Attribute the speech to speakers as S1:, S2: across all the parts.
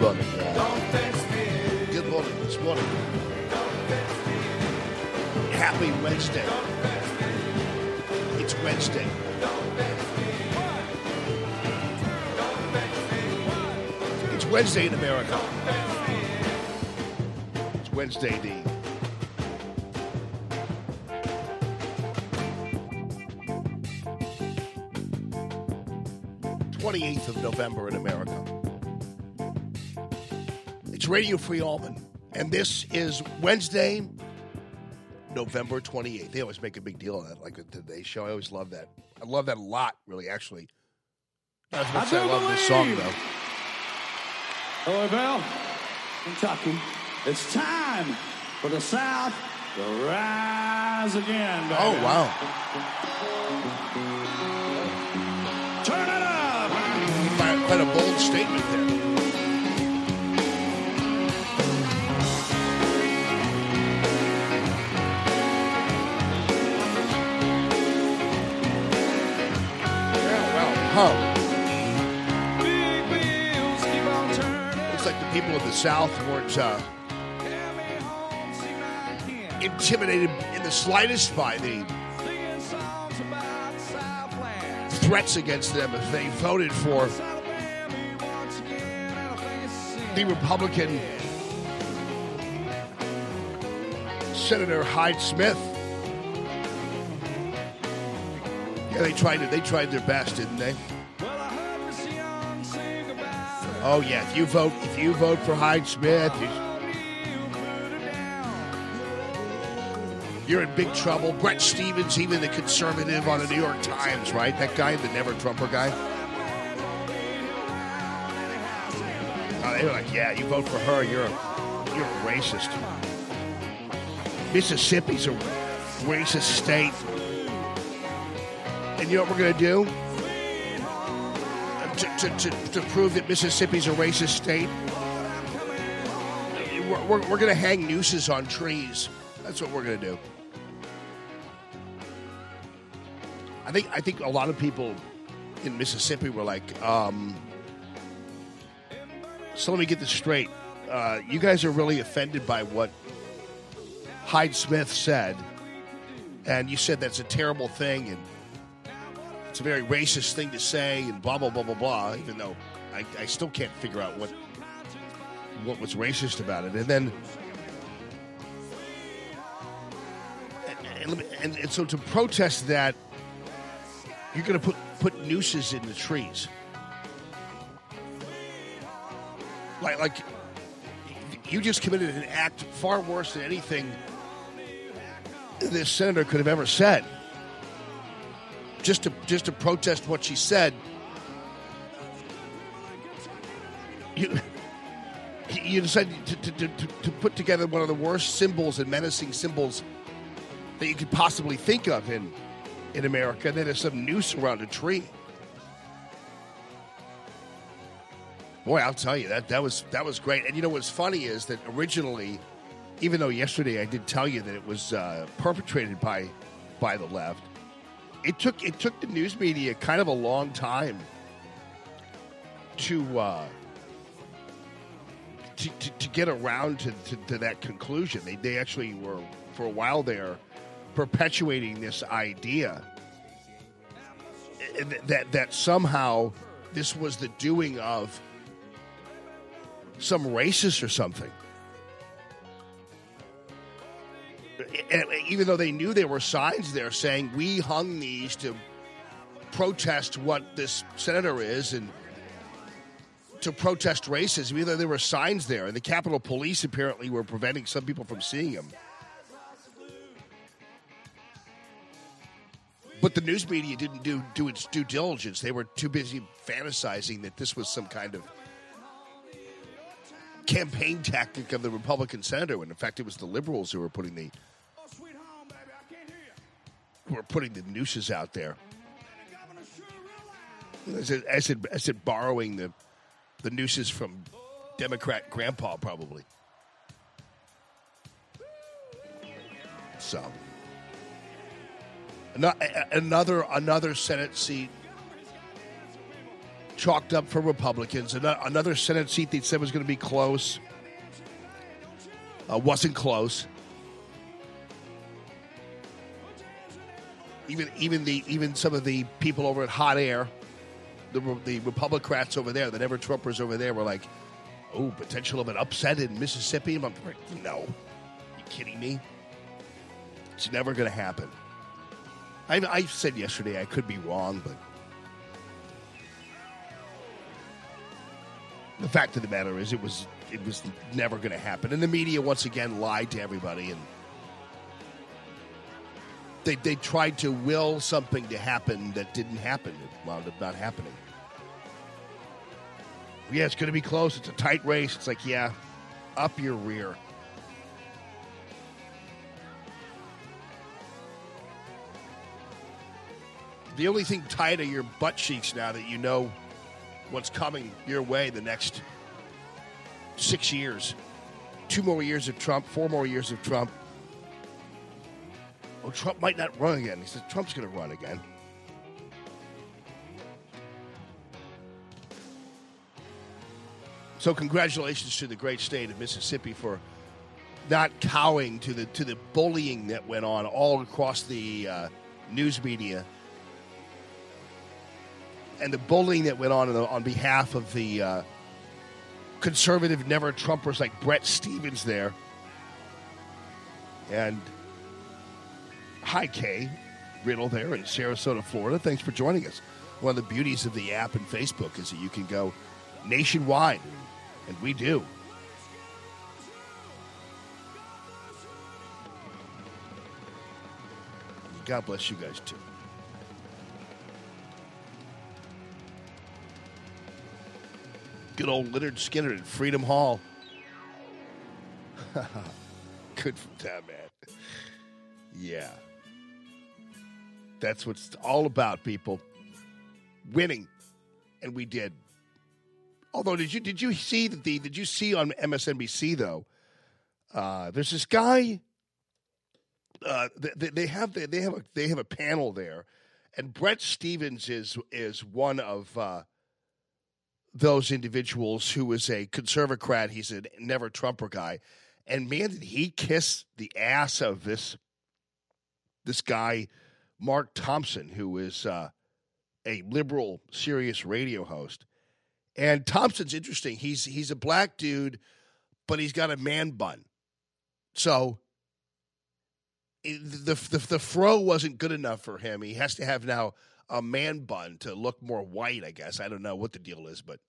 S1: this morning. Good morning this morning. Happy Wednesday. It's Wednesday. It's Wednesday in America. It's Wednesday, D. Twenty-eighth of November in America. Radio Free Allman, and this is Wednesday, November 28th. They always make a big deal of that, like the Today Show. I always love that. I love that a lot, really, actually. Not as much as I,
S2: do
S1: love this song, though.
S2: Hello, Bell. Kentucky. It's time for the South to rise again. Baby.
S1: Oh, wow.
S2: Turn it up.
S1: Quite a bold statement there.
S2: Turning.
S1: Looks like the people of the South weren't uh, intimidated in the slightest by the threats against them if they voted for the Republican Senator Hyde Smith. Yeah, they tried it. They tried their best, didn't they? Oh yeah, if you vote, if you vote for Hyde Smith, you- you're in big trouble. Bret Stephens, even the conservative on the New York Times, right? That guy, the never Trumper guy. Oh, they were like, yeah, you vote for her, you're a, you're a racist. Mississippi's a racist state. And you know what we're going to do? To, to, to, to prove that Mississippi's a racist state? We're, we're, we're going to hang nooses on trees. That's what we're going to do. I think I think a lot of people in Mississippi were like, um, so let me get this straight. Uh, you guys are really offended by what Hyde Smith said, and you said that's a terrible thing, and it's a very racist thing to say, and blah blah blah blah blah. Even though I, I still can't figure out what what was racist about it. And then and, and, and, so to protest that, you're going to put put nooses in the trees, like like you just committed an act far worse than anything this senator could have ever said. Just to just to protest what she said. You, you decided to, to, to, to put together one of the worst symbols and menacing symbols that you could possibly think of in in America. And Then there's some noose around a tree. Boy, I'll tell you that that was that was great. And you know what's funny is that originally, even though yesterday I did tell you that it was uh, perpetrated by by the left, it took it took the news media kind of a long time to uh, to, to, to get around to, to, to that conclusion. They they actually were for a while there perpetuating this idea that that somehow this was the doing of some racist or something. Even though they knew there were signs there saying we hung these to protest what this senator is and to protest racism, even though there were signs there, and the Capitol Police apparently were preventing some people from seeing them. But the news media didn't do, do its due diligence. They were too busy fantasizing that this was some kind of campaign tactic of the Republican senator. When in fact, it was the liberals who were putting the were putting the nooses out there. I said, I said, I said borrowing the the nooses from Democrat grandpa, probably. So another another Senate seat chalked up for Republicans. Another Senate seat they said was going to be close. Uh, wasn't close. Even even the even some of the people over at Hot Air, the the over there, the Never Trumpers over there, were like, "Oh, potential of an upset in Mississippi." I'm like, "No, you kidding me? It's never going to happen." I, I said yesterday I could be wrong, but the fact of the matter is it was it was never going to happen. And the media once again lied to everybody, and they they tried to will something to happen that didn't happen. It wound up not happening. Yeah, it's going to be close. It's a tight race. It's like, yeah, up your rear. The only thing tied to your butt cheeks now that you know what's coming your way the next six years. Two more years of Trump, four more years of Trump. Oh, Trump might not run again. He said Trump's going to run again. So, congratulations to the great state of Mississippi for not cowing to the to the bullying that went on all across the uh, news media and the bullying that went on on, the, on behalf of the uh, conservative never Trumpers like Bret Stephens there. And hi, Kay Riddle there in Sarasota, Florida. Thanks for joining us. One of the beauties of the app and Facebook is that you can go nationwide, and we do. God bless you guys too. Good old Lynyrd Skynyrd at Freedom Hall. Good for that man. Yeah. That's what it's all about, people. Winning. And we did. Although did you did you see that the did you see on MSNBC though? Uh, there's this guy uh, they, they have they have a they have a panel there, and Bret Stephens is is one of uh, those individuals who is a conservocrat. He's a never Trumper guy, and man, did he kiss the ass of this this guy Mark Thompson, who is uh, a liberal, Sirius radio host, And Thompson's interesting. He's he's a black dude, but he's got a man bun. So the, the the fro wasn't good enough for him. He has to have now a man bun to look more white. I guess I don't know what the deal is, but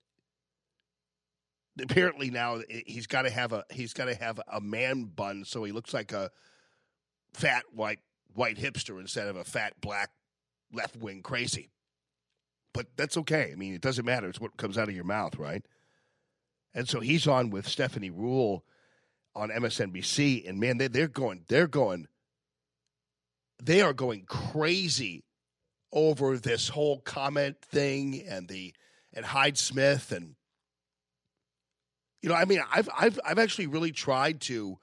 S1: apparently now he's got to have a he's got to have a man bun so he looks like a fat white white hipster instead of a fat black left wing crazy. But that's okay. I mean, it doesn't matter. It's what comes out of your mouth, right? And so he's on with Stephanie Ruhle on MSNBC, and man, they, they're going, they're going, they are going crazy over this whole comment thing and the and Hyde Smith and you know, I mean, I've I've I've actually really tried to.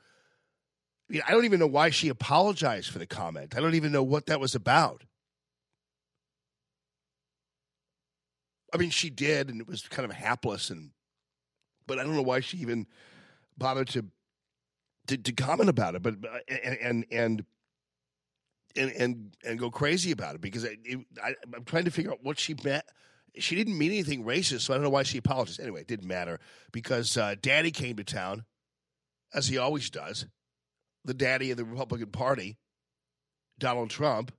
S1: I mean, I don't even know why she apologized for the comment. I don't even know what that was about. I mean, she did, and it was kind of hapless, and but I don't know why she even bothered to to, to comment about it, but and and and and and, and go crazy about it because I, it, I, I'm trying to figure out what she meant. She didn't mean anything racist, so I don't know why she apologized. Anyway, it didn't matter because uh, Daddy came to town, as he always does, the daddy of the Republican Party, Donald Trump,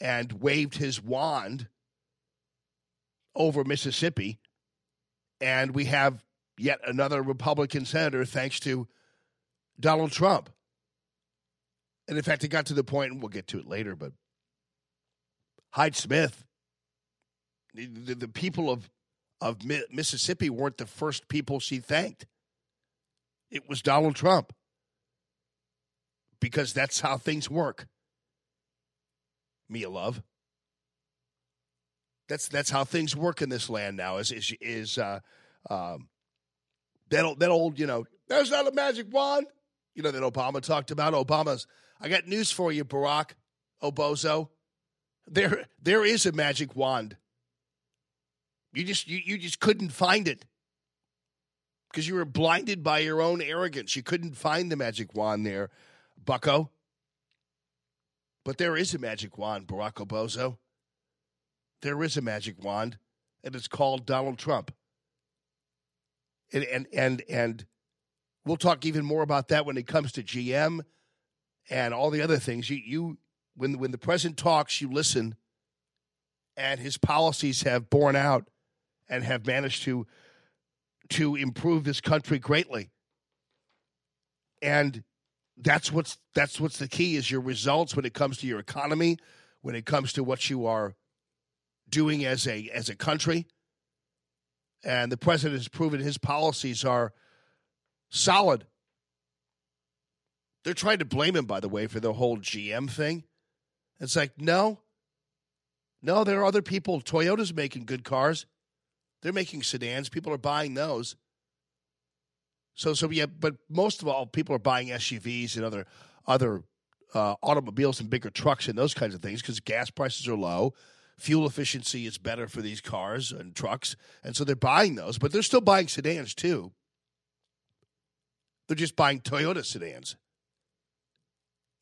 S1: and waved his wand over Mississippi, and we have yet another Republican senator thanks to Donald Trump. And in fact, it got to the point, and we'll get to it later, but Hyde Smith, the, the, people of, of Mi- Mississippi weren't the first people she thanked. It was Donald Trump. Because that's how things work. Mia Love. That's that's how things work in this land now. Is is is uh, um, that old, that old you know? There's not a magic wand. You know that Obama talked about. Obama's. I got news for you, Barack Obozo. There there is a magic wand. You just you, you just couldn't find it because you were blinded by your own arrogance. You couldn't find the magic wand there, Bucko. But there is a magic wand, Barack Obozo. There is a magic wand, and it's called Donald Trump. And and and and we'll talk even more about that when it comes to GM and all the other things. You you when when the president talks, you listen, and his policies have borne out and have managed to to improve this country greatly. And that's what's that's what's the key is your results when it comes to your economy, when it comes to what you are doing as a as a country. And the president has proven his policies are solid. They're trying to blame him, by the way, for the whole GM thing. It's like, no, no, there are other people. Toyota's making good cars. They're making sedans. People are buying those. So, so yeah, but most of all, people are buying SUVs and other other uh, automobiles and bigger trucks and those kinds of things because gas prices are low. Fuel efficiency is better for these cars and trucks, and so they're buying those. But they're still buying sedans too. They're just buying Toyota sedans.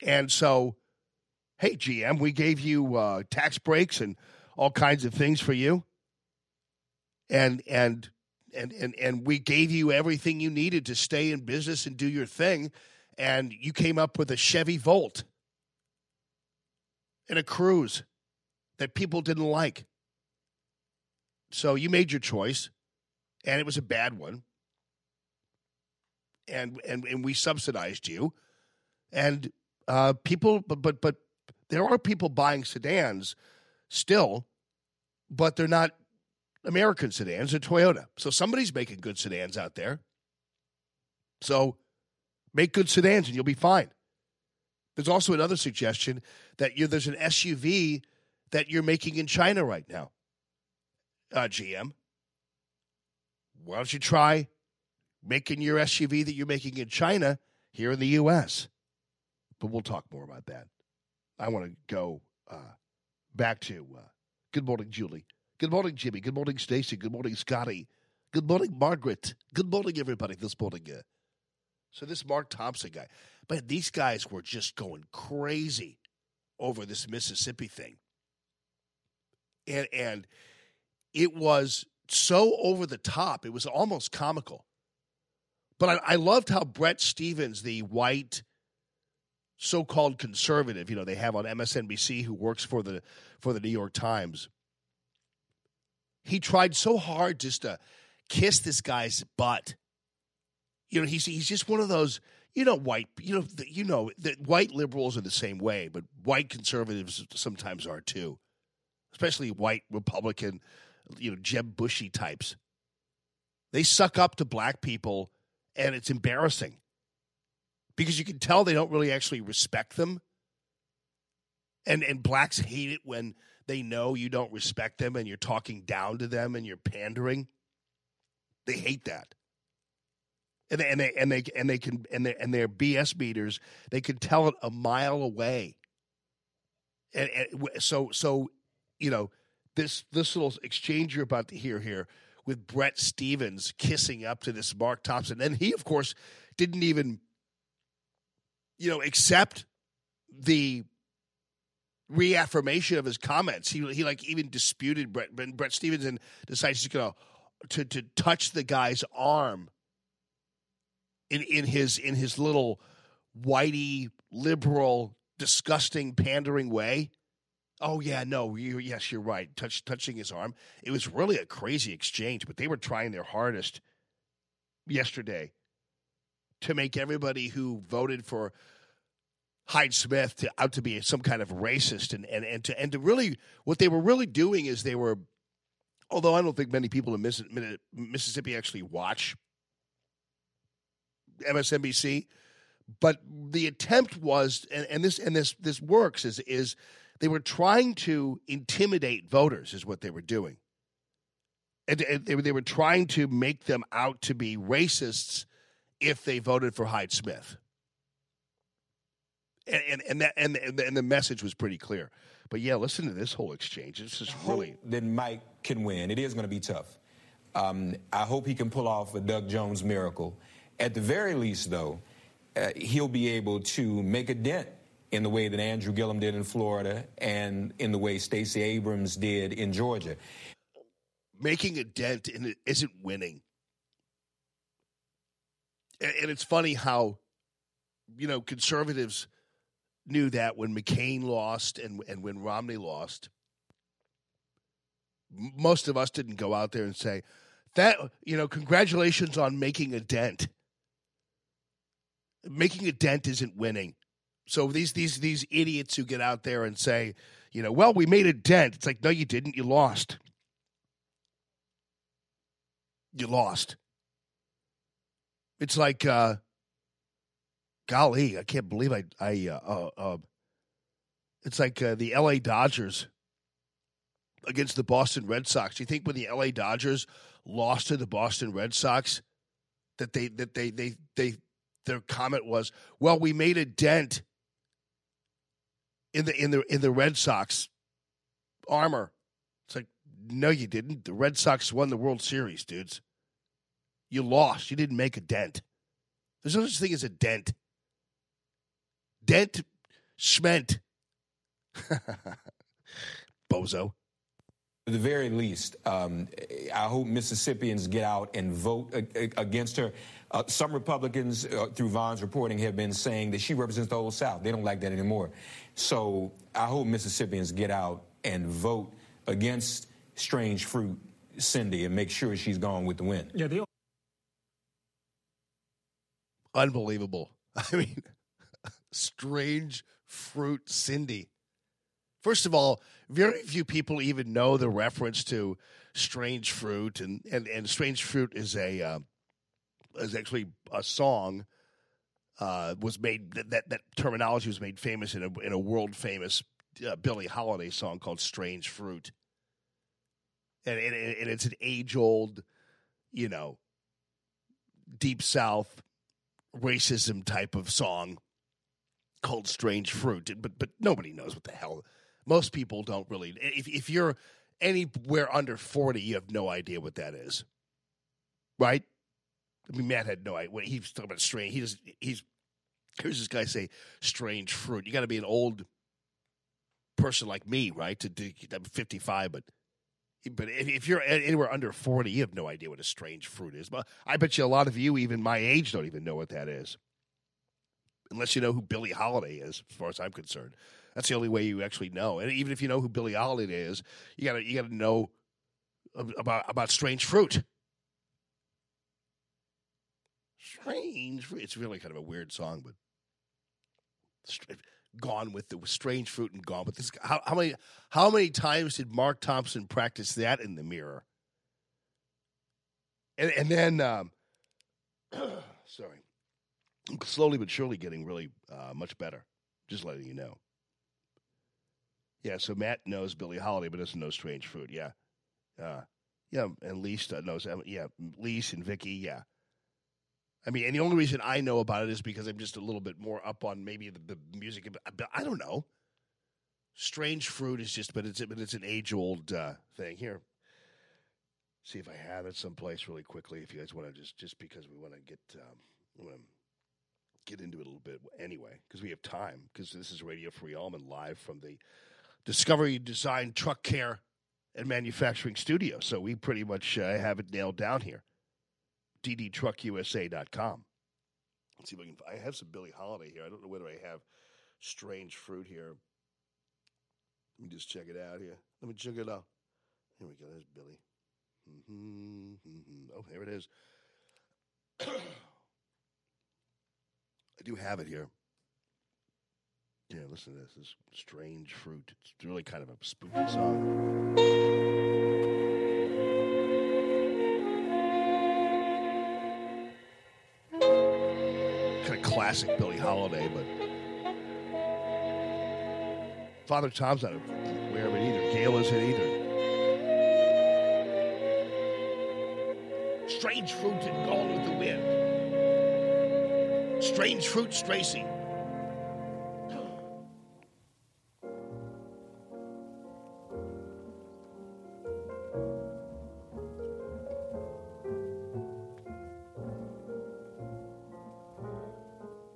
S1: And so, hey, GM, we gave you uh, tax breaks and all kinds of things for you. And and and and and we gave you everything you needed to stay in business and do your thing. And you came up with a Chevy Volt and a Cruze that people didn't like. So you made your choice, and it was a bad one. And and and we subsidized you, and uh, people, but but but there are people buying sedans still, but they're not American sedans. They're Toyota. So somebody's making good sedans out there. So make good sedans, and you'll be fine. There's also another suggestion that you there's an SUV that you're making in China right now. Uh, GM, why don't you try making your SUV that you're making in China here in the U.S.? But we'll talk more about that. I want to go uh, back to uh, good morning, Julie. Good morning, Jimmy. Good morning, Stacy. Good morning, Scotty. Good morning, Margaret. Good morning, everybody. This morning. Uh, so this Mark Thompson guy, but these guys were just going crazy over this Mississippi thing, and and it was so over the top. It was almost comical. But I, I loved how Bret Stephens, the white so-called conservative, you know, they have on MSNBC who works for the for the New York Times. He tried so hard just to kiss this guy's butt. You know, he's he's just one of those, you know, white, you know, the, you know, the white liberals are the same way, but white conservatives sometimes are too, especially white Republican, you know, Jeb Bushy types. They suck up to black people, and it's embarrassing because you can tell they don't really actually respect them. And and blacks hate it when they know you don't respect them and you're talking down to them and you're pandering. They hate that. And they, and they and they and they can and they and they're BS beaters. They can tell it a mile away. And, and so so you know this this little exchange you're about to hear here with Bret Stephens kissing up to this Mark Thompson, and he of course didn't even you know accept the reaffirmation of his comments. He he like even disputed Brett Bret Stephens and decides he's gonna to to touch the guy's arm in in his in his little whitey liberal disgusting pandering way. Oh yeah, no, you, yes, you're right. Touch touching his arm. It was really a crazy exchange, but they were trying their hardest yesterday to make everybody who voted for Hyde Smith to, out to be some kind of racist and, and, and to and to really what they were really doing is they were although I don't think many people in Mississippi actually watch MSNBC, but the attempt was and, and this and this this works is is they were trying to intimidate voters is what they were doing. And, and they, they were trying to make them out to be racists if they voted for Hyde Smith and and and, that, and, the, and the message was pretty clear. But yeah, listen to this whole exchange. This is really.
S3: Then Mike can win. It is going to be tough. Um, I hope he can pull off a Doug Jones miracle. At the very least, though, uh, he'll be able to make a dent in the way that Andrew Gillum did in Florida and in the way Stacey Abrams did in Georgia.
S1: Making a dent in it isn't winning. And, and it's funny how, you know, conservatives – knew that when McCain lost and, and when Romney lost, most of us didn't go out there and say, that, you know, congratulations on making a dent. Making a dent isn't winning. So these these these idiots who get out there and say, you know, well, we made a dent. It's like, no, you didn't. You lost. You lost. It's like uh, golly, I can't believe I I uh, uh, uh it's like uh, the L.A. Dodgers against the Boston Red Sox. You think when the L.A. Dodgers lost to the Boston Red Sox that they that they they they their comment was, "Well, we made a dent in the in the in the Red Sox armor." It's like, no, you didn't. The Red Sox won the World Series, dudes. You lost. You didn't make a dent. There's no such thing as a dent. Dent Schment. Bozo.
S3: At the very least, um, I hope Mississippians get out and vote against her. Uh, some Republicans, uh, through Vaughn's reporting, have been saying that she represents the whole South. They don't like that anymore. So I hope Mississippians get out and vote against strange fruit Cindy and make sure she's gone with the win.
S4: Yeah, they.
S1: Unbelievable. I mean, strange fruit Cindy. First of all, very few people even know the reference to strange fruit, and and, and strange fruit is a uh, is actually a song. Uh, was made that, that, that terminology was made famous in a in a world famous uh, Billie Holiday song called "Strange Fruit," and and, and it's an age old, you know, deep South racism type of song called Strange Fruit, but but nobody knows what the hell. Most people don't really. If if you're anywhere under forty, you have no idea what that is, right? I mean, Matt had no idea. He was talking about strange. He's he's here's this guy say strange fruit. You got to be an old person like me, right? To do I'm 55, but But if, if you're anywhere under 40, you have no idea what a strange fruit is. But I bet you a lot of you, even my age, don't even know what that is. Unless you know who Billie Holiday is, as far as I'm concerned. That's the only way you actually know. And even if you know who Billie Holiday is, you gotta you gotta know about about strange fruit. Strange fruit. It's really kind of a weird song, but gone with the strange fruit and gone with this. How, how many how many times did Mark Thompson practice that in the mirror? And and then, um, sorry, slowly but surely getting really uh, much better. Just letting you know. Yeah, so Matt knows Billie Holiday, but doesn't know Strange Fruit. Yeah, uh, yeah, and Lise uh, knows. Yeah, Lise and Vicky. Yeah, I mean, and the only reason I know about it is because I'm just a little bit more up on maybe the, the music. But I don't know. Strange Fruit is just, but it's but it's an age old uh, thing. Here, see if I have it someplace really quickly. If you guys want to just just because we want to get um, get into it a little bit anyway because we have time because this is Radio Free Allman live from the Discovery Design Truck Care and Manufacturing Studio. So we pretty much uh, have it nailed down here. DDTruckUSA.com. Let's see if I can. I have some Billie Holiday here. I don't know whether I have Strange Fruit here. Let me just check it out here. Let me check it out. Here we go. There's Billy. hmm Oh, here it is. I do have it here. Yeah, listen to this. This strange fruit. It's really kind of a spooky song. Kind of classic Billie Holiday, but Father Tom's not aware of it either. Gail isn't either. Strange fruit and gone with the wind. Strange fruit, Stracy.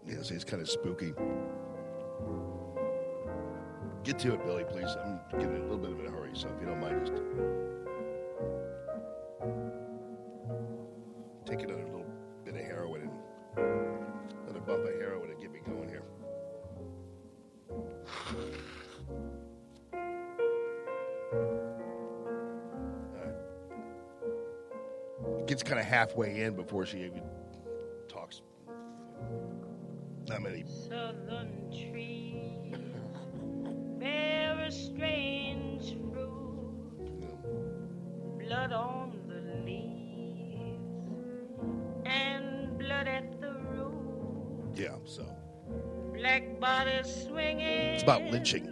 S1: Yeah, see, it's kind of spooky. Get to it, Billy, please. I'm getting a little bit of a hurry, so if you don't mind, just take another little bit of heroin and bump of heroin and get me going here. Right. Gets kind of halfway in before she even talks. Not many.
S4: Southern trees bear a strange fruit, blood on
S1: Yeah, so
S4: Black bodies swinging.
S1: it's about lynching.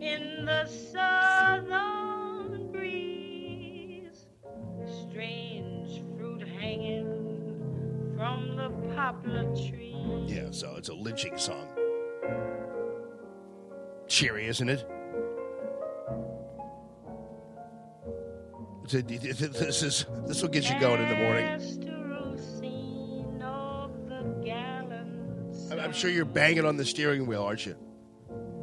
S4: in the southern breeze. Strange fruit hanging from the poplar tree.
S1: Yeah, so it's a lynching song. Cheery, isn't it? This is this will get you going in the morning. Sure you're banging on the steering wheel, aren't you?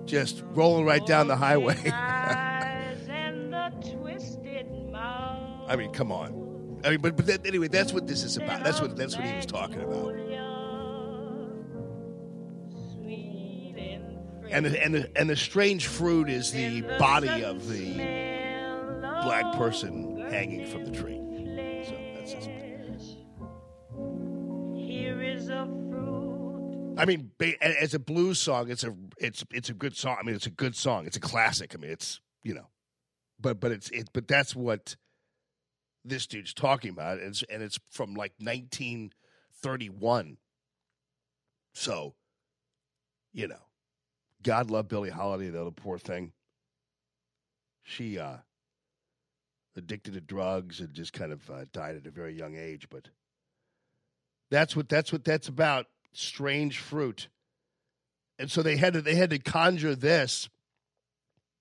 S1: Just rolling right down the highway.
S4: eyes and the twisted mouth.
S1: I mean, come on. I mean, but but that, anyway, that's what this is about. That's what that's what he was talking about.
S4: And
S1: And the, and the, and the strange fruit is the body of the black person hanging from the tree. So that's just. I mean, as a blues song, it's a it's it's a good song. I mean, it's a good song. It's a classic. I mean, it's you know, but but it's it. But that's what this dude's talking about, and it's, and it's from like 1931. So, you know, God love Billie Holiday though. The poor thing. She uh addicted to drugs and just kind of uh, died at a very young age, but that's what that's what that's about. Strange fruit, and so they had to they had to conjure this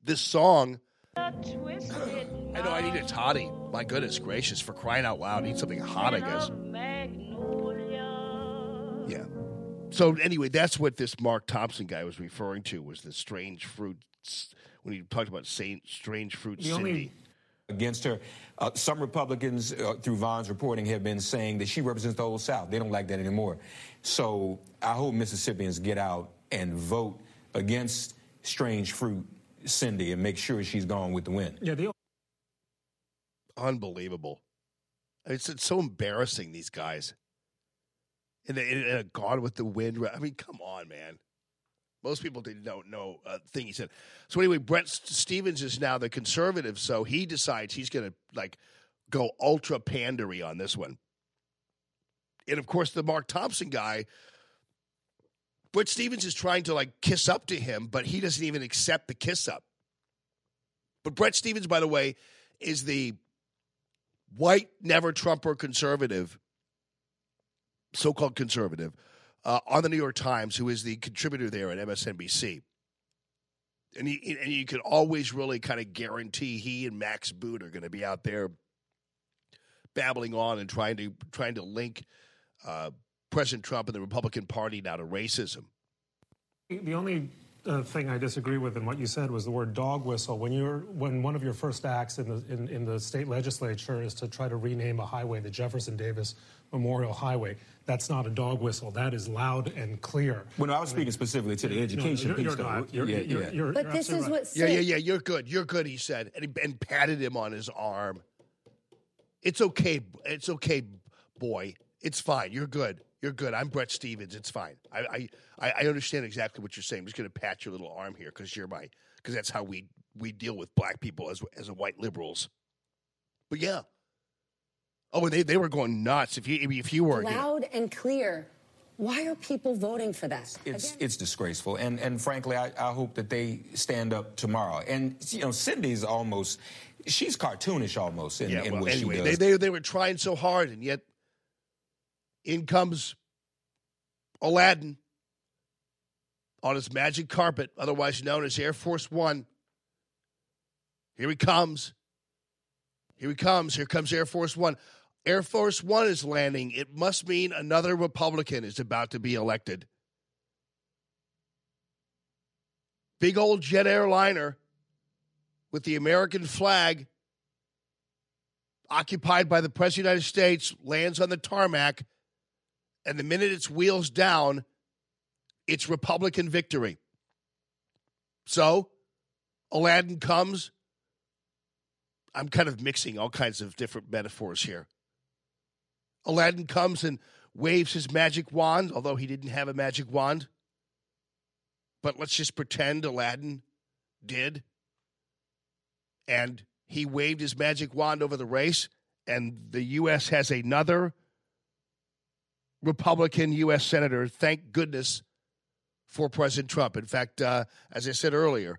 S1: this song. I know I need a toddy. My goodness gracious, for crying out loud, I need something hot, I guess. Yeah. So anyway, that's what this Mark Thompson guy was referring to was the strange fruit when he talked about Saint strange fruit
S3: The
S1: Cindy.
S3: only against her. Uh, some Republicans, uh, through Vaughn's reporting, have been saying that she represents the old South. They don't like that anymore. So I hope Mississippians get out and vote against strange fruit Cindy and make sure she's gone with the wind.
S5: Yeah, the
S1: Unbelievable. It's, it's so embarrassing, these guys. And, they, and a gone with the wind. I mean, come on, man. Most people didn't know, know a thing he said. So anyway, Bret Stephens is now the conservative, so he decides he's going to like go ultra pandery on this one. And of course, the Mark Thompson guy, Bret Stephens is trying to like kiss up to him, but he doesn't even accept the kiss up. But Bret Stephens, by the way, is the white never Trumper conservative, so called conservative, uh, on the New York Times, who is the contributor there at MSNBC. And, he, and you can always really kind of guarantee he and Max Boot are going to be out there babbling on and trying to trying to link uh, President Trump and the Republican Party now to racism.
S5: The only uh, thing I disagree with in what you said was the word dog whistle. When you're when one of your first acts in the in, in the state legislature is to try to rename a highway, the Jefferson Davis Memorial Highway, that's not a dog whistle. That is loud and clear.
S3: When I was speaking specifically to the education
S5: no,
S3: piece,
S5: you're
S3: though,
S5: not. You're,
S3: yeah,
S5: you're,
S3: yeah.
S5: You're,
S6: But
S5: you're
S6: this is
S5: absolutely
S6: what.
S1: Yeah, yeah, yeah. You're good. You're good. He said, and, he, and patted him on his arm. It's okay. It's okay, boy. It's fine. You're good. You're good. I'm Bret Stephens. It's fine. I I, I understand exactly what you're saying. I'm just going to pat your little arm here because you're my because that's how we we deal with black people as as white liberals. But yeah. Oh, they they were going nuts. If you if you were you know,
S6: loud and clear. Why are people voting for that?
S3: It's
S6: Again,
S3: it's disgraceful, and and frankly, I, I hope that they stand up tomorrow. And you know, Cindy's almost she's cartoonish almost in,
S1: yeah.
S3: in
S1: Well,
S3: what
S1: anyway,
S3: she
S1: they, they they were trying so hard, and yet in comes Aladdin on his magic carpet, otherwise known as Air Force One. Here he comes. Here he comes. Here comes Air Force One. Air Force One is landing. It must mean another Republican is about to be elected. Big old jet airliner with the American flag occupied by the President of the United States lands on the tarmac, and the minute its wheels down, it's Republican victory. So, Aladdin comes. I'm kind of mixing all kinds of different metaphors here. Aladdin comes and waves his magic wand, although he didn't have a magic wand. But let's just pretend Aladdin did. And he waved his magic wand over the race, and the U.S. has another Republican U.S. Senator. Thank goodness for President Trump. In fact, uh, as I said earlier,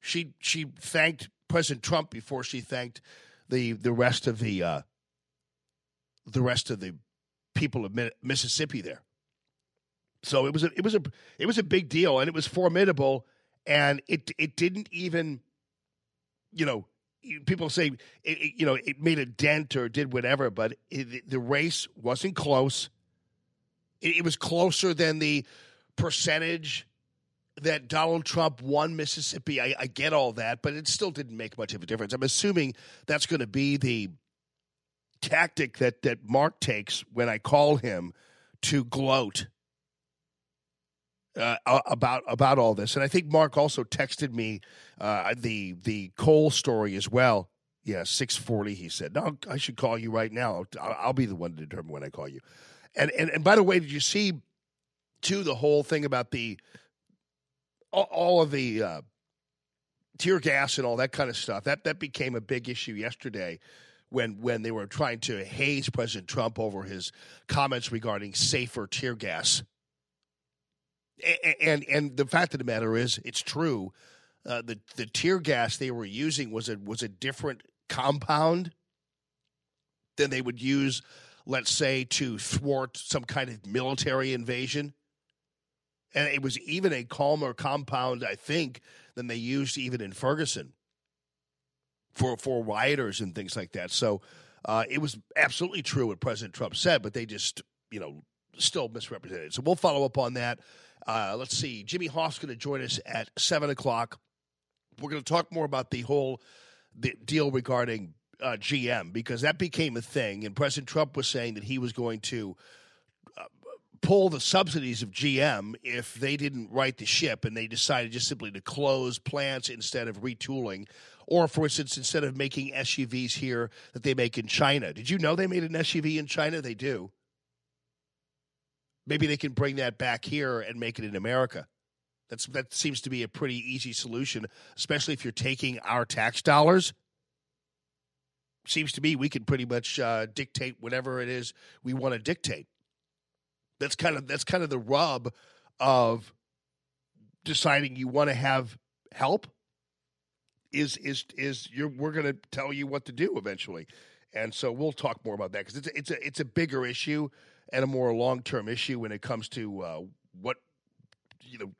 S1: she she thanked President Trump before she thanked the the rest of the uh, the rest of the people of Mississippi there. So it was a it was a it was a big deal, and it was formidable, and it it didn't even, you know, people say it, it, you know it made a dent or did whatever, but it, the race wasn't close. It, was closer than the percentage that Donald Trump won Mississippi. I, I get all that, but it still didn't make much of a difference. I'm assuming that's going to be the tactic that that Mark takes when I call him to gloat uh, about about all this. And I think Mark also texted me uh, the the Cole story as well. Yeah, six forty. He said, "No, I should call you right now. I'll, I'll be the one to determine when I call you." And and and by the way, did you see too the whole thing about the all, of the uh, tear gas and all that kind of stuff? That that became a big issue yesterday when when they were trying to haze President Trump over his comments regarding safer tear gas. A- And and the fact of the matter is, it's true. Uh, the the tear gas they were using was a was a different compound than they would use, let's say, to thwart some kind of military invasion. And it was even a calmer compound, I think, than they used even in Ferguson for for rioters and things like that. So uh, it was absolutely true what President Trump said, but they just you know still misrepresented. So we'll follow up on that. Uh, let's see. Jimmy Hoffa's going to join us at seven o'clock. We're going to talk more about the whole the deal regarding uh, GM because that became a thing, and President Trump was saying that he was going to uh, pull the subsidies of GM if they didn't right the ship and they decided just simply to close plants instead of retooling. Or, for instance, instead of making SUVs here that they make in China. Did you know they made an SUV in China? They do. Maybe they can bring that back here and make it in America. That's that seems to be a pretty easy solution, especially if you're taking our tax dollars. Seems to me we can pretty much uh, dictate whatever it is we want to dictate. That's kind of that's kind of the rub of deciding you want to have help. Is is is you're we're going to tell you what to do eventually, and so we'll talk more about that because it's a, it's a it's a bigger issue and a more long term issue when it comes to uh, what you know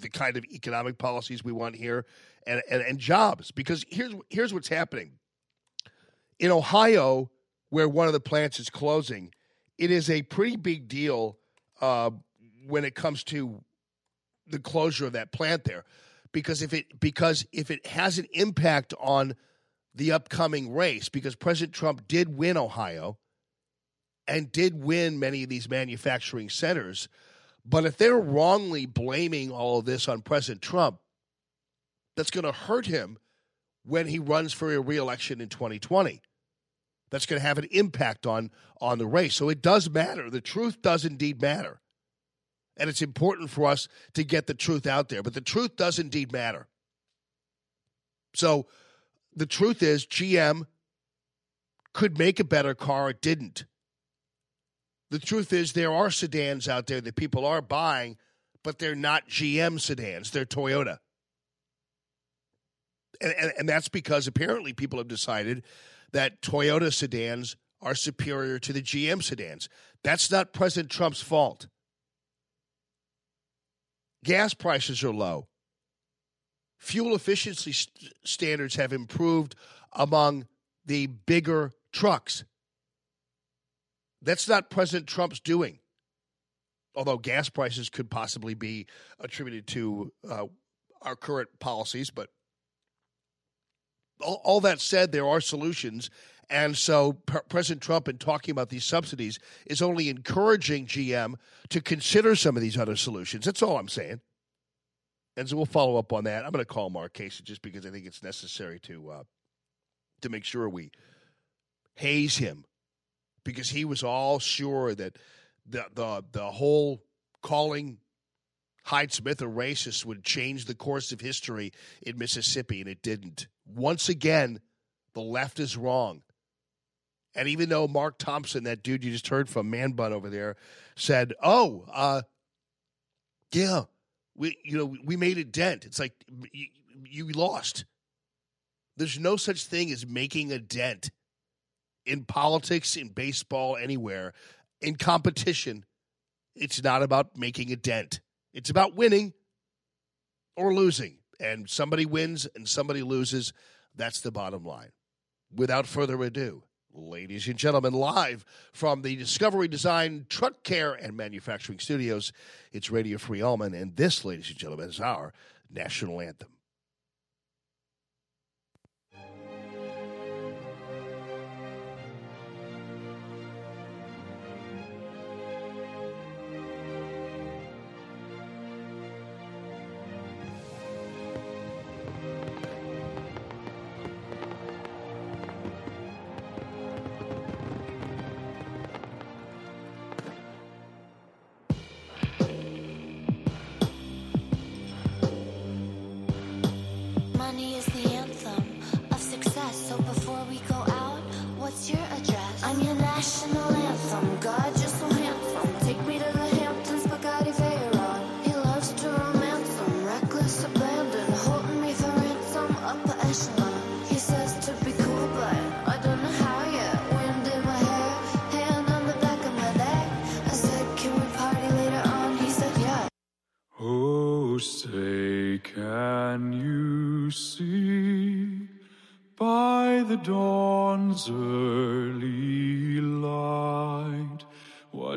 S1: the kind of economic policies we want here and, and, and jobs. Because here's here's what's happening. In Ohio, where one of the plants is closing, it is a pretty big deal uh, when it comes to the closure of that plant there. Because if it because if it has an impact on the upcoming race, because President Trump did win Ohio and did win many of these manufacturing centers, but if they're wrongly blaming all of this on President Trump, that's going to hurt him when he runs for a reelection in 2020. That's going to have an impact on on the race. So it does matter. The truth does indeed matter. And it's important for us to get the truth out there, but the truth does indeed matter. So the truth is GM could make a better car, it didn't. The truth is, there are sedans out there that people are buying, but they're not GM sedans, they're Toyota. And, and, and that's because apparently people have decided that Toyota sedans are superior to the GM sedans. That's not President Trump's fault. Gas prices are low. Fuel efficiency st- standards have improved among the bigger trucks. That's not President Trump's doing. Although gas prices could possibly be attributed to uh, our current policies, but all, all, that said, there are solutions. And so P- President Trump, in talking about these subsidies, is only encouraging GM to consider some of these other solutions. That's all I'm saying. And so we'll follow up on that. I'm going to call Mark Casey just because I think it's necessary to uh, to make sure we haze him because he was all sure that the the the whole calling Hyde Smith a racist would change the course of history in Mississippi, and it didn't. Once again, the left is wrong. And even though Mark Thompson, that dude you just heard from, Man Bun over there, said, "Oh, uh, yeah, we you know we made a dent," it's like you, you lost. There's no such thing as making a dent in politics, in baseball, anywhere, in competition, it's not about making a dent. It's about winning or losing. And somebody wins and somebody loses. That's the bottom line. Without further ado, ladies and gentlemen, live from the Discovery Design Truck Care and Manufacturing Studios, it's Radio Free Allman. And this, ladies and gentlemen, is our national anthem.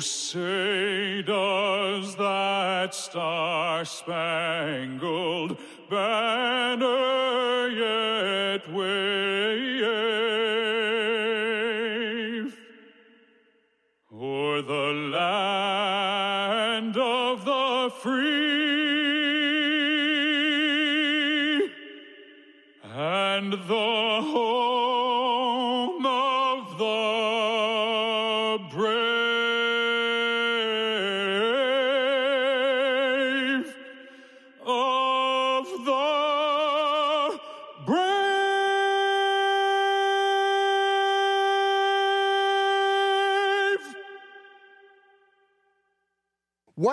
S7: Say does that star spangled banner yet wave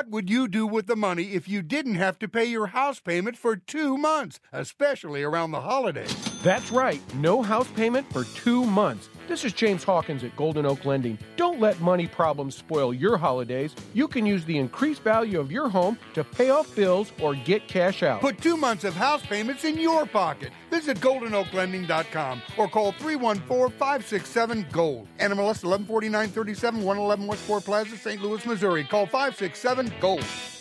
S8: What would you do with the money if you didn't have to pay your house payment for two months, especially around the holidays?
S9: That's right, no house payment for two months. This is James Hawkins at Golden Oak Lending. Don't let money problems spoil your holidays. You can use the increased value of your home to pay off bills or get cash out.
S8: Put two months of house payments in your pocket. Visit goldenoaklending.com or call 314-567-GOLD. NMLS 114937, 111 Westport Plaza, St. Louis, Missouri. Call 567-GOLD.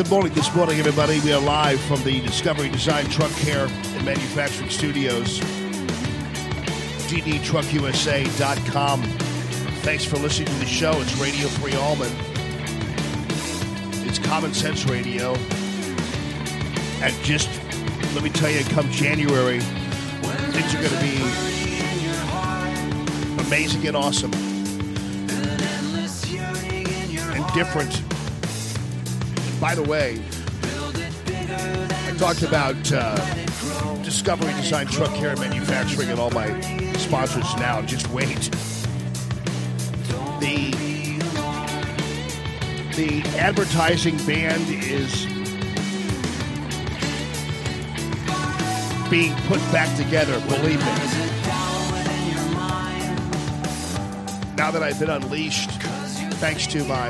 S1: Good morning this morning, everybody. We are live from the Discovery Design Truck Care and Manufacturing Studios. GDTruckUSA.com. Thanks for listening to the show. It's Radio Free Allman. It's Common Sense Radio. And just let me tell you, come January, things are going to be amazing and awesome and different. By the way, I talked about uh, Discovery Design Truck Care Manufacturing and all my sponsors now. Just wait. The the advertising band is being put back together. Believe me. Now that I've been unleashed, thanks to my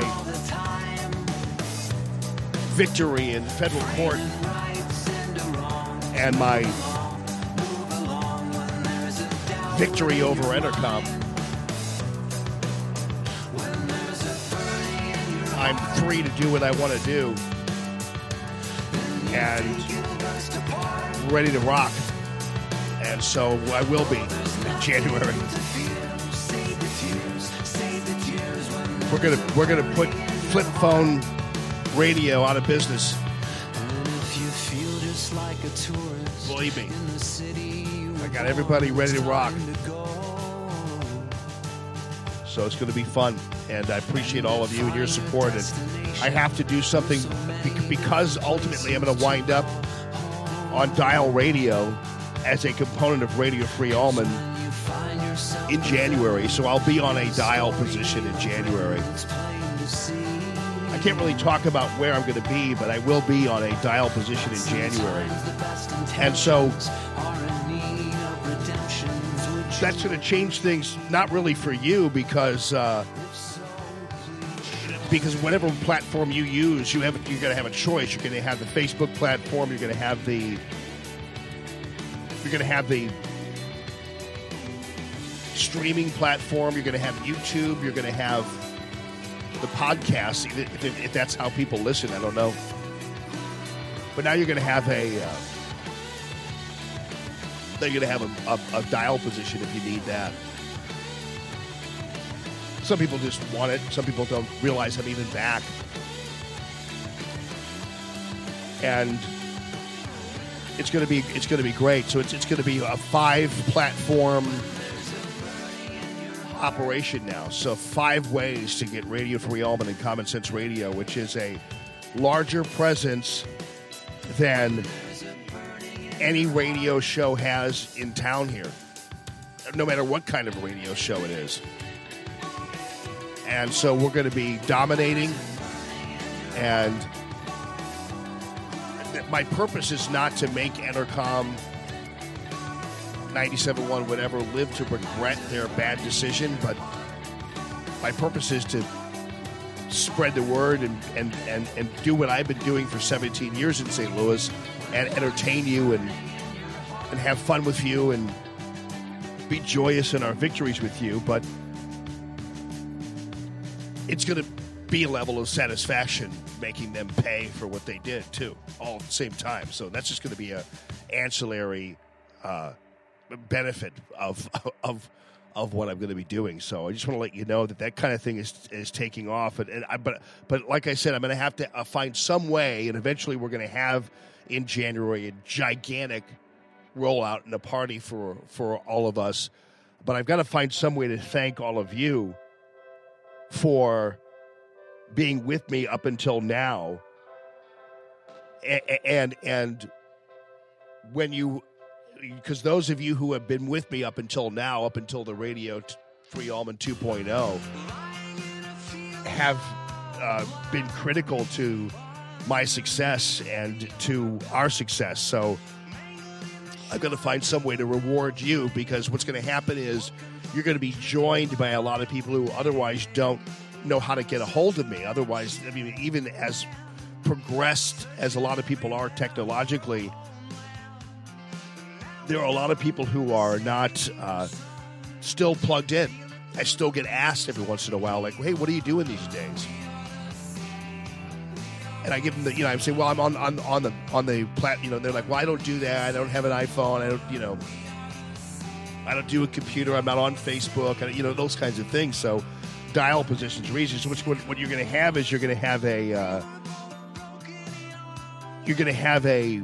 S1: victory in federal court and my victory over Entercom. I'm free to do what I want to do and ready to rock. And so I will be in January. We're gonna we're gonna put flip phone radio out of business. Believe me. I got everybody ready to rock. So it's going to be fun. And I appreciate all of you and your support. And I have to do something bec- because ultimately I'm going to wind up on dial radio as a component of Radio Free Allman in January. So I'll be on a dial position in January. Can't really talk about where I'm going to be, but I will be on a dial position in January. And so that's going to change things, not really for you, because uh, because whatever platform you use, you have you're going to have a choice. You're going to have the Facebook platform. You're going to have the you're going to have the streaming platform. You're going to have YouTube. You're going to have the podcast. If, if, if that's how people listen, I don't know. But now you're going to have a. Uh, they're going to have a, a, a dial position if you need that. Some people just want it. Some people don't realize I'm even back. And it's going to be it's going to be great. So it's it's going to be a five platform operation now. So five ways to get Radio Free Allman and Common Sense Radio, which is a larger presence than any radio show has in town here. No matter what kind of radio show it is. And so we're going to be dominating and my purpose is not to make Entercom 97.1 whatever live to regret their bad decision, but my purpose is to spread the word and, and, and, and do what I've been doing for 17 years in St. Louis and entertain you and and have fun with you and be joyous in our victories with you, but it's going to be a level of satisfaction making them pay for what they did too, all at the same time. So that's just going to be a ancillary uh, benefit of of of what I'm going to be doing. So I just want to let you know that that kind of thing is is taking off. And, and I, but but like I said, I'm going to have to uh, find some way, and eventually we're going to have in January a gigantic rollout and a party for for all of us. But I've got to find some way to thank all of you for being with me up until now. And and when you because those of you who have been with me up until now, up until the radio t- free Allman 2.0, have uh, been critical to my success and to our success. So I've got to find some way to reward you because what's going to happen is you're going to be joined by a lot of people who otherwise don't know how to get a hold of me. Otherwise, I mean, even as progressed as a lot of people are technologically, there are a lot of people who are not uh, still plugged in. I still get asked every once in a while, like, "Hey, what are you doing these days?" And I give them the, you know, I say, "Well, I'm on on on the on the plat." You know, they're like, "Well, I don't do that. I don't have an iPhone. I don't, you know, I don't do a computer. I'm not on Facebook. I, you know, those kinds of things." So, dial positions, reasons. Which what, what you're going to have is you're going to have a uh, you're going to have a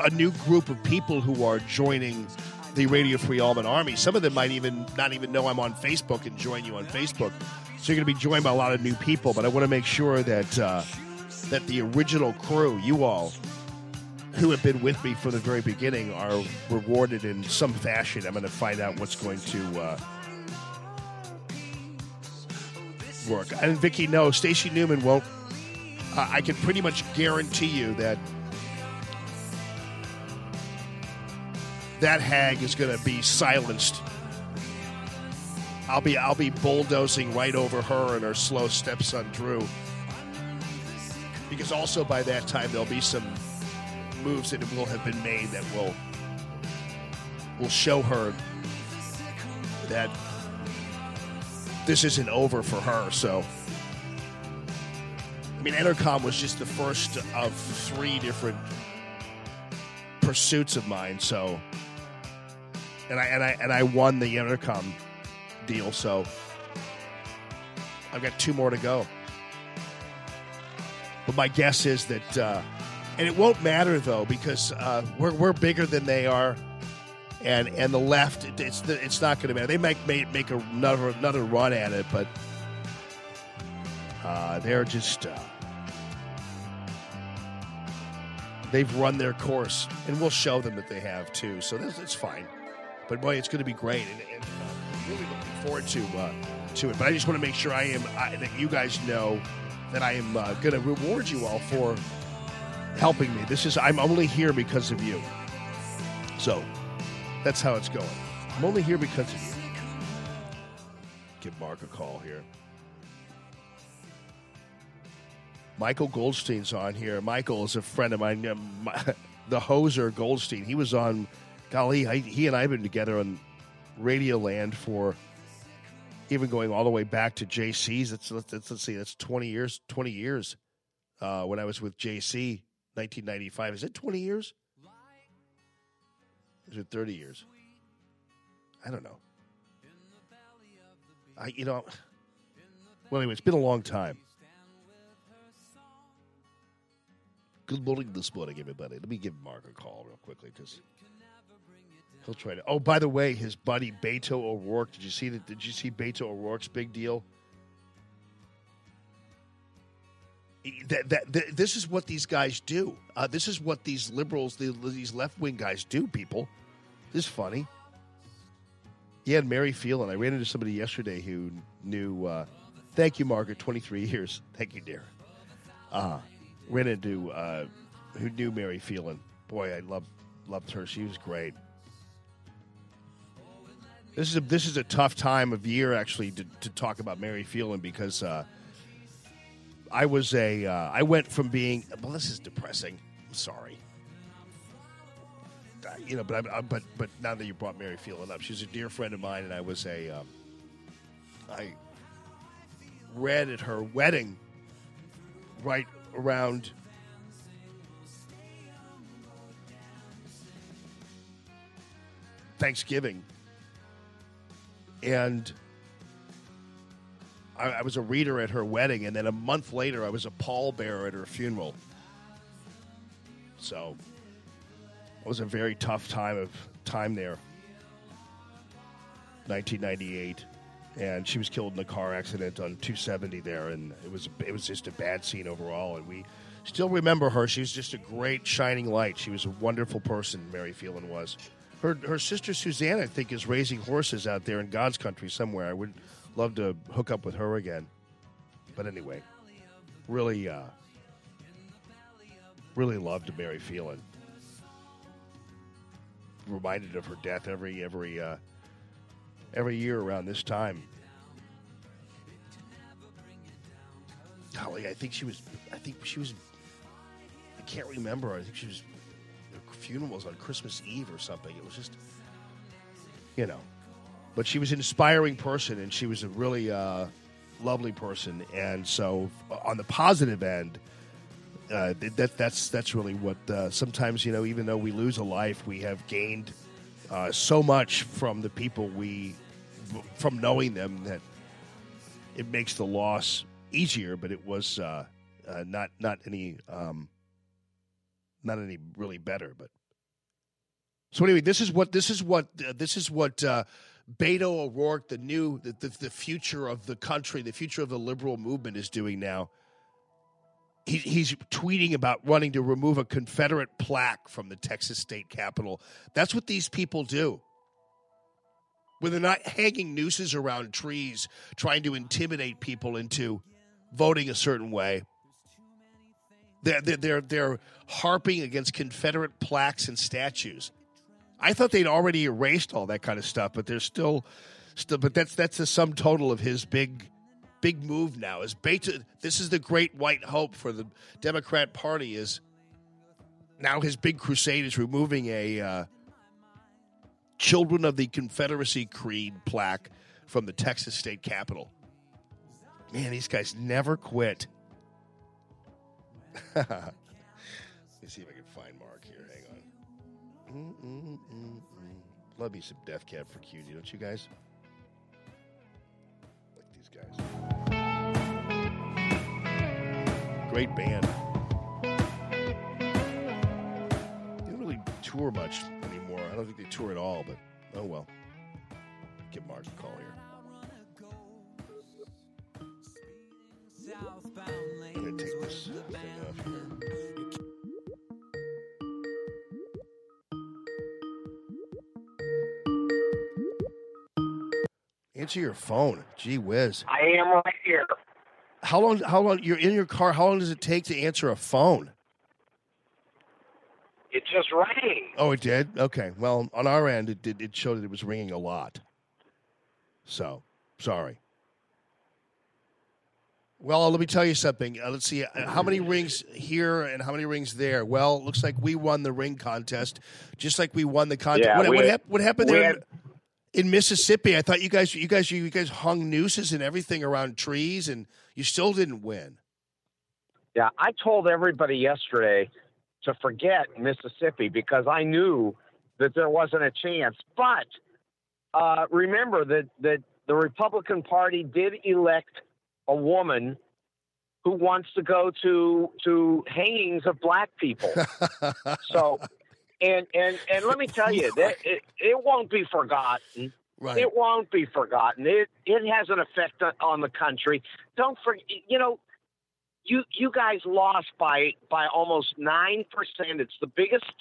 S1: a new group of people who are joining the Radio Free Allman Army. Some of them might even not even know I'm on Facebook and join you on Facebook. So you're going to be joined by a lot of new people. But I want to make sure that uh, that the original crew, you all, who have been with me from the very beginning, are rewarded in some fashion. I'm going to find out what's going to uh, work. And Vicky, no, Stacey Newman won't. Uh, I can pretty much guarantee you that that hag is going to be silenced. I'll be I'll be bulldozing right over her and her slow stepson Drew. Because also by that time there'll be some moves that will have been made that will will show her that this isn't over for her. So I mean Entercom was just the first of three different pursuits of mine, so and I and I and I won the Entercom deal. So I've got two more to go. But my guess is that, uh, and it won't matter though because uh, we're we're bigger than they are, and and the left it's it's not going to matter. They might make make another another run at it, but uh, they're just. Uh, they've run their course, and we'll show them that they have too. So this, it's fine. But boy, it's going to be great. And, and, uh, really looking forward to uh, to it. But I just want to make sure I am I, that you guys know that I am uh, going to reward you all for helping me. This is I'm only here because of you. So that's how it's going. I'm only here because of you. Give Mark a call here. Michael Goldstein's on here. Michael is a friend of mine. The hoser Goldstein. He was on. Golly, I, he and I have been together on Radio Land for even going all the way back to JC's. Let's let's, let's, see. That's twenty years. Twenty years. Uh, when I was with JC, 1995. Is it twenty years? Is it thirty years? I don't know. I you know. Well, anyway, it's been a long time. Good morning this morning, everybody. Let me give Mark a call real quickly because he'll try to. Oh, by the way, his buddy Beto O'Rourke. Did you see that? Did you see Beto O'Rourke's big deal? That, that, that- this is what these guys do. Uh, this is what these liberals, the, these left wing guys do. People, this is funny. He had Mary Phelan. I ran into somebody yesterday who knew. Uh, thank you, Margaret. Twenty three years. Thank you, dear. Uh, ran into uh, who knew Mary Phelan. Boy, I loved loved her. She was great. This is a this is a tough time of year actually to, to talk about Mary Phelan because uh, I was a uh, I went from being well this is depressing. I'm sorry. Uh, You know, but I, I, but but now that you brought Mary Phelan up, she's a dear friend of mine, and I was a um, I read at her wedding right around Thanksgiving. And I, I was a reader at her wedding, and then a month later, I was a pallbearer at her funeral. So it was a very tough time of time there. 1998, and she was killed in a car accident on 270 there, and it was it was just a bad scene overall. And we still remember her. She was just a great shining light. She was a wonderful person. Mary Phelan was. Her her sister Suzanne, I think, is raising horses out there in God's country somewhere. I would love to hook up with her again. But anyway, really, uh, really loved Mary Phelan. Reminded of her death every every uh, every year around this time. Golly, I think she was. I think she was. I can't remember. I think she was. Her funeral was on Christmas Eve or something. It was just, you know, but she was an inspiring person, and she was a really uh, lovely person. And so, on the positive end, uh, that that's that's really what. Uh, sometimes, you know, even though we lose a life, we have gained uh, so much from the people we, from knowing them that it makes the loss easier. But it was uh, uh, not not any um, not any really better. But so anyway, this is what this is what uh, this is what uh, Beto O'Rourke, the new the, the the future of the country, the future of the liberal movement, is doing now. He, he's tweeting about wanting to remove a Confederate plaque from the Texas state capitol. That's what these people do. When they're not hanging nooses around trees, trying to intimidate people into voting a certain way. They're, they're, they're, harping against Confederate plaques and statues. I thought they'd already erased all that kind of stuff, but there's still, still. But that's that's the sum total of his big, big move now. Is Beto? This is the great white hope for the Democrat Party. Is now his big crusade is removing a uh, "Children of the Confederacy" creed plaque from the Texas state capitol. Man, these guys never quit. Let me see if I can find Mark here. Hang on. Mm-mm-mm-mm. Love me some Death Cab for Cutie, don't you guys? Like these guys. Great band. They don't really tour much anymore. I don't think they tour at all, but oh well. Give Mark a call here. I'm gonna take this off here. Answer your phone. Gee whiz.
S10: I am right here.
S1: How long? How long? You're in your car. How long does it take to answer a phone?
S10: It just rang.
S1: Oh, it did. Okay. Well, on our end, it did. It showed that it was ringing a lot. So sorry. Well, let me tell you something. Uh, let's see uh, how many rings here and how many rings there. Well, it looks like we won the ring contest, just like we won the contest.
S10: Yeah,
S1: what,
S10: we
S1: what, hap- what happened there
S10: had-
S1: in Mississippi? I thought you guys, you guys, you guys hung nooses and everything around trees, and you still didn't win.
S10: Yeah, I told everybody yesterday to forget Mississippi because I knew that there wasn't a chance. But uh, remember that, that the Republican Party did elect a woman who wants to go to to hangings of black people. so, and and and let me tell you that it, it won't be forgotten.
S1: Right.
S10: It won't be forgotten. It it has an effect on, the country. Don't forget. You know, you you guys lost by by almost nine percent. It's the biggest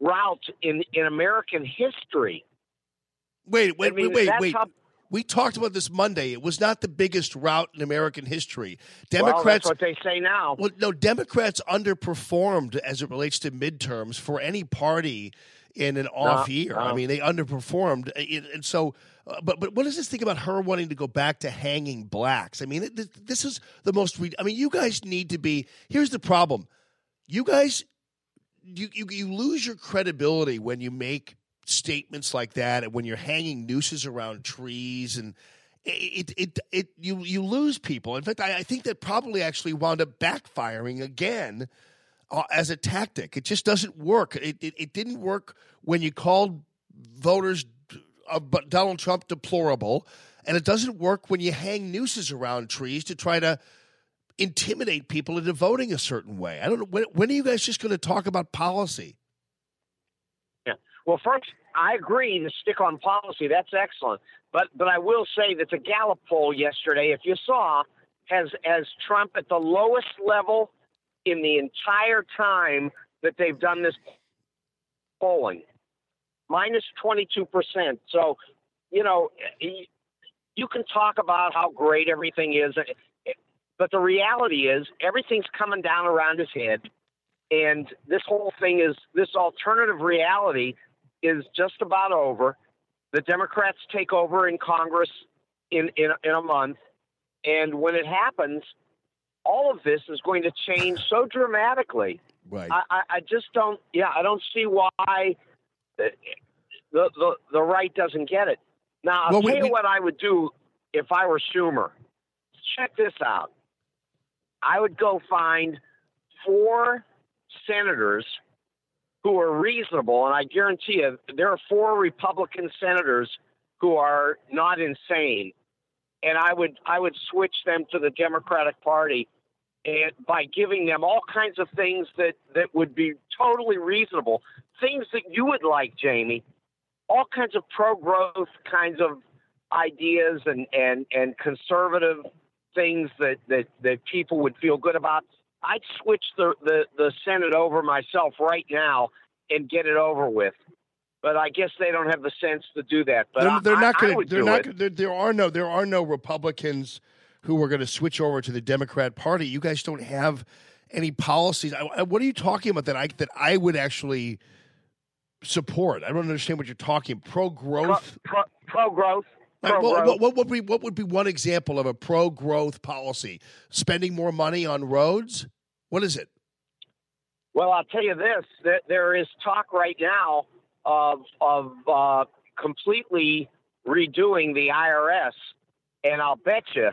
S10: rout in in American history.
S1: Wait, wait,
S10: I mean,
S1: wait, wait.
S10: how-
S1: we talked about this Monday. It was not the biggest rout in American history.
S10: well,
S1: Democrats,
S10: that's what they say now.
S1: well, no, Democrats underperformed as it relates to midterms for any party in an off year. I mean, they underperformed, and so. Uh, but but what does this thing about her wanting to go back to hanging blacks? I mean, it, this- this is the most. Re- I mean, you guys need to be. Here's the problem. You guys, you you, you lose your credibility when you make statements like that, and when you're hanging nooses around trees, and it it it you you lose people. In fact, I, I think that probably actually wound up backfiring again uh, as a tactic. It just doesn't work. It, it it didn't work when you called voters but Donald Trump deplorable, and it doesn't work when you hang nooses around trees to try to intimidate people into voting a certain way. I don't know when, when are you guys just going to talk about policy?
S10: Well, first, I agree to stick on policy. That's excellent. But but I will say that the Gallup poll yesterday, if you saw, has has Trump at the lowest level in the entire time that they've done this polling, minus twenty two percent. So, you know, you can talk about how great everything is, eh, eh, but the reality is everything's coming down around his head and this whole thing is this alternative reality is just about over. The Democrats take over in Congress in in, in a month, and when it happens, all of this is going to change so dramatically.
S1: Right.
S10: I, I, I just don't. Yeah, I don't see why the the the, the right doesn't get it. Now, I'll
S1: Well,
S10: tell
S1: we-
S10: you
S1: we-
S10: what I would do if I were Schumer. Check this out. I would go find four senators who are reasonable, and I guarantee you there are four Republican senators who are not insane, and I would I would switch them to the Democratic Party, and by giving them all kinds of things that that would be totally reasonable, things that you would like, Jamie, all kinds of pro-growth kinds of ideas and and and conservative things that that that people would feel good about. I'd switch the, the, the Senate over myself right now and get it over with. But I guess they don't have the sense to do that. But
S1: they're,
S10: I-
S1: they're not going to. They're not. There, there are no. There are no Republicans who are going to switch over to the Democrat Party. You guys don't have any policies. I, I- what are you talking about that I that I would actually support? I don't understand what you're talking. Pro growth.
S10: Pro, pro growth. Pro growth.
S1: what, what would be what would be one example of a pro growth policy? Spending more money on roads. What is it?
S10: Well, I'll tell you this: that there is talk right now of of uh, completely redoing the IRS, and I'll bet you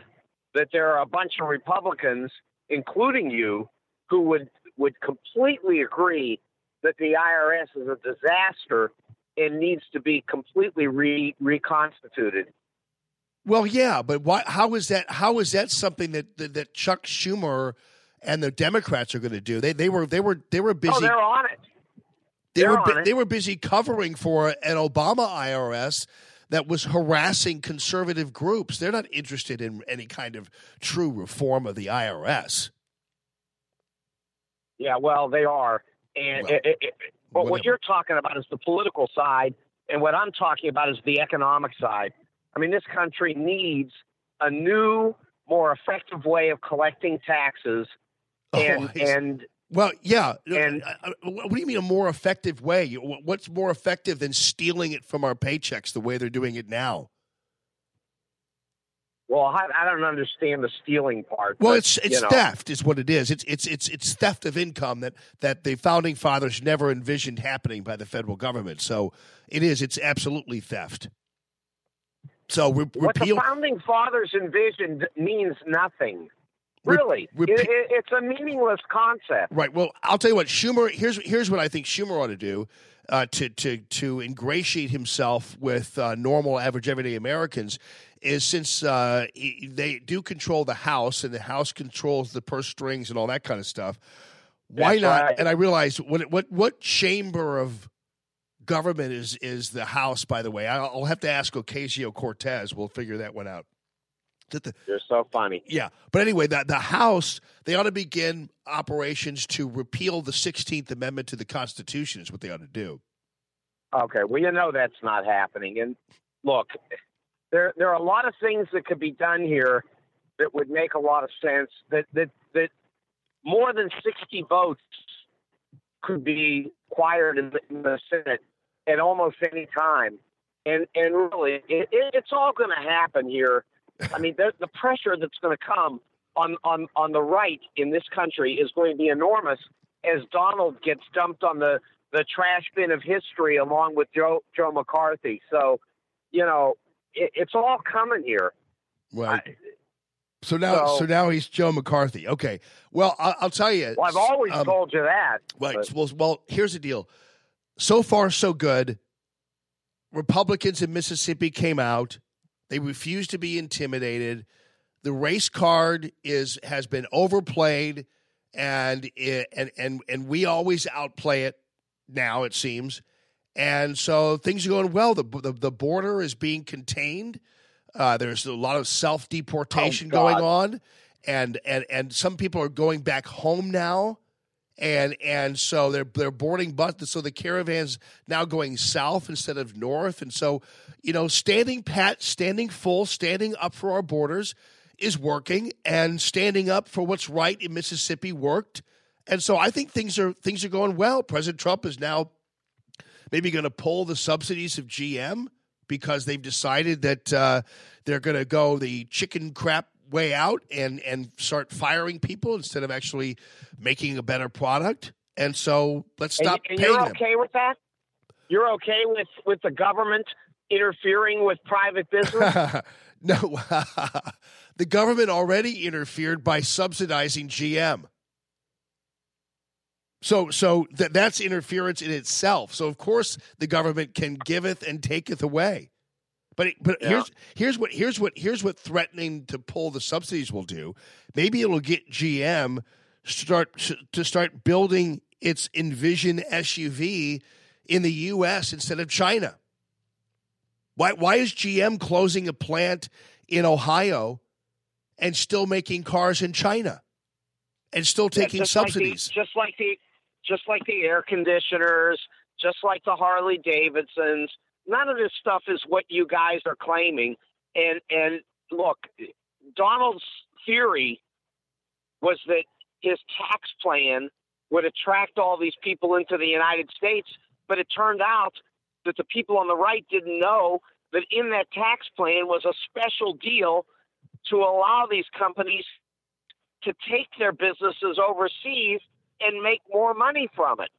S10: that there are a bunch of Republicans, including you, who would would completely agree that the IRS is a disaster and needs to be completely re- reconstituted.
S1: Well, yeah, but why, how is that? How is that something that that, that Chuck Schumer and the Democrats are going to do? They they were they were they were oh, busy.
S10: Oh, they're on it.
S1: they
S10: they're
S1: were
S10: it.
S1: they were busy covering for an Obama IRS that was harassing conservative groups. They're not interested in any kind of true reform of the IRS.
S10: Yeah, well, they are. And it, it, it- but what you're talking about is the political side, and what I'm talking about is the economic side. I mean, this country needs a new, more effective way of collecting taxes. Oh, and,
S1: Oh,
S10: and
S1: Well, yeah.
S10: And-
S1: what do you mean a more effective way? What's more effective than stealing it from our paychecks the way they're doing it now?
S10: Well, I, I don't understand the stealing part.
S1: Well,
S10: but,
S1: it's it's
S10: you know,
S1: theft is what it is. It's it's it's it's theft of income that that the founding fathers never envisioned happening by the federal government. So it is. It's absolutely theft. So re-
S10: What the founding fathers envisioned means nothing.
S1: Re-
S10: Really, It- it- it's a meaningless concept.
S1: Right. Well, I'll tell you what. Schumer. Here's here's what I think Schumer ought to do uh, to to to ingratiate himself with uh, normal, average, everyday Americans. Is since uh, they do control the House and the House controls the purse strings and all that kind of stuff. Why
S10: That's
S1: not?
S10: right.
S1: And I realize what what what chamber of government is is the House? By the way, I'll have to ask Ocasio Cortez. We'll figure that one out. The-
S10: You're so funny.
S1: yeah, but anyway, the the House they ought to begin operations to repeal the Sixteenth Amendment to the Constitution. Is what they ought to do.
S10: Okay, well, you know that's not happening. And look, there there are a lot of things that could be done here that would make a lot of sense. That that that more than sixty votes could be acquired in the, in the Senate at almost any time. And and really, it, it, it's all going to happen here. I mean, the, the pressure that's going to come on, on on the right in this country is going to be enormous as Donald gets dumped on the the trash bin of history along with Joe Joe McCarthy. So, you know, it, it's all coming here.
S1: Right. so now, so,
S10: so-
S1: now he's Joe McCarthy. Okay. Well, I'll, I'll tell you.
S10: Well, I've always
S1: um,
S10: told you that.
S1: Right.
S10: but-
S1: Well, well, here's the deal. So far, so good. Republicans in Mississippi came out. They refused to be intimidated. The race card is has been overplayed, and it, and and and we always outplay it. Now it seems, and so things are going well. The the, the border is being contained. Uh, there's a lot of self deportation
S10: Oh,
S1: going on, and and and some people are going back home now and and so they're they're boarding bus. So the caravans now going south instead of north, and so you know, standing pat, standing full, standing up for our borders is working, and standing up for what's right in Mississippi worked, and so I think things are things are going well. President Trump is now maybe going to pull the subsidies of GM because they've decided that uh, they're going to go the chicken crap way out and and start firing people instead of actually making a better product. And so let's stop
S10: and,
S1: paying
S10: you're
S1: them.
S10: okay with that? You're okay with with the government interfering with private business?
S1: no, the government already interfered by subsidizing GM. So, so that that's interference in itself. So, of course, the government can giveth and taketh away. But but
S10: Yeah.
S1: here's here's what here's what here's what threatening to pull the subsidies will do. Maybe it'll get GM start to start building its Envision SUV in the U.S. instead of China. Why why is GM closing a plant in Ohio and still making cars in China and still
S10: Yeah,
S1: taking
S10: just like the-
S1: subsidies?
S10: just like the just like the air conditioners, just like the Harley Davidsons. None of this stuff is what you guys are claiming. And and look, Donald's theory was that his tax plan would attract all these people into the United States, but it turned out that the people on the right didn't know that in that tax plan was a special deal to allow these companies to take their businesses overseas and make more money from it.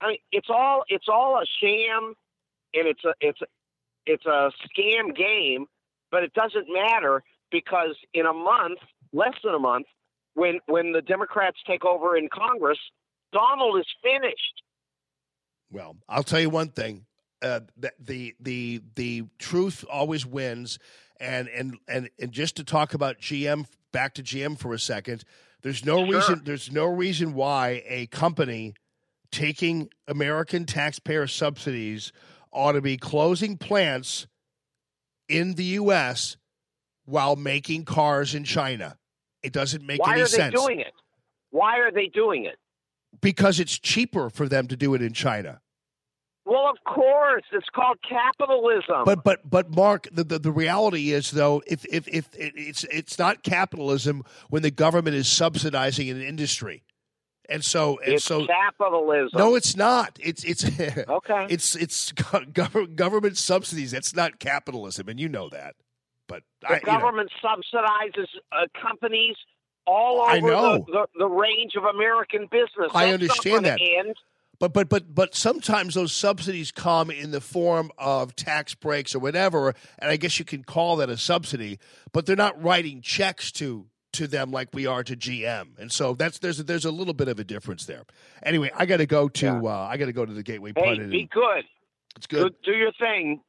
S10: I mean, it's all it's all a sham, and it's a it's a, it's a scam game. But it doesn't matter because in a month, less than a month, when when the Democrats take over in Congress, Donald is finished.
S1: Well, I'll tell you one thing: uh, the, the the the truth always wins. And and and and just to talk about GM, back to GM for a second. There's no
S10: Sure.
S1: reason. There's no reason why a company taking American taxpayer subsidies ought to be closing plants in the U.S. while making cars in China. It doesn't make
S10: Why
S1: any
S10: are they
S1: sense
S10: doing it? Why are they doing it?
S1: because it's cheaper for them to do it in China.
S10: Well, of course, it's called capitalism.
S1: But but but Mark, the, the, the reality is though, if if if it, it's it's not capitalism when the government is subsidizing an industry, and so and
S10: it's
S1: so.
S10: capitalism.
S1: No, it's not. It's it's
S10: okay.
S1: It's it's gov- government subsidies. That's not capitalism, and you know that. But
S10: the
S1: I, you know,
S10: government subsidizes uh, companies all over
S1: I.
S10: The, the, the range of American business.
S1: I
S10: That's
S1: understand
S10: not
S1: that.
S10: End.
S1: But but but but sometimes those subsidies come in the form of tax breaks or whatever, and I guess you can call that a subsidy. But they're not writing checks to to them like we are to GM, and so that's there's a, there's a little bit of a difference there. Anyway, I got to go to uh, I got to go to the Gateway
S10: Hey, be
S1: and-
S10: good.
S1: It's good.
S10: Do, do your thing.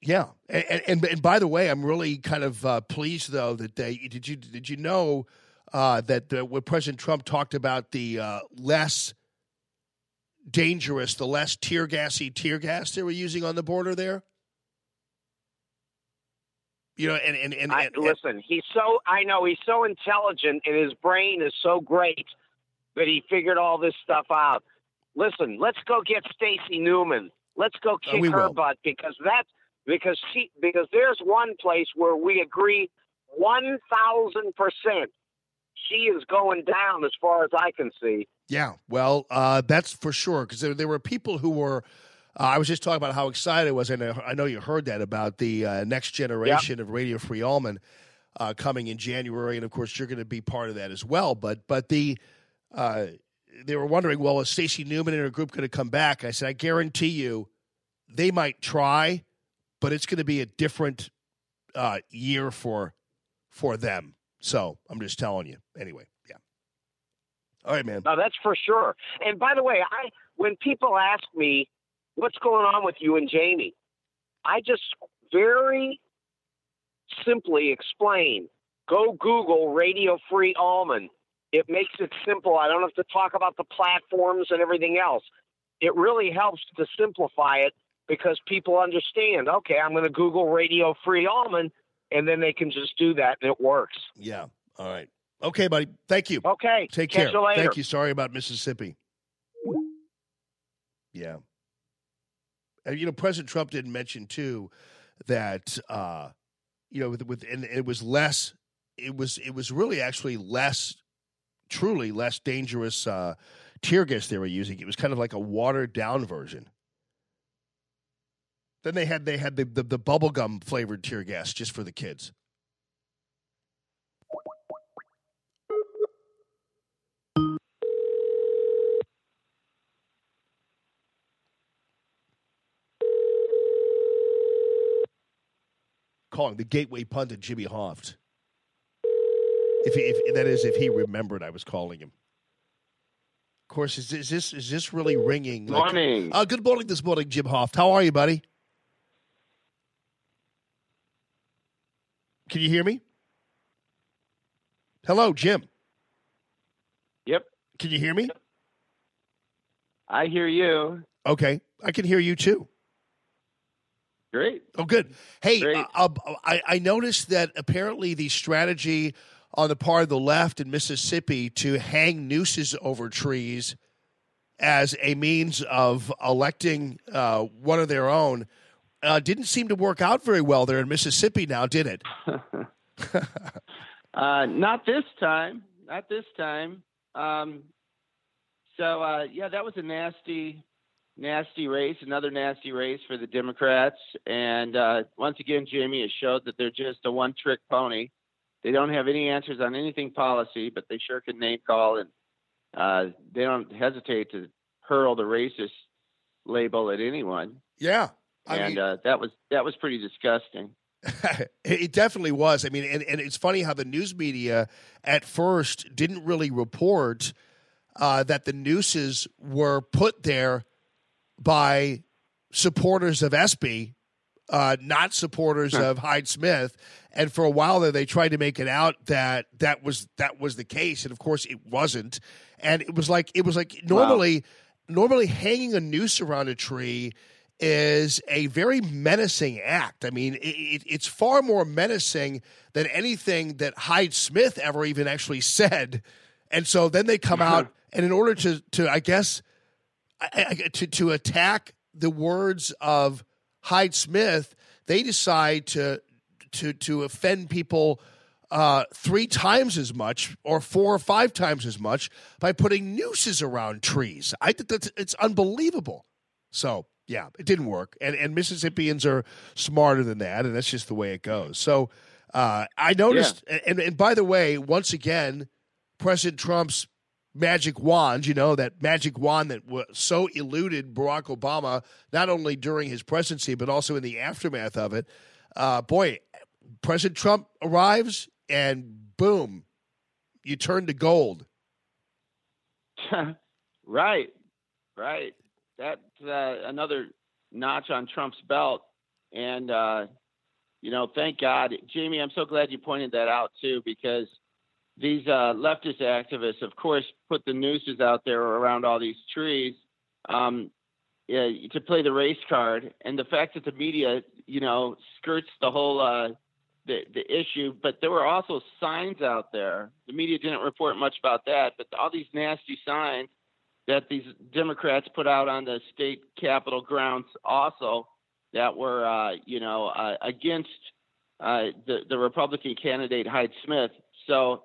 S1: Yeah, and, and and and by the way, I'm really kind of uh, pleased though that they did you did you know uh, that the, when President Trump talked about the uh, less dangerous, the less tear gassy tear gas they were using on the border there. You know, and and and,
S10: I,
S1: and- and-
S10: listen, he's so I know he's so intelligent and his brain is so great that he figured all this stuff out. Listen, let's go get Stacey Newman. Let's go kick her
S1: will.
S10: butt because that's because she because there's one place where we agree one thousand percent. She is going down as far as I can see.
S1: Yeah, well, uh, that's for sure because there, there were people who were. Uh, I was just talking about how excited I was, and I I know you heard that about the uh, next generation of Radio Free Allman uh, coming in January, and of course you're going to be part of that as well. But but the uh, they were wondering, well, is Stacey Newman and her group going to come back? I said, I guarantee you, they might try, but it's going to be a different uh, year for for them. So I'm just telling you. Anyway. All right, man.
S10: No, that's for sure. And by the way, I when people ask me what's going on with you and Jamie, I just very simply explain. Go Google Radio Free Allman. It makes it simple. I don't have to talk about the platforms and everything else. It really helps to simplify it because people understand. Okay, I'm going to Google Radio Free Allman, and then they can just do that, and it works.
S1: Yeah. All right. Okay, buddy. Thank you.
S10: Okay.
S1: Take care.
S10: you.
S1: Thank you. Sorry about Mississippi. Yeah. And you know, President Trump didn't mention too that uh, you know, with, with and it was less. It was it was really actually less, truly less dangerous uh, tear gas they were using. It was kind of like a watered down version. Then they had they had the the, the bubblegum flavored tear gas just for the kids. Calling the gateway pundit Jimmy Hoft. If, he, if that is, if he remembered, I was calling him. Of course, is, is this is this really ringing? like-
S11: Morning.
S1: Uh, good morning this morning, Jim Hoft. How are you, buddy? Can you hear me? Hello, Jim.
S11: Yep.
S1: Can you hear me?
S11: I hear you.
S1: Okay, I can hear you too.
S11: Great.
S1: Oh, good. Hey, uh, uh, I, I noticed that apparently the strategy on the part of the left in Mississippi to hang nooses over trees as a means of electing uh, one of their own uh, didn't seem to work out very well there in Mississippi now, did it?
S11: Uh, not this time. Not this time. Um, so uh, yeah, that was a nasty, nasty race. Another nasty race for the Democrats. And uh, once again, Jamie has showed that they're just a one-trick pony. They don't have any answers on anything policy, but they sure can name call, and uh, they don't hesitate to hurl the racist label at anyone.
S1: Yeah. I
S11: and
S1: mean-
S11: uh, that was that was pretty disgusting.
S1: it definitely was. I mean, and, and it's funny how the news media at first didn't really report uh, that the nooses were put there by supporters of Espy, uh, not supporters of Hyde Smith. And for a while there, they tried to make it out that that was that was the case, and of course it wasn't. And it was like it was like normally normally hanging a noose around a tree is a very menacing act. I mean, it, it, it's far more menacing than anything that Hyde Smith ever even actually said. And so then they come out, and in order to, to I guess, I, I, to to attack the words of Hyde Smith, they decide to to to offend people uh, three times as much or four or five times as much by putting nooses around trees. I think that's it's unbelievable. So yeah, it didn't work, and and Mississippians are smarter than that, and that's just the way it goes. So uh, I noticed, and and by the way, once again, President Trump's magic wand, you know, that magic wand that so eluded Barack Obama, not only during his presidency, but also in the aftermath of it. Uh, boy, President Trump arrives and boom, you turn to gold.
S11: right, right. That's uh, another notch on Trump's belt. And, uh, you know, thank God. Jamie, I'm so glad you pointed that out, too, because these uh, leftist activists, of course, put the nooses out there around all these trees um, to play the race card. And the fact that the media, you know, skirts the whole uh, the the issue, but there were also signs out there. The media didn't report much about that, but all these nasty signs that these Democrats put out on the state capitol grounds also that were, uh, you know, uh, against uh, the the Republican candidate Hyde Smith. So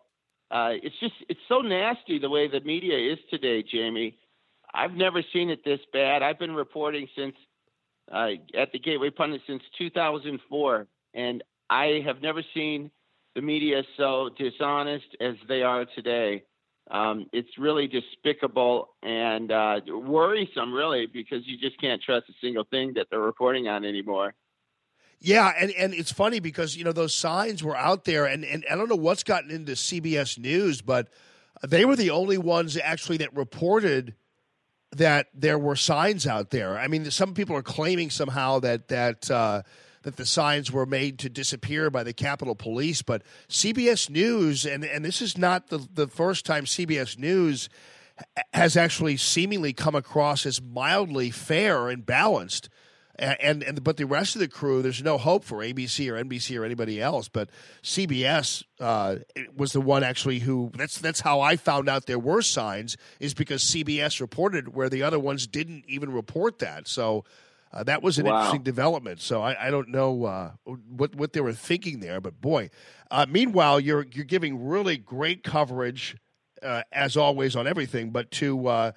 S11: uh, it's just it's so nasty the way the media is today, Jamie. I've never seen it this bad. I've been reporting since uh, at the Gateway Pundit since 2004, and I have never seen the media so dishonest as they are today. Um, it's really despicable and uh, worrisome, really, because you just can't trust a single thing that they're reporting on anymore.
S1: Yeah, and, and it's funny because you know those signs were out there, and, and I don't know what's gotten into CBS News, but they were the only ones actually that reported that there were signs out there. I mean, some people are claiming somehow that that uh, that the signs were made to disappear by the Capitol Police, but CBS News, and and this is not the the first time CBS News has actually seemingly come across as mildly fair and balanced. And, and but the rest of the crew, there's no hope for ABC or NBC or anybody else. But CBS uh, was the one actually who that's that's how I found out there were signs is because CBS reported where the other ones didn't even report that. So uh, that was an
S11: Wow.
S1: interesting development. So I, I don't know uh, what what they were thinking there, but boy. Uh, meanwhile, you're you're giving really great coverage uh, as always on everything, but to uh,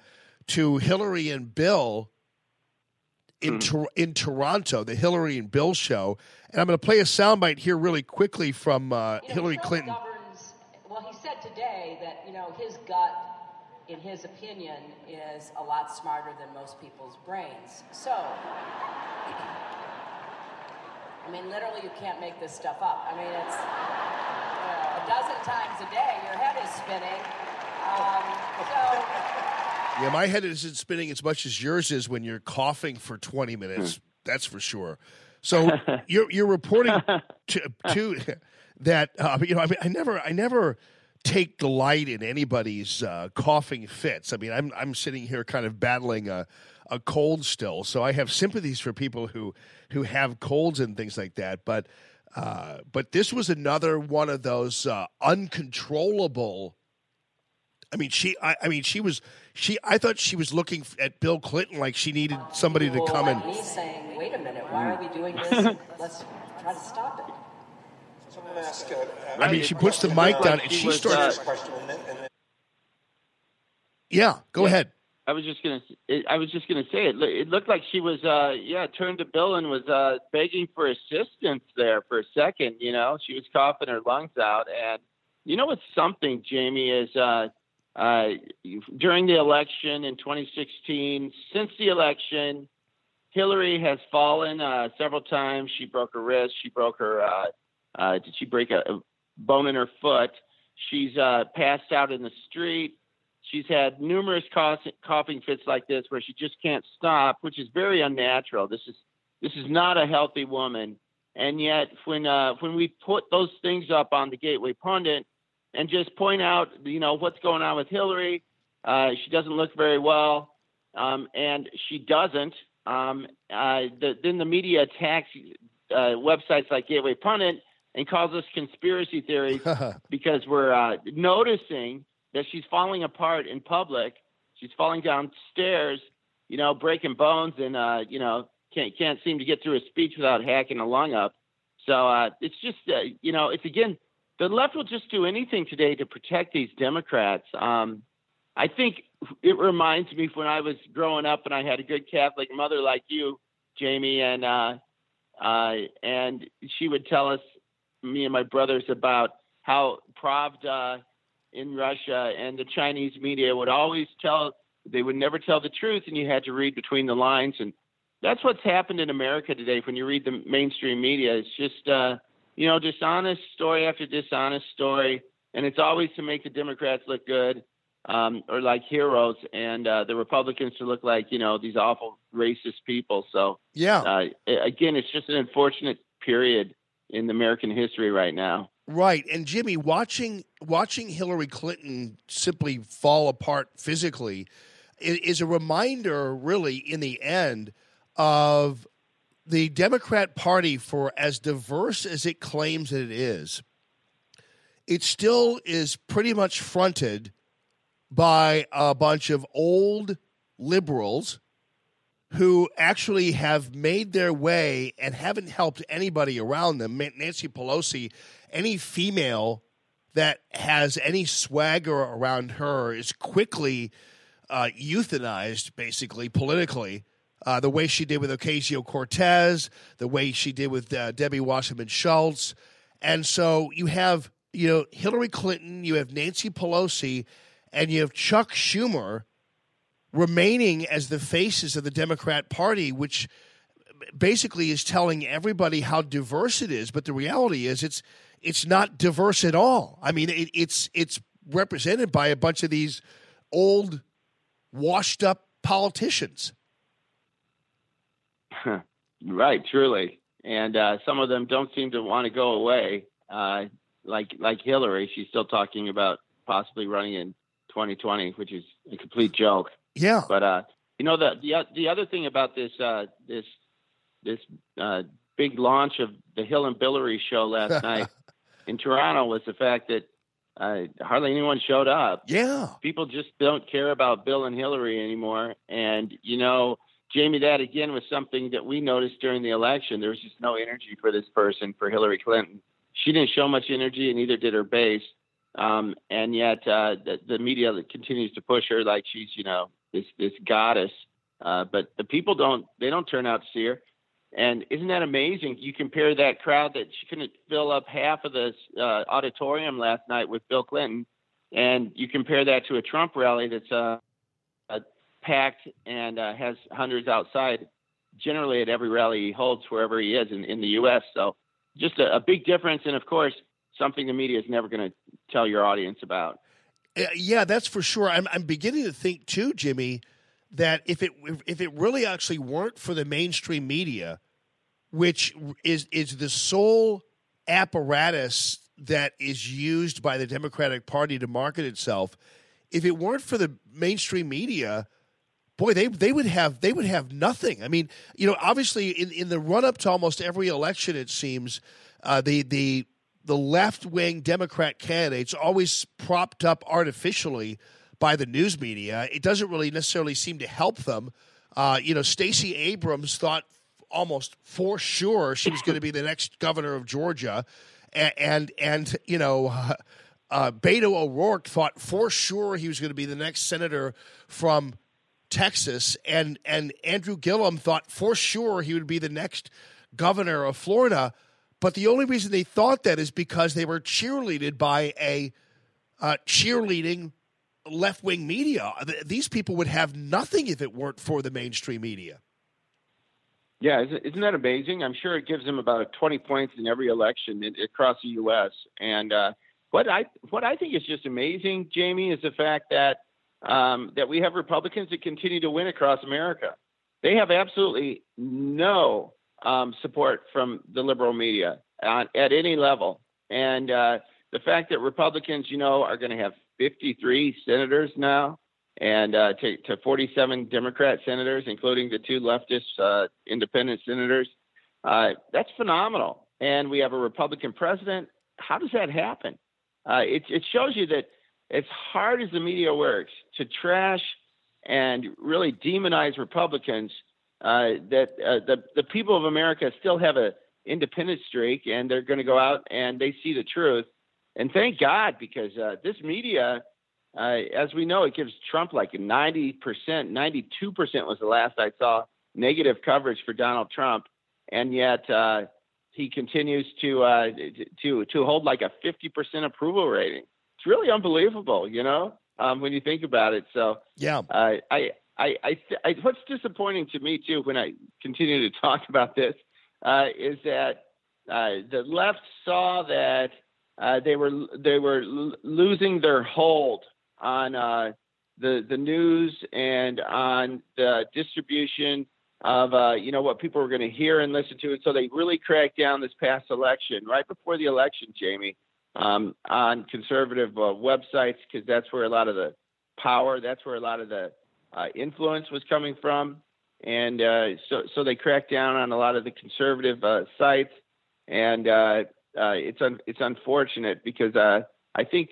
S1: to Hillary and Bill in Tor- in Toronto, the Hillary and Bill show, and I'm going to play a soundbite here really quickly from uh, Hillary Clinton.
S12: Well, he said today that, you know, his gut, in his opinion, is a lot smarter than most people's brains. So, I mean, literally, you can't make this stuff up. I mean, it's you know, a dozen times a day, your head is spinning. Um, so,
S1: Yeah, my head isn't spinning as much as yours is when you're coughing for 20 minutes. That's for sure. So you're you're reporting to, to that uh, you know I mean I never I never take delight in anybody's uh, coughing fits. I mean I'm I'm sitting here kind of battling a a cold still, so I have sympathies for people who who have colds and things like that. But uh, but this was another one of those uh, uncontrollable. I mean, she. I, I mean, she was. She. I thought she was looking at Bill Clinton like she needed somebody to come
S12: like
S1: and.
S12: me saying, wait a minute, why are we doing this? Let's try to stop it.
S1: I mean, she puts the mic down and she starts. Yeah, go ahead.
S11: I was just gonna. I was just gonna say it. It looked like she was, uh, yeah, turned to Bill and was uh, begging for assistance there for a second. You know, she was coughing her lungs out, and you know what's something, Jamie, is uh, uh, during the election in 2016. Since the election, Hillary has fallen uh, several times. She broke her wrist. She broke her. Uh, uh, did she break a, a bone in her foot? She's uh, passed out in the street. She's had numerous cough, coughing fits like this where she just can't stop, which is very unnatural. This is this is not a healthy woman. And yet, when when we put those things up on the Gateway Pundit and just point out, you know, what's going on with Hillary, uh, she doesn't look very well, um, and she doesn't. Um, uh, the, then the media attacks uh, websites like Gateway Pundit and calls us conspiracy theories because we're uh, noticing that she's falling apart in public. She's falling downstairs, you know, breaking bones and uh, you know can't can't seem to get through a speech without hacking a lung up. So uh, it's just uh, you know it's again the left will just do anything today to protect these Democrats. Um, I think it reminds me when I was growing up and I had a good Catholic mother like you, Jamie, and uh, uh, and she would tell us, me and my brothers, about how Pravda in Russia and the Chinese media would always tell they would never tell the truth, and you had to read between the lines. And that's what's happened in America today. When you read the mainstream media, it's just uh, you know dishonest story after dishonest story, and it's always to make the Democrats look good um, or like heroes, and uh, the Republicans to look like you know these awful racist people. So
S1: Yeah.
S11: uh, again, it's just an unfortunate period in American history right now.
S1: Right, and Jimmy, watching watching Hillary Clinton simply fall apart physically is a reminder, really, in the end, of the Democrat Party for as diverse as it claims that it is. It still is pretty much fronted by a bunch of old liberals who actually have made their way and haven't helped anybody around them. Nancy Pelosi, any female that has any swagger around her is quickly uh, euthanized, basically, politically. Uh, the way she did with Ocasio Cortez, the way she did with uh, Debbie Wasserman Schultz. And so you have, you know, Hillary Clinton, you have Nancy Pelosi, and you have Chuck Schumer remaining as the faces of the Democrat Party, which basically is telling everybody how diverse it is. But the reality is, it's it's not diverse at all. I mean, it, it's it's represented by a bunch of these old, washed up politicians.
S11: right, truly. And uh, some of them don't seem to want to go away. Uh, like like Hillary, she's still talking about possibly running in 2020, which is a complete joke.
S1: Yeah.
S11: But uh, you know the the the other thing about this uh, this this uh, big launch of the Hill and Billary show last night in Toronto was the fact that uh, hardly anyone showed up.
S1: Yeah.
S11: People just don't care about Bill and Hillary anymore. And, you know, Jamie, that again was something that we noticed during the election. There was just no energy for this person, for Hillary Clinton. She didn't show much energy, and neither did her base. Um, and yet, uh, the, the media that continues to push her like she's, you know, this this goddess. Uh, but the people don't they don't turn out to see her. And isn't that amazing? You compare that crowd that she couldn't fill up half of the uh, auditorium last night with Bill Clinton, and you compare that to a Trump rally that's uh, packed and uh, has hundreds outside, generally at every rally he holds wherever he is in, in the U.S. So just a, a big difference, and of course, something the media is never going to tell your audience about.
S1: Yeah, that's for sure. I'm, I'm beginning to think too, Jimmy, that if it if it really actually weren't for the mainstream media, which is is the sole apparatus that is used by the Democratic Party to market itself, if it weren't for the mainstream media, boy, they they would have they would have nothing. I mean, you know, obviously in, in the run up to almost every election, it seems uh, the the the left wing Democrat candidates always propped up artificially by the news media. It doesn't really necessarily seem to help them. Uh, you know, Stacey Abrams thought almost for sure she was going to be the next governor of Georgia, and and, and you know. Uh, Beto O'Rourke thought for sure he was going to be the next senator from Texas, and and Andrew Gillum thought for sure he would be the next governor of Florida. But the only reason they thought that is because they were cheerleaded by a uh, cheerleading left wing media. These people would have nothing if it weren't for the mainstream media.
S11: Yeah, isn't that amazing? I'm sure it gives them about 20 points in every election across the U.S. And uh, what I what I think is just amazing, Jamie, is the fact that um, that we have Republicans that continue to win across America. They have absolutely no um, support from the liberal media at, any level, and uh, the fact that Republicans, you know, are going to have 53 senators now and uh, to, to 47 Democrat senators, including the two leftist uh, independent senators. Uh, that's phenomenal. And we have a Republican president. How does that happen? Uh, it, it shows you that as hard as the media works to trash and really demonize Republicans, uh, that uh, the the people of America still have a independent streak, and they're going to go out and they see the truth. And thank God, because uh, this media, uh, as we know, it gives Trump like ninety percent, ninety-two percent was the last I saw negative coverage for Donald Trump, and yet uh, he continues to uh, to to hold like a fifty percent approval rating. It's really unbelievable, you know, um, when you think about it. So
S1: yeah,
S11: uh, I. I, I, I, what's disappointing to me too when I continue to talk about this uh, is that uh, the left saw that uh, they were they were l- losing their hold on uh, the the news and on the distribution of uh, you know what people were going to hear and listen to, and so they really cracked down this past election, right before the election, Jamie, um, on conservative uh, websites because that's where a lot of the power, that's where a lot of the uh, influence was coming from, and uh, so so they cracked down on a lot of the conservative uh, sites, and uh, uh, it's un- it's unfortunate because I think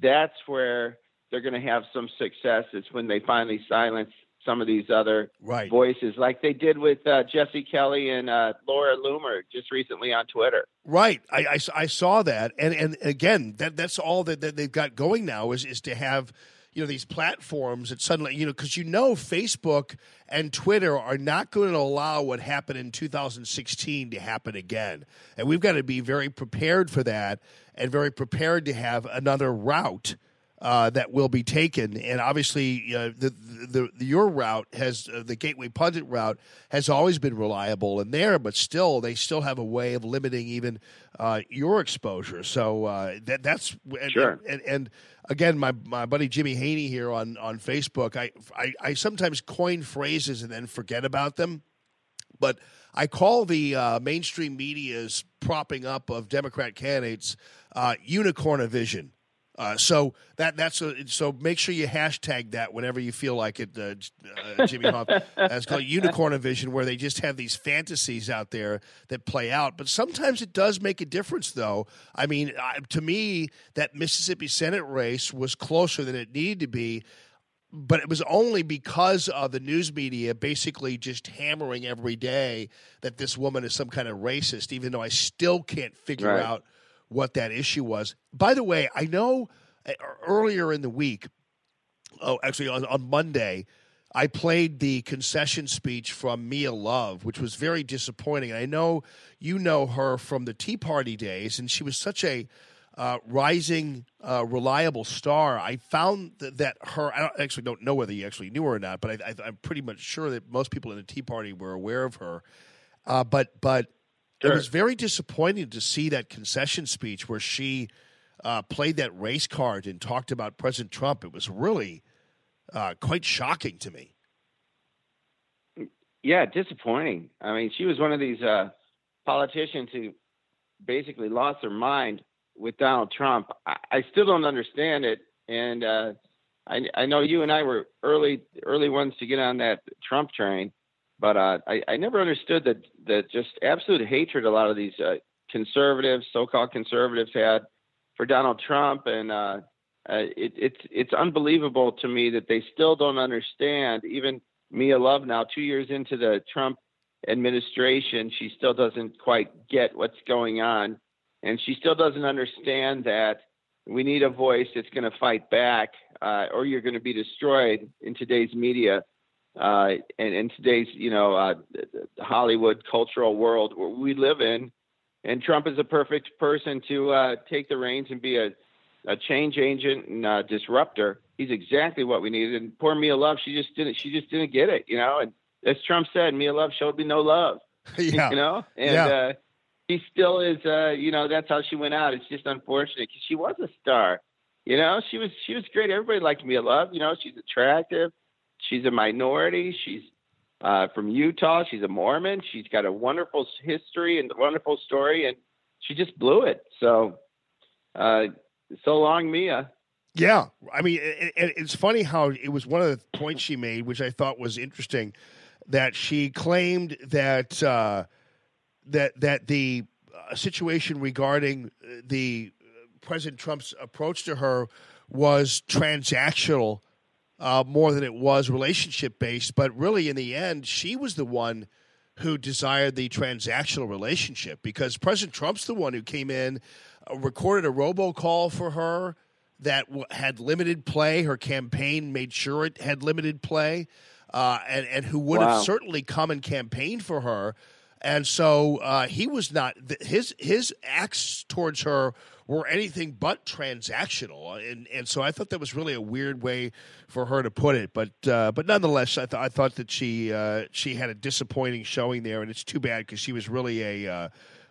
S11: that's where they're going to have some success. Is when they finally silence some of these other
S1: right.
S11: voices, like they did with uh, Jesse Kelly and uh, Laura Loomer just recently on Twitter.
S1: Right, I, I, I, saw that, and and again, that that's all that, that they've got going now is is to have you know these platforms that suddenly you know because you know Facebook and Twitter are not going to allow what happened in 2016 to happen again, and we've got to be very prepared for that and very prepared to have another route. Uh, that will be taken, and obviously, uh, the, the, the your route has uh, the Gateway Pundit route has always been reliable in there, but still, they still have a way of limiting even uh, your exposure. So uh, that that's
S11: sure.
S1: and, and, and again, my, my buddy Jimmy Haney here on, on Facebook, I, I, I sometimes coin phrases and then forget about them. But I call the uh, mainstream media's propping up of Democrat candidates uh, unicorn vision. Uh, so that that's a, so make sure you hashtag that whenever you feel like it, uh, uh, Jimmy Hoft. it's called Unicorn Vision, where they just have these fantasies out there that play out. But sometimes it does make a difference, though. I mean, to me, that Mississippi Senate race was closer than it needed to be. But it was only because of the news media basically just hammering every day that this woman is some kind of racist, even though I still can't figure
S11: right.
S1: out what that issue was. By the way, I know uh, earlier in the week, oh, actually on, on Monday, I played the concession speech from Mia Love, which was very disappointing. I know you know her from the Tea Party days, and she was such a uh, rising, uh, reliable star. I found that, that her, I don't, actually don't know whether you actually knew her or not, but I, am pretty much sure that most people in the Tea Party were aware of her. Uh, but but
S11: Sure.
S1: it was very disappointing to see that concession speech where she uh, played that race card and talked about President Trump. It was really uh, quite shocking to me.
S11: Yeah, disappointing. I mean, she was one of these uh, politicians who basically lost their mind with Donald Trump. I, I still don't understand it, and uh, I, I know you and I were early early ones to get on that Trump train. But uh, I, I never understood that that just absolute hatred a lot of these uh, conservatives, so-called conservatives, had for Donald Trump, and uh, uh, it, it's it's unbelievable to me that they still don't understand. Even Mia Love, now two years into the Trump administration, she still doesn't quite get what's going on, and she still doesn't understand that we need a voice that's going to fight back, uh, or you're going to be destroyed in today's media uh, and in today's you know uh, Hollywood cultural world where we live in, and Trump is a perfect person to uh, take the reins and be a, a change agent and uh, disruptor. He's exactly what we needed. And poor Mia Love, she just didn't she just didn't get it, you know. And as Trump said, Mia Love showed me no love,
S1: yeah.
S11: you know. And
S1: yeah.
S11: uh, he still is, uh, you know, that's how she went out. It's just unfortunate because she was a star. You know, she was she was great. Everybody liked Mia Love. You know, she's attractive she's a minority. She's uh, from Utah. She's a Mormon. She's got a wonderful history and a wonderful story, and she just blew it. So, uh, so long, Mia.
S1: Yeah, I mean, it, it, it's funny how it was one of the points she made, which I thought was interesting, that she claimed that uh, that that the uh, situation regarding the uh, President Trump's approach to her was transactional uh, more than it was relationship based. But really, in the end, she was the one who desired the transactional relationship because President Trump's the one who came in, uh, recorded a robocall for her that w- had limited play. Her campaign made sure it had limited play, uh, and and who would
S11: Wow.
S1: have certainly come and campaigned for her. And so uh, he was not th- his his acts towards her were anything but transactional, and and so I thought that was really a weird way for her to put it. But uh, but nonetheless, I, th- I thought that she uh, she had a disappointing showing there, and it's too bad because she was really a uh,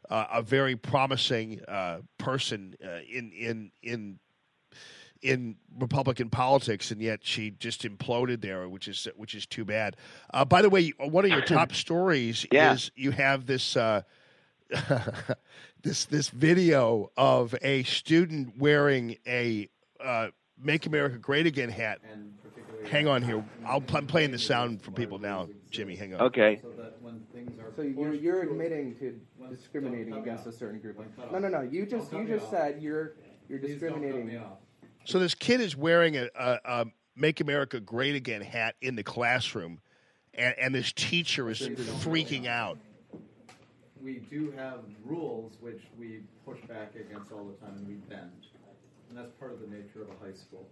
S1: uh, a very promising uh, person uh, in in in in Republican politics, and yet she just imploded there, which is which is too bad. Uh, by the way, one of your top stories
S11: Yeah.
S1: is you have this uh, this this video of a student wearing a uh, "Make America Great Again" hat. Hang on here, I'll, I'm playing the sound for people now. Jimmy, hang on.
S11: Okay.
S13: So you're, you're admitting to discriminating against a certain group. No, no, no. You just you just said you're you're discriminating.
S1: So this kid is wearing a, a, a "Make America Great Again" hat in the classroom, and, and this teacher is freaking out.
S14: We do have rules which we push back against all the time and we bend. And that's part of the nature of a high school.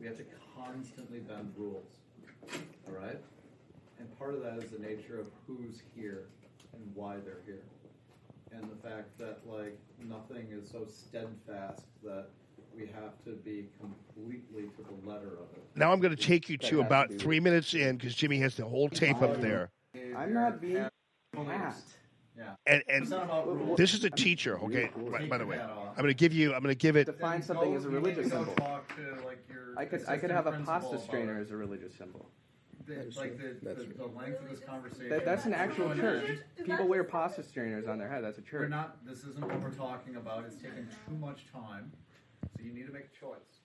S14: We have to constantly bend rules. All right? And part of that is the nature of who's here and why they're here. And the fact that, like, nothing is so steadfast that we have to be completely to the letter of it.
S1: Now I'm going to take you to about three minutes in because Jimmy has the whole tape up there.
S13: I'm not being asked.
S14: Yeah.
S1: And and
S14: It's not about rules.
S1: this is a teacher. Okay. By, by the way, I'm going to give you. I'm going to give it.
S13: Define something as a religious symbol.
S14: Talk to, like, your
S13: I could I could have a pasta strainer as a religious symbol.
S14: The, like the, the, the length of this conversation.
S13: That, that's an actual church. People wear pasta strainers on their head. That's a
S14: We're
S13: church.
S14: not. This isn't what we're talking about. It's taking too much time, so you need to make a choice.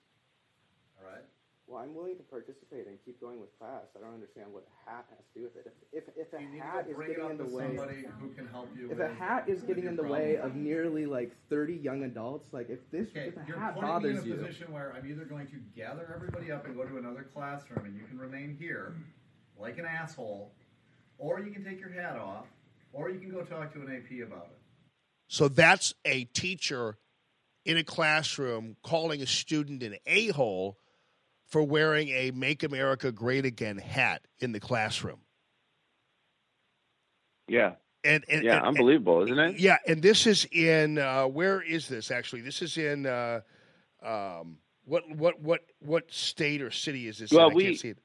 S14: All right.
S13: Well, I'm willing to participate and keep going with class. I don't understand what a hat has to do with it. If if, if a
S14: You
S13: hat is getting in the way,
S14: who can help you.
S13: if
S14: with-
S13: a hat is getting in the
S14: problem.
S13: way of nearly like 30 young adults, like if this
S14: Okay,
S13: if a
S14: you're
S13: hat
S14: putting
S13: bothers
S14: me in a
S13: you,
S14: position where I'm either going to gather everybody up and go to another classroom, and you can remain here, like an asshole, or you can take your hat off, or you can go talk to an AP about it.
S1: So that's a teacher in a classroom calling a student an a hole for wearing a "Make America Great Again" hat in the classroom.
S11: Yeah.
S1: And, and
S11: yeah,
S1: and-
S11: unbelievable, isn't it?
S1: Yeah, and this is in uh, where is this actually? This is in uh, um, what what what what state or city is this? in?
S11: Well,
S1: I
S11: we-
S1: can't see it.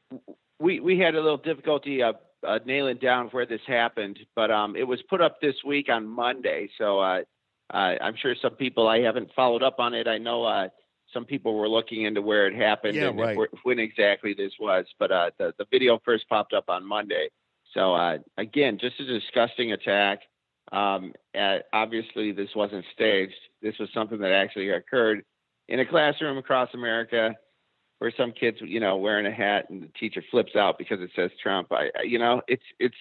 S11: we we had a little difficulty uh, uh, nailing down where this happened, but um, it was put up this week on Monday. So uh, uh, I'm sure some people I haven't followed up on it. I know uh, some people were looking into where it happened
S1: Yeah,
S11: and
S1: right.
S11: when exactly this was, but uh, the the video first popped up on Monday. So uh, again, just a disgusting attack. Um, obviously, this wasn't staged. This was something that actually occurred in a classroom across America where some kids, you know, wearing a hat and the teacher flips out because it says Trump. I, I- you know, it's it's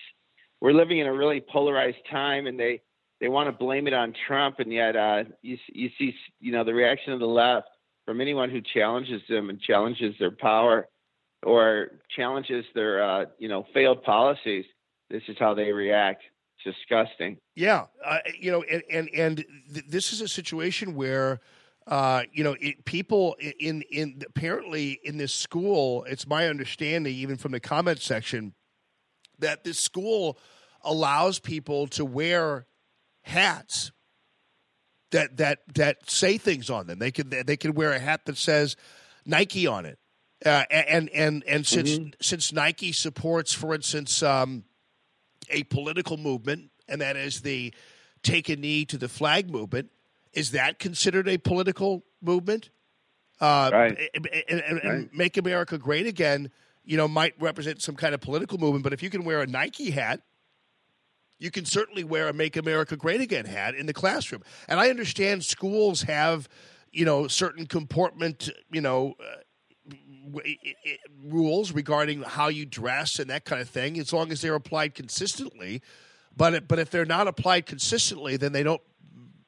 S11: we're living in a really polarized time, and they they want to blame it on Trump, and yet uh, you you see, you know, the reaction of the left from anyone who challenges them and challenges their power or challenges their uh, you know failed policies. This is how they react. It's disgusting.
S1: Yeah, uh, you know, and and and th- this is a situation where. Uh, you know, it, people in in apparently in this school, it's my understanding, even from the comment section, that this school allows people to wear hats that that that say things on them. They can they can wear a hat that says Nike on it, uh, and and and since since Nike supports, for instance, um, a political movement, and that is the take a knee to the flag movement. Is that considered a political movement? Uh,
S11: Right.
S1: And, and- and
S11: Right.
S1: make America great again. You know, might represent some kind of political movement, but if you can wear a Nike hat, you can certainly wear a "Make America Great Again" hat in the classroom. And I understand schools have, you know, certain comportment, you know, uh, rules regarding how you dress and that kind of thing, as long as they're applied consistently. But it- but if they're not applied consistently, then they don't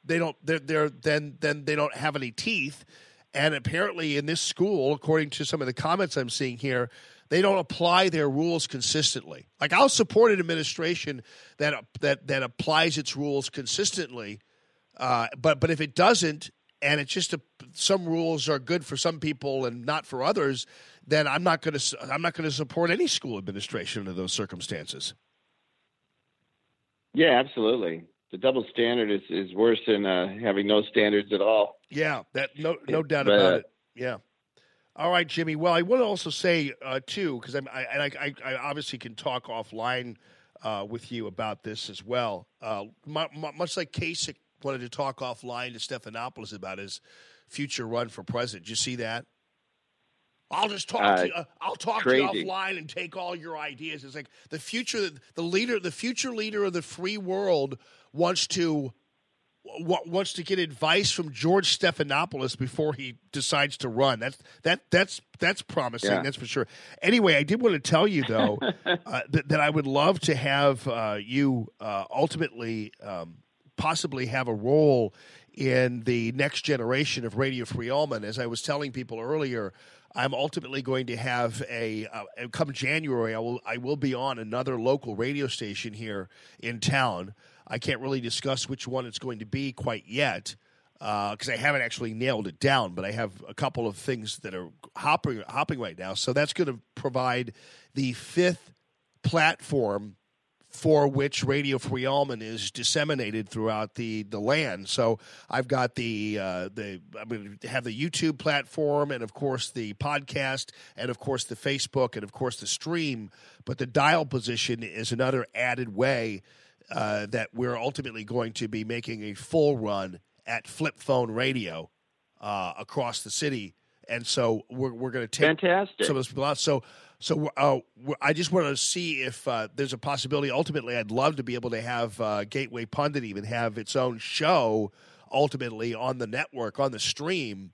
S1: they don't they're, they're then then they don't have any teeth. And apparently, in this school, according to some of the comments I'm seeing here, they don't apply their rules consistently. Like I'll support an administration that that that applies its rules consistently, uh, but but if it doesn't, and it's just a, some rules are good for some people and not for others, then I'm not going to I'm not going to support any school administration under those circumstances.
S11: Yeah, absolutely. The double standard is, is worse than uh, having no standards at all.
S1: Yeah, that no no doubt
S11: But,
S1: about
S11: uh,
S1: it. Yeah. All right, Jimmy. Well, I want to also say uh, too, because I'm I, and I, I, I obviously can talk offline uh, with you about this as well. Uh, mu- mu- much like Kasich wanted to talk offline to Stephanopoulos about his future run for president. Did you see that? I'll just talk
S11: Uh,
S1: to you. uh, I'll talk to you offline and take all your ideas. It's like the future, the leader, the future leader of the free world wants to wa- wants to get advice from George Stephanopoulos before he decides to run. That's that that's that's promising.
S11: Yeah.
S1: That's for sure. Anyway, I did want to tell you though uh, that, that I would love to have uh, you uh, ultimately um, possibly have a role in the next generation of Radio Free Allman. As I was telling people earlier. I'm ultimately going to have a uh, come January. I will I will be on another local radio station here in town. I can't really discuss which one it's going to be quite yet because I haven't actually nailed it down. But I have a couple of things that are hopping hopping right now. So that's going to provide the fifth platform for which Radio Free Allman is disseminated throughout the, the land. So I've got the uh, the I'm going to have the YouTube platform, and of course the podcast, and of course the Facebook, and of course the stream. But the dial position is another added way uh, that we're ultimately going to be making a full run at flip phone radio uh, across the city. And so we're, we're going to take
S11: Fantastic.
S1: some of those people out. So, so uh, I just want to see if uh, there's a possibility. Ultimately, I'd love to be able to have uh, Gateway Pundit even have its own show ultimately on the network on the stream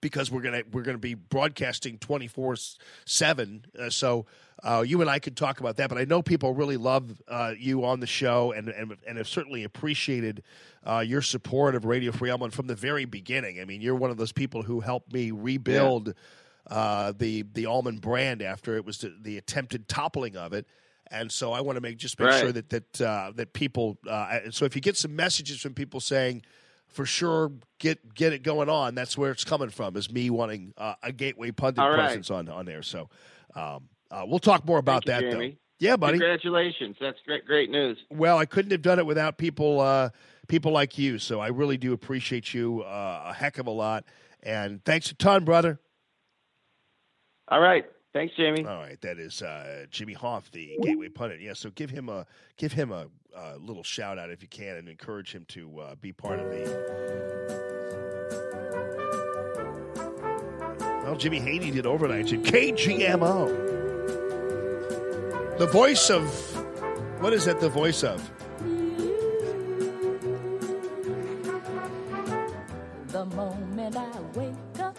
S1: because we're gonna we're gonna be broadcasting twenty four seven. Uh, So uh, you and I could talk about that. But I know people really love uh, you on the show and and, and have certainly appreciated uh, your support of Radio Free Allman from the very beginning. I mean, you're one of those people who helped me rebuild uh, the the Allman brand after it was the, the attempted toppling of it. And so I want to make just make
S11: Right.
S1: sure that that uh, that people. Uh, so if you get some messages from people saying, for sure, get get it going on. That's where it's coming from. Is me wanting uh, a gateway pundit
S11: right.
S1: presence on on there. So um, uh, we'll talk more about
S11: Thank
S1: that
S11: you,
S1: though. Yeah, buddy.
S11: Congratulations. That's great, great news.
S1: Well, I couldn't have done it without people uh, people like you. So I really do appreciate you uh, a heck of a lot. And thanks a ton, brother.
S11: All right. Thanks, Jamie.
S1: All right, that is uh, Jimmy Hoft, the Gateway pundit. Yeah, so give him a give him a, uh little shout out if you can, and encourage him to uh, be part of the. Well, Jimmy Haney did overnight at KGMO. The voice of what is that? The voice of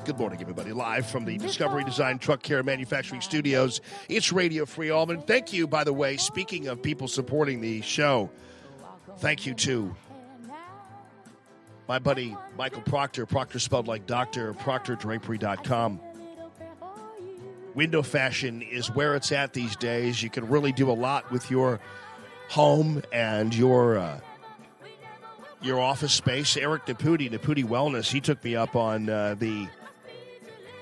S1: Good morning, everybody. Live from the Discovery Design Truck Care Manufacturing Studios. It's Radio Free Allman. Thank you, by the way, speaking of people supporting the show, thank you to my buddy Michael Proctor, Proctor spelled like doctor, proctordrapery.com. Window fashion is where it's at these days. You can really do a lot with your home and your uh, your office space. Eric Naputi, Naputi Wellness, he took me up on uh, the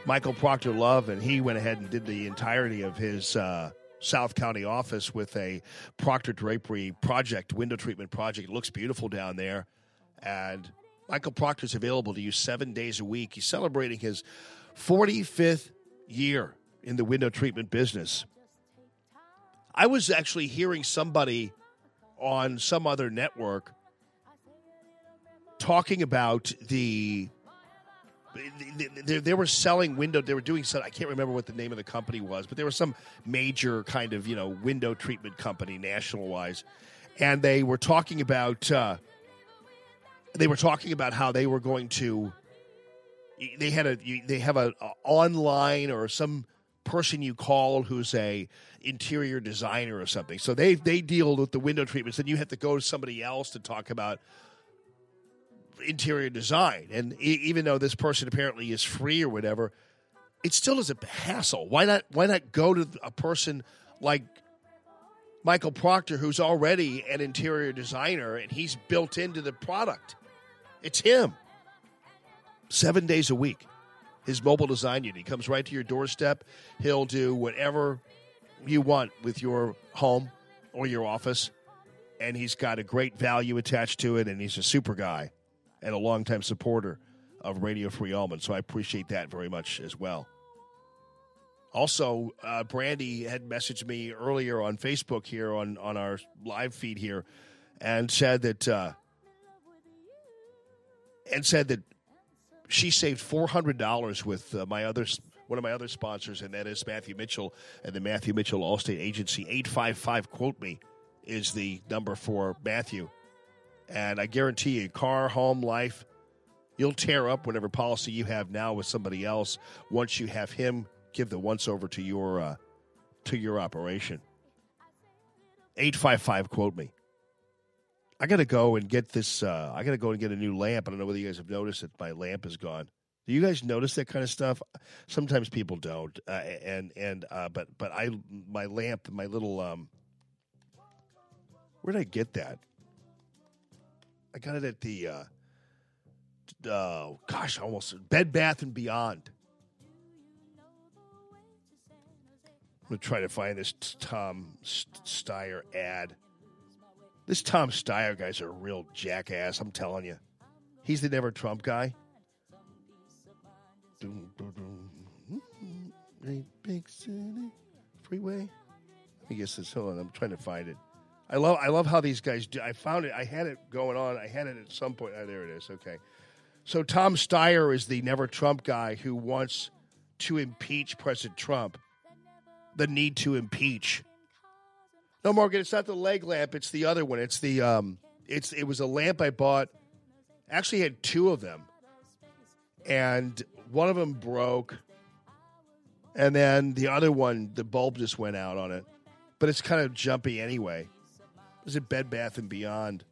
S1: Michael Proctor Love, and he went ahead and did the entirety of his uh, South County office with a Proctor Drapery project, window treatment project. It looks beautiful down there. And Michael Proctor's available to you seven days a week. He's celebrating his 45th year in the window treatment business. I was actually hearing somebody on some other network talking about the they, they, they were selling window they were doing some i can't remember what the name of the company was but there was some major kind of you know window treatment company national wise and they were talking about uh, they were talking about how they were going to they had a they have a, a online or some person you call who's a interior designer or something. So they they deal with the window treatments. And you have to go to somebody else to talk about interior design. And e- even though this person apparently is free or whatever, it still is a hassle. Why not? Why not go to a person like Michael Proctor, who's already an interior designer and he's built into the product? It's him. Seven days a week. His mobile design unit. Comes right to your doorstep. He'll do whatever you want with your home or your office. And he's got a great value attached to it. And he's a super guy and a longtime supporter of Radio Free Allman. So I appreciate that very much as well. Also, uh, Brandy had messaged me earlier on Facebook here on, on our live feed here and said that uh, and said that she saved four hundred dollars with uh, my other one of my other sponsors, and that is Matthew Mitchell and the Matthew Mitchell Allstate Agency. Eight five five quote me is the number for Matthew, and I guarantee you, car, home, life, you'll tear up whatever policy you have now with somebody else once you have him give the once over to your uh, to your operation. Eight five five quote me. I got to go and get this. Uh, I got to go and get a new lamp. I don't know whether you guys have noticed that my lamp is gone. Do you guys notice that kind of stuff? Sometimes people don't, uh, and and uh, but but I my lamp, my little um, where did I get that? I got it at the uh, uh gosh, almost Bed Bath and Beyond. I'm gonna try to find this Tom Steyer ad. This Tom Steyer guy's a real jackass. I'm telling you, he's the never Trump guy. A big city freeway. I guess it's hold on. I'm trying to find it. I love I love how these guys do. I found it. I had it going on. I had it at some point. Oh, there it is. Okay. So Tom Steyer is the never Trump guy who wants to impeach President Trump. The need to impeach. No, Morgan, it's not the leg lamp. It's the other one. It's the um. It's it was a lamp I bought. Actually, had two of them, and one of them broke, and then the other one, the bulb just went out on it. But it's kind of jumpy anyway. Is it Bed Bath and Beyond.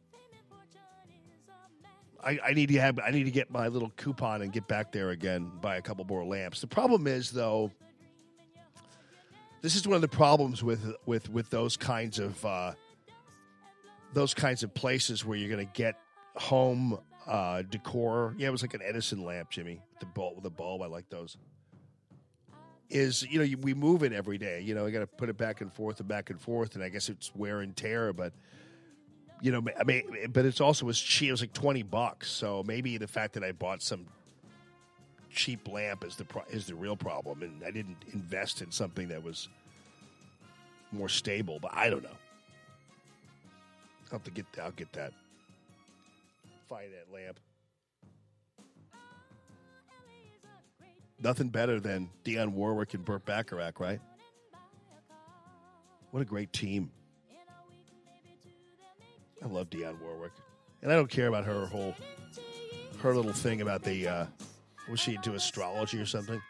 S1: I, I need to have I need to get my little coupon and get back there again, buy a couple more lamps. The problem is though, this is one of the problems with with with those kinds of uh, those kinds of places where you're going to get home uh, decor. Yeah, it was like an Edison lamp, Jimmy. The bulb, the bulb. I like those. Is you know we move it every day. You know, I got to put it back and forth and back and forth, and I guess it's wear and tear. But you know, I mean, but it's also was cheap. It was like twenty bucks. So maybe the fact that I bought some cheap lamp is the pro- is the real problem, and I didn't invest in something that was more stable. But I don't know. I'll have to get. I'll get that. Find that lamp. Nothing better than Dionne Warwick and Burt Bacharach, right? What a great team. I love Dionne Warwick. And I don't care about her whole her little thing about the uh was she into astrology or something?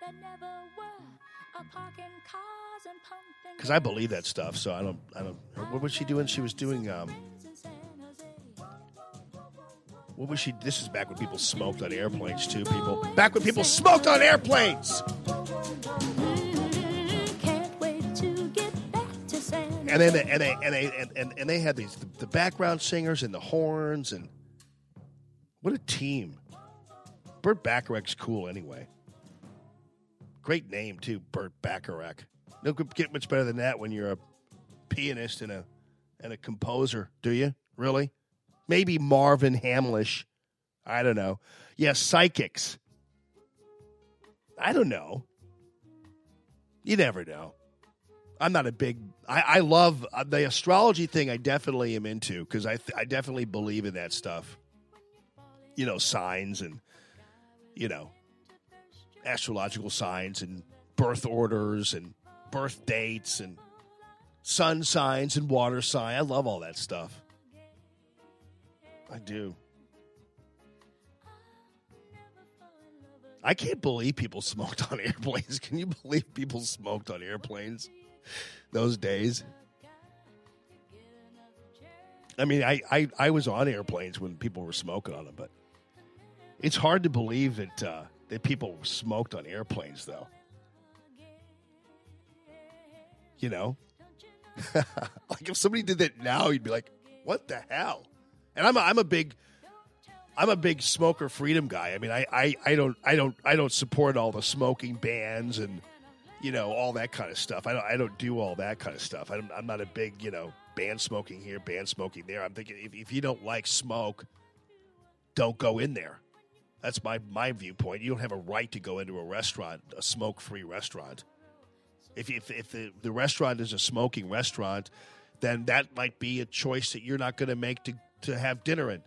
S1: Because I believe that stuff, so I don't I don't what was she doing? She was doing um what was she this is back when people smoked on airplanes too, people. Back when people smoked on airplanes. and then and they and they and, and, and they had these the, the background singers and the horns and what a team. Burt Bacharach's cool anyway. Great name too, Burt Bacharach. No could get much better than that when you're a pianist and a and a composer, do you? Really? Maybe Marvin Hamlisch. I don't know. Yeah, psychics. I don't know. You never know. I'm not a big. I, I love uh, the astrology thing. I definitely am into because I th- I definitely believe in that stuff. You know, signs and you know astrological signs and birth orders and birth dates and sun signs and water sign. I love all that stuff. I do. I can't believe people smoked on airplanes. Can you believe people smoked on airplanes? those days. I mean, I, I, I was on airplanes when people were smoking on them, but It's hard to believe that uh, that people smoked on airplanes, though. You know, like if somebody did that now, you'd be like, "What the hell?" And I'm a, I'm a big I'm a big smoker freedom guy. I mean, I, I, I don't I don't I don't support all the smoking bans and you know all that kind of stuff. I don't I don't do all that kind of stuff. I'm, I'm not a big you know ban smoking here, ban smoking there. I'm thinking if, if you don't like smoke, don't go in there. That's my my viewpoint. You don't have a right to go into a restaurant, a smoke free restaurant. If if, if the, the restaurant is a smoking restaurant, then that might be a choice that you're not going to make to to have dinner in.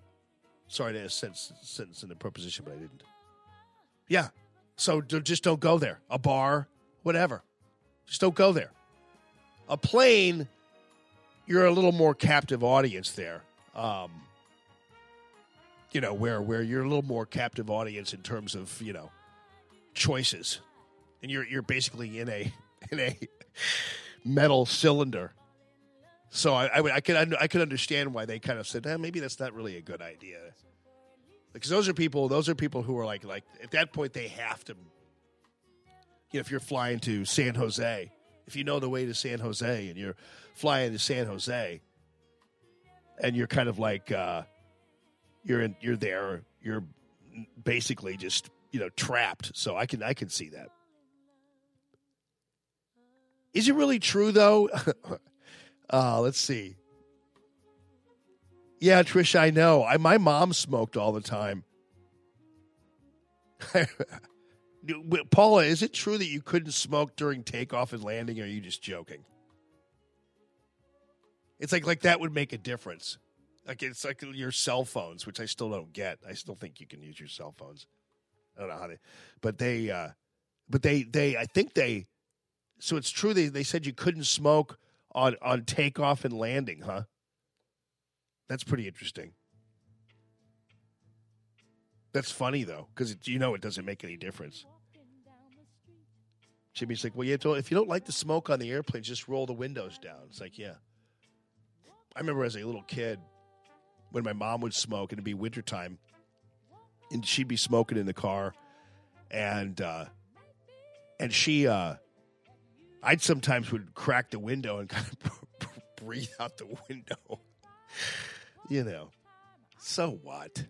S1: Sorry to sentence sentence in the preposition, but I didn't. Yeah, so just don't go there. A bar, whatever, just don't go there. A plane, you're a little more captive audience there. Um, you know where where you're a little more captive audience in terms of you know choices, and you're you're basically in a in a metal cylinder. So I, I, would- I could I could understand why they kind of said eh, maybe that's not really a good idea. Because those are people those are people who are like like at that point they have to you know if you're flying to San Jose if you know the way to San Jose and you're flying to San Jose and you're kind of like uh, you're in you're there you're basically just you know trapped. So I can I can see that. Is it really true though uh, let's see yeah, Trish, I know. I, my mom smoked all the time. Paula, is it true that you couldn't smoke during takeoff and landing, or are you just joking? It's like like that would make a difference. Like it's like your cell phones, which I still don't get. I still think you can use your cell phones. I don't know how they, but they, uh, but they, they, I think they. So it's true they they said you couldn't smoke on on takeoff and landing, huh? That's pretty interesting. That's funny though, because you know it doesn't make any difference. Jimmy's like, well, you to, if you don't like the smoke on the airplane, just roll the windows down. It's like, yeah. I remember as a little kid when my mom would smoke, and it'd be wintertime, and she'd be smoking in the car, and uh, and she, uh, I'd sometimes would crack the window and kind of breathe out the window. you know, so what?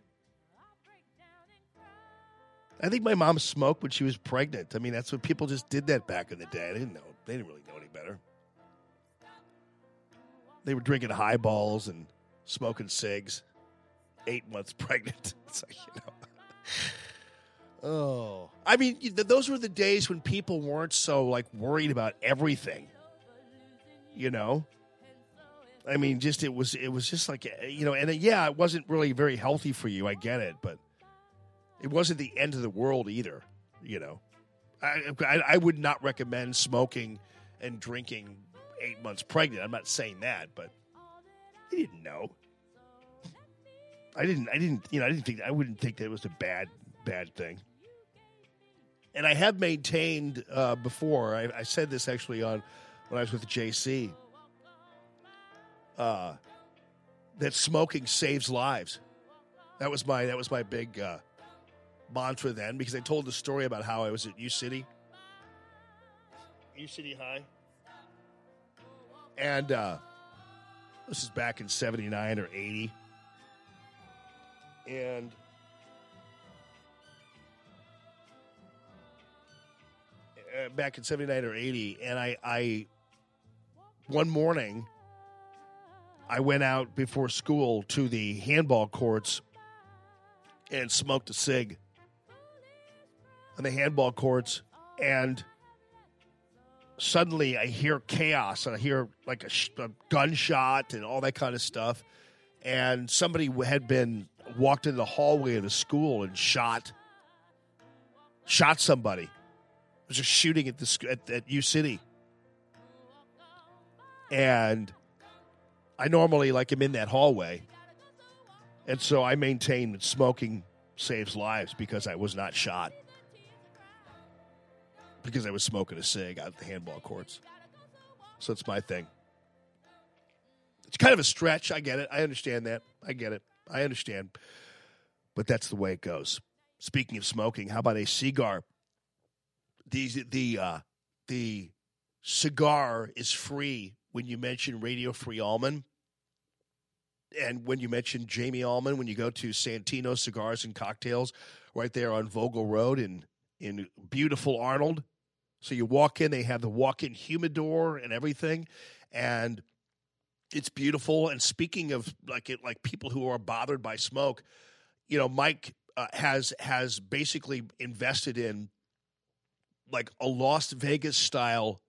S1: I think my mom smoked when she was pregnant. I mean, that's what people just did that back in the day. They didn't know. They didn't really know any better. They were drinking highballs and smoking cigs. Eight months pregnant. It's like you know. Oh, I mean, th- those were the days when people weren't so like worried about everything. You know, I mean, just it was it was just like eh, you know, and uh, yeah, it wasn't really very healthy for you. I get it, but it wasn't the end of the world either. You know, I I, I would not recommend smoking and drinking eight months pregnant. I'm not saying that, but I didn't know. I didn't. I didn't. You know, I didn't think. I wouldn't think that it was a bad bad thing. And I have maintained uh, before. I, I said this actually on when I was with JC uh, that smoking saves lives. That was my that was my big uh, mantra then because I told the story about how I was at U City, U City High, and uh, this is back in '79 or '80, and. Uh, Back in '79 or '80, and I, I, one morning, I went out before school to the handball courts and smoked a cig on the handball courts, and suddenly I hear chaos. and I hear like a, sh- a gunshot and all that kind of stuff, and somebody had been walked in the hallway of the school and shot shot somebody. Was just shooting at the at, at U City, and I normally like am in that hallway, and so I maintain that smoking saves lives because I was not shot because I was smoking a cig out at the handball courts. So it's my thing. It's kind of a stretch. I get it. I understand that. I get it. I understand. But that's the way it goes. speaking of smoking, how about a cigar? The the uh, the cigar is free when you mention Radio Free Allman. And when you mention Jamie Allman, when you go to Santino Cigars and Cocktails, right there on Vogel Road in in beautiful Arnold. So you walk in, they have the walk-in humidor and everything, and it's beautiful. And speaking of like it, like people who are bothered by smoke, you know, Mike uh, has has basically invested in like a Las Vegas style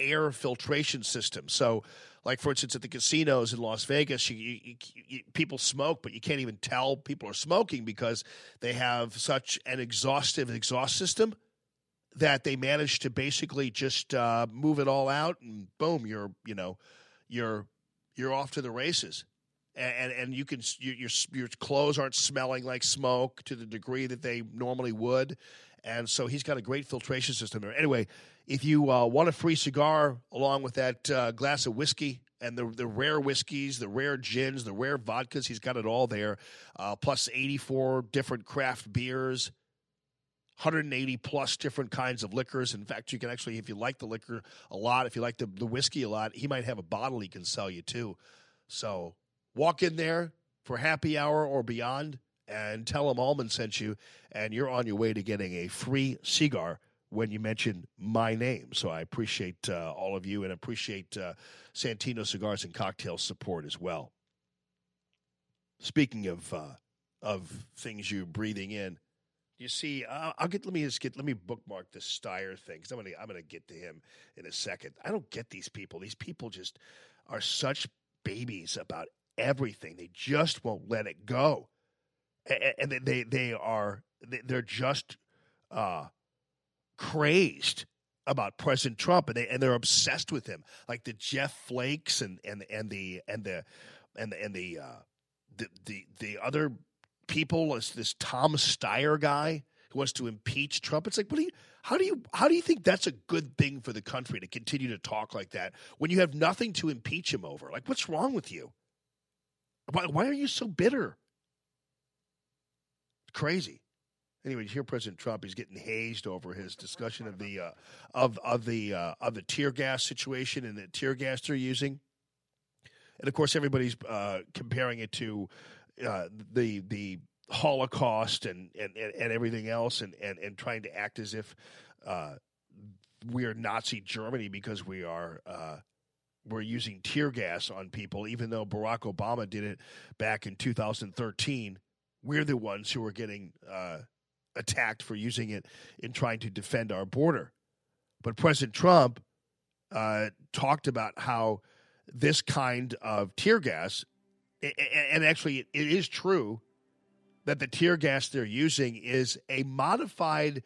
S1: air filtration system. So, like for instance, at the casinos in Las Vegas, you, you, you, people smoke, but you can't even tell people are smoking because they have such an exhaustive exhaust system that they manage to basically just uh, move it all out, and boom, you're you know, you're you're off to the races. And, and you can your your clothes aren't smelling like smoke to the degree that they normally would, and so he's got a great filtration system there. Anyway, if you uh, want a free cigar along with that uh, glass of whiskey and the, the rare whiskeys, the rare gins, the rare vodkas, he's got it all there. Uh, plus 84 different craft beers, 180 plus different kinds of liquors. In fact, you can actually, if you like the liquor a lot, if you like the, the whiskey a lot, he might have a bottle he can sell you too. So walk in there for happy hour or beyond and tell him Allman sent you, and you're on your way to getting a free cigar when you mention my name. So I appreciate uh, all of you and appreciate uh, Santino Cigars and Cocktails support as well. Speaking of uh, of things you're breathing in, you see, I'll, I'll get. Let me just get. Let me bookmark this Steyer thing because I'm gonna I'm gonna get to him in a second. I don't get these people. These people just are such babies about everything. They just won't let it go and they they are they're just uh, crazed about President Trump, and they and they're obsessed with him, like the Jeff Flakes and and and the and the and the and the uh, the, the the other people, this this Tom Steyer guy who wants to impeach Trump. It's like, what do you? How do you how do you think that's a good thing for the country to continue to talk like that when you have nothing to impeach him over? Like, what's wrong with you? Why, why are you so bitter? Crazy. Anyway, you hear President Trump; he's getting hazed over his discussion of the uh, of of the uh, of the tear gas situation and the tear gas they're using, and of course, everybody's uh, comparing it to uh, the the Holocaust and, and, and, everything else, and, and, and trying to act as if uh, we are Nazi Germany because we are uh, we're using tear gas on people, even though Barack Obama did it back in 2013 we're the ones who are getting uh, attacked for using it in trying to defend our border. But President Trump uh, talked about how this kind of tear gas, and actually it is true that the tear gas they're using is a modified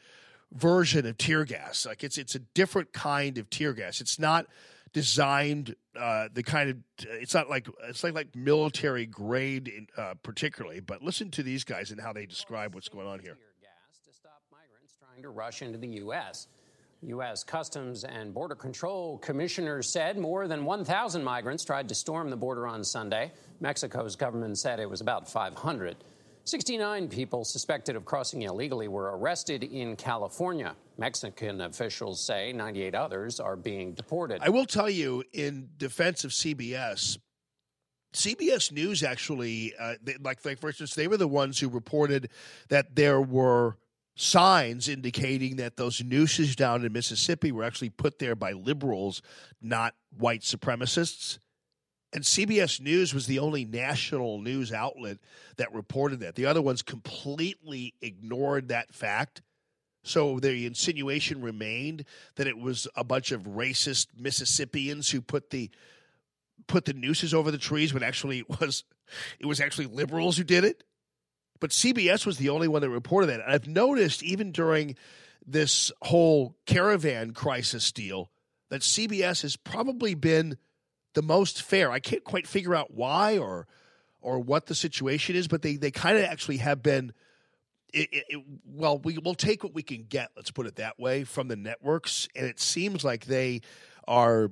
S1: version of tear gas. Like it's it's a different kind of tear gas. It's not designed uh, the kind of it's not like it's like like military grade in, uh, particularly but listen to these guys and how they describe what's going on here Gas to stop migrants
S15: trying to rush into the U.S. U.S. Customs and Border Control commissioners said more than 1,000 migrants tried to storm the border on Sunday. Mexico's government said it was about 500. 69 people suspected of crossing illegally were arrested in California. Mexican officials say 98 others are being deported.
S1: I will tell you, in defense of CBS, CBS News actually, uh, they, like, like for instance, they were the ones who reported that there were signs indicating that those nooses down in Mississippi were actually put there by liberals, not white supremacists. And CBS News was the only national news outlet that reported that. The other ones completely ignored that fact. So the insinuation remained that it was a bunch of racist Mississippians who put the put the nooses over the trees when actually it was it was actually liberals who did it. But CBS was the only one that reported that. And I've noticed even during this whole caravan crisis deal that CBS has probably been the most fair. I can't quite figure out why or or what the situation is, but they they kind of actually have been. It, it, it, well, we will take what we can get. Let's put it that way from the networks, and it seems like they are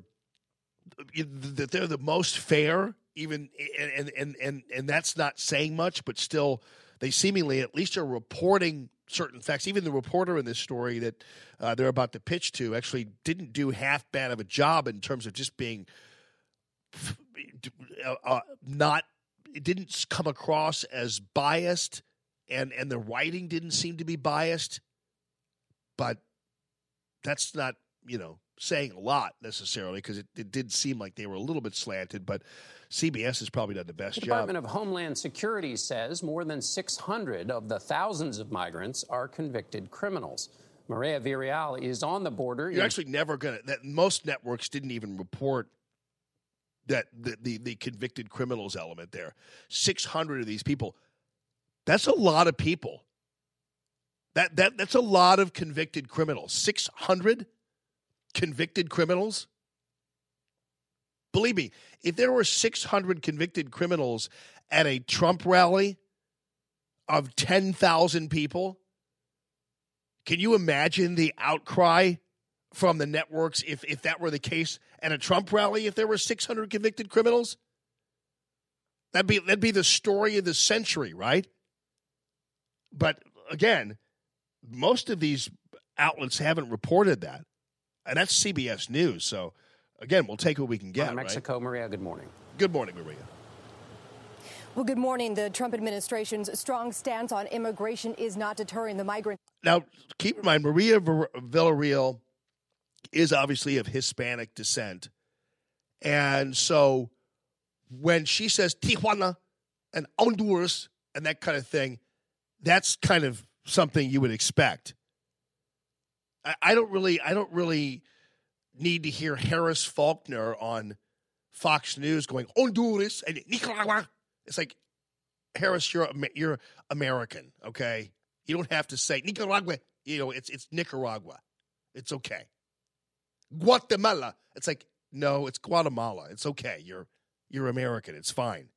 S1: that they're the most fair. Even and and and and that's not saying much, but still, they seemingly at least are reporting certain facts. Even the reporter in this story that uh, they're about to pitch to actually didn't do half bad of a job in terms of just being uh, uh, not. It didn't come across as biased, and and the writing didn't seem to be biased. But that's not you know saying a lot necessarily because it, it did seem like they were a little bit slanted. But CBS has probably done the best
S15: The
S1: job.
S15: Department of Homeland Security says more than 600 of the thousands of migrants are convicted criminals. Maria Villarreal is on the border.
S1: You're actually never gonna. That most networks didn't even report that the, the the convicted criminals element there. Six hundred of these people. That's a lot of people. That that that's a lot of convicted criminals. Six hundred convicted criminals. Believe me, if there were six hundred convicted criminals at a Trump rally of ten thousand people, can you imagine the outcry from the networks if, if that were the case at a Trump rally if there were 600 convicted criminals? That'd be that'd be the story of the century, right? But again, most of these outlets haven't reported that. And that's CBS News. So again, we'll take what we can get.
S15: From
S1: right?
S15: Mexico, Maria, good morning.
S1: Good morning, Maria.
S16: Well, good morning. The Trump administration's strong stance on immigration is not deterring the migrant.
S1: Now, keep in mind, Maria Villarreal is obviously of Hispanic descent. And so when she says Tijuana and Honduras and that kind of thing, that's kind of something you would expect. I, I don't really, I don't really need to hear Harris Faulkner on Fox News going Honduras and Nicaragua. It's like Harris, you're you're American, okay? You don't have to say Nicaragua. You know, it's it's Nicaragua. It's okay. Guatemala. It's like no, it's Guatemala. It's okay. You're you're American. It's fine.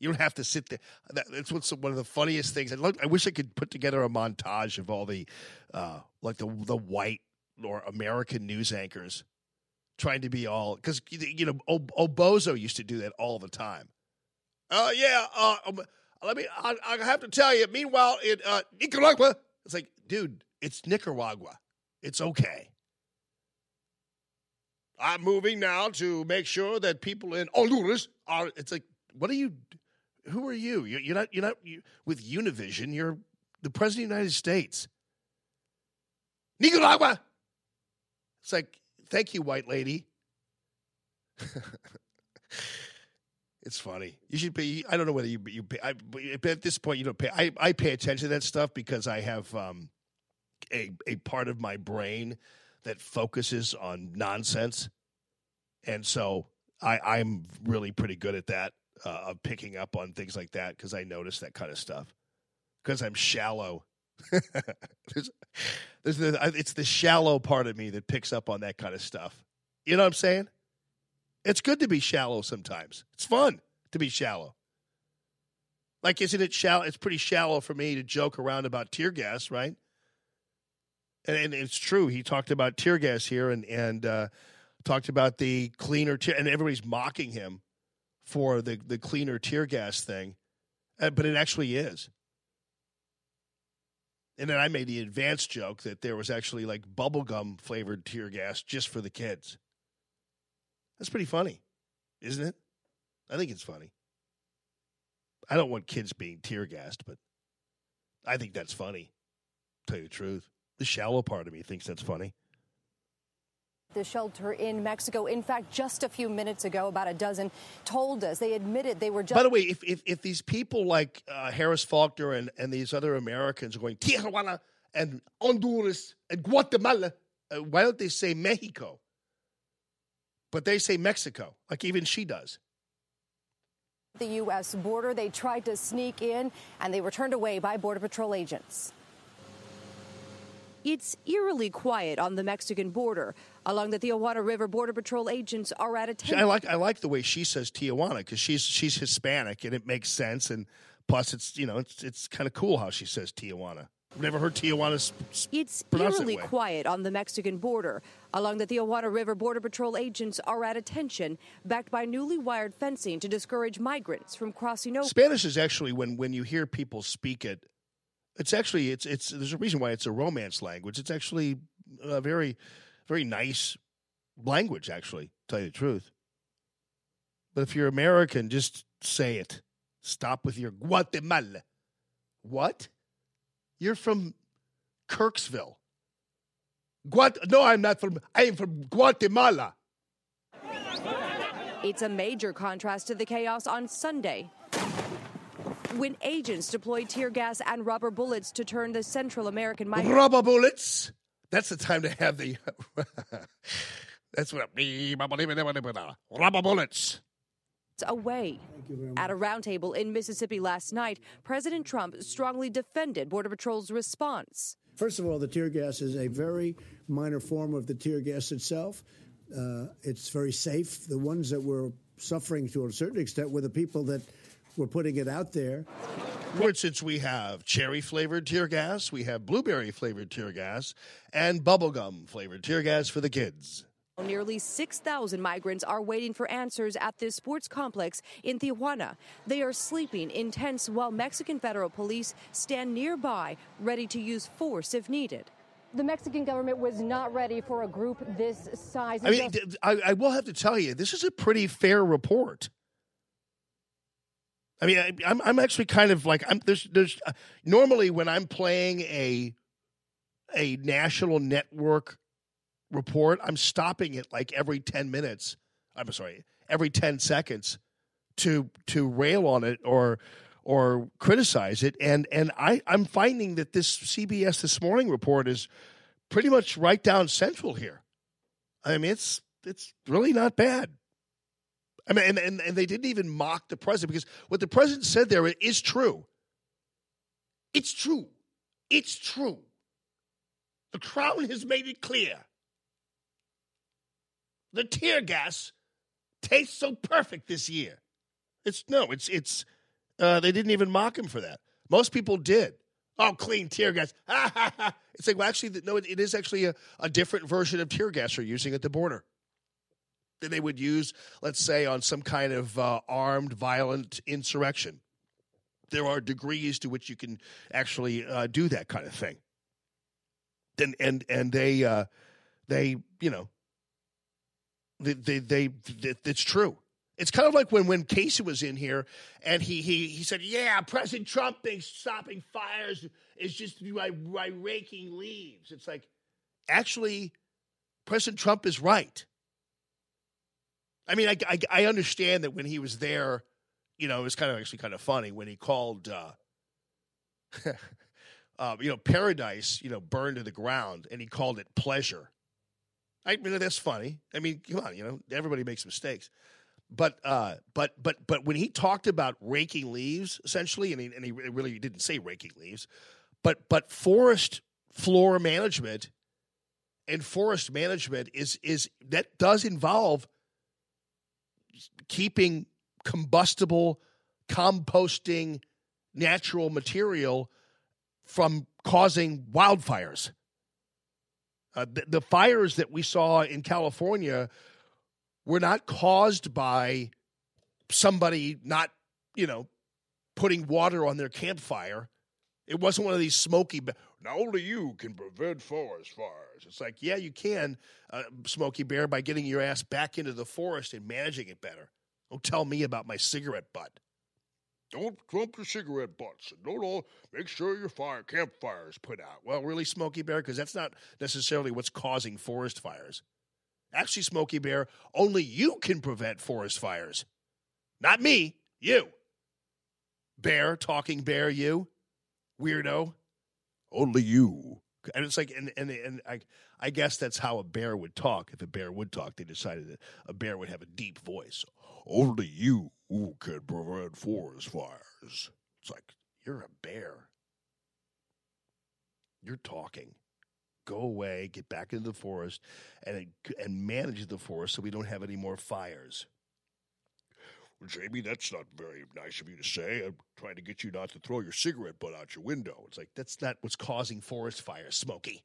S1: You don't have to sit there. That, that's what's one of the funniest things. I, look, I wish I could put together a montage of all the, uh, like the the white or American news anchors trying to be all because you know Ob- Obozo used to do that all the time. Uh, yeah. Uh, um, let me. I, I have to tell you. Meanwhile, in uh, Nicaragua, it's like, dude, it's Nicaragua. It's okay. I'm moving now to make sure that people in Honduras are. It's like, what are you? Who are you? You're, not. You're not you, with Univision. You're the president of the United States. Nicaragua. It's like, thank you, white lady. it's funny. You should be. I don't know whether you you pay. I, at this point, you don't pay. I, I pay attention to that stuff because I have um, a a part of my brain that focuses on nonsense, and so I I'm really pretty good at that uh, of picking up on things like that because I notice that kind of stuff because I'm shallow. there's, there's the, it's the shallow part of me that picks up on that kind of stuff. You know what I'm saying? It's good to be shallow sometimes. It's fun to be shallow. Like, isn't it shallow? It's pretty shallow for me to joke around about tear gas, right? And, and it's true. He talked about tear gas here and and uh, talked about the cleaner tear, and everybody's mocking him for the the cleaner tear gas thing, uh, but it actually is. And then I made the advanced joke that there was actually like bubblegum flavored tear gas just for the kids. That's pretty funny, isn't it? I think it's funny. I don't want kids being tear gassed, but I think that's funny. Tell you the truth. The shallow part of me thinks that's funny.
S16: The shelter in Mexico. In fact, just a few minutes ago, about a dozen told us they admitted they were just.
S1: By the way, if, if, if these people like uh, Harris Faulkner and, and these other Americans are going Tijuana and Honduras and Guatemala, uh, why don't they say Mexico? But they say Mexico, like even she does.
S16: the U.S. border. They tried to sneak in and they were turned away by Border Patrol agents.
S17: It's eerily quiet on the Mexican border. Along the Tijuana River, Border Patrol agents are at attention.
S1: I like I like the way she says Tijuana because she's she's Hispanic and it makes sense and plus it's you know it's it's kind of cool how she says Tijuana. Never heard Tijuana. s- s-
S17: It's eerily
S1: way.
S17: quiet on the Mexican border. Along the Tijuana River, Border Patrol agents are at attention, backed by newly wired fencing to discourage migrants from crossing over.
S1: Spanish is actually when when you hear people speak it, it's actually it's it's there's a reason why it's a romance language. It's actually a very very nice language. Actually, to tell you the truth. But if you're American, just say it. Stop with your Guatemala. What? You're from Kirksville. Guat? No, I'm not from. I am from Guatemala.
S17: It's a major contrast to the chaos on Sunday. When agents deployed tear gas and rubber bullets to turn the Central American migrants
S1: Rubber bullets. That's the time to have the. that's what. Rubber bullets.
S17: away. At a roundtable in Mississippi last night, President Trump strongly defended Border Patrol's response.
S18: First of all, the tear gas is a very minor form of the tear gas itself. Uh, it's very safe. The ones that were suffering to a certain extent were the people that were putting it out there.
S1: For instance, we have cherry flavored tear gas, we have blueberry flavored tear gas, and bubblegum flavored tear gas for the kids.
S17: Nearly 6,000 migrants are waiting for answers at this sports complex in Tijuana. They are sleeping in tents while Mexican federal police stand nearby, ready to use force if needed.
S16: The Mexican government was not ready for a group this size.
S1: I mean, I, I will have to tell you, this is a pretty fair report. I mean, I, I'm I'm actually kind of like I'm there's there's uh, normally when I'm playing a a national network report, I'm stopping it like every ten minutes. I'm sorry, every ten seconds to to rail on it or or criticize it. And and I I'm finding that this CBS this morning report is pretty much right down central here. I mean, it's it's really not bad. I mean, and, and, and they didn't even mock the president because what the president said there is true. It's true. It's true. The crown has made it clear. The tear gas tastes so perfect this year. It's no, it's it's uh, they didn't even mock him for that. Most people did. Oh, clean tear gas. it's like, well, actually, no, it, it is actually a, a different version of tear gas you're using at the border than they would use, let's say, on some kind of uh, armed, violent insurrection. There are degrees to which you can actually uh, do that kind of thing. And and and they uh, they you know they they, they it's true. It's kind of like when when Casey was in here and he he he said, "Yeah, President Trump thinks stopping fires is just by, by raking leaves." It's like actually, President Trump is right. I mean, I, I, I understand that when he was there, you know, it was kind of actually kind of funny when he called, uh, uh, you know, paradise, you know, burned to the ground, and he called it pleasure. I mean, that's funny. I mean, come on, you know, everybody makes mistakes. But uh, but but but when he talked about raking leaves, essentially, and he, and he really didn't say raking leaves, but but forest floor management and forest management is is that does involve keeping combustible, composting natural material from causing wildfires. Uh, the, the fires that we saw in California were not caused by somebody not, you know, putting water on their campfire. It wasn't one of these smoky. Now only you can prevent forest fires. It's like, yeah, you can, uh, Smokey Bear, by getting your ass back into the forest and managing it better. Don't tell me about my cigarette butt. Don't dump your cigarette butts. And don't all make sure your fire campfire is put out. Well, really, Smokey Bear, because that's not necessarily what's causing forest fires. Actually, Smokey Bear, only you can prevent forest fires. Not me, you. Bear, talking bear, you. Weirdo. Only you. And it's like, and, and, and I, I guess that's how a bear would talk. If a bear would talk, they decided that a bear would have a deep voice. Only you can prevent forest fires. It's like, you're a bear. You're talking. Go away, get back into the forest, and and manage the forest so we don't have any more fires. Jamie, that's not very nice of you to say. I'm trying to get you not to throw your cigarette butt out your window. It's like, that's not what's causing forest fires, Smokey.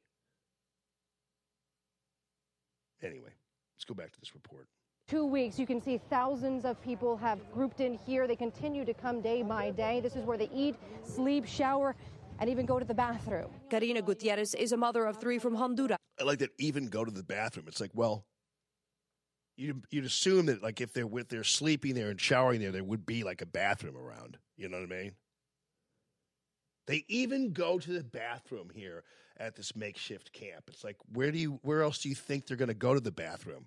S1: Anyway, let's go back to this report.
S16: Two weeks, you can see thousands of people have grouped in here. They continue to come day by day. This is where they eat, sleep, shower, and even go to the bathroom.
S17: Karina Gutierrez is a mother of three from Honduras.
S1: I like that even go to the bathroom. It's like, well, you you'd assume that like if they're with they're sleeping there and showering there, there would be like a bathroom around. You know what I mean? They even go to the bathroom here at this makeshift camp. It's like, where do you where else do you think they're gonna go to the bathroom?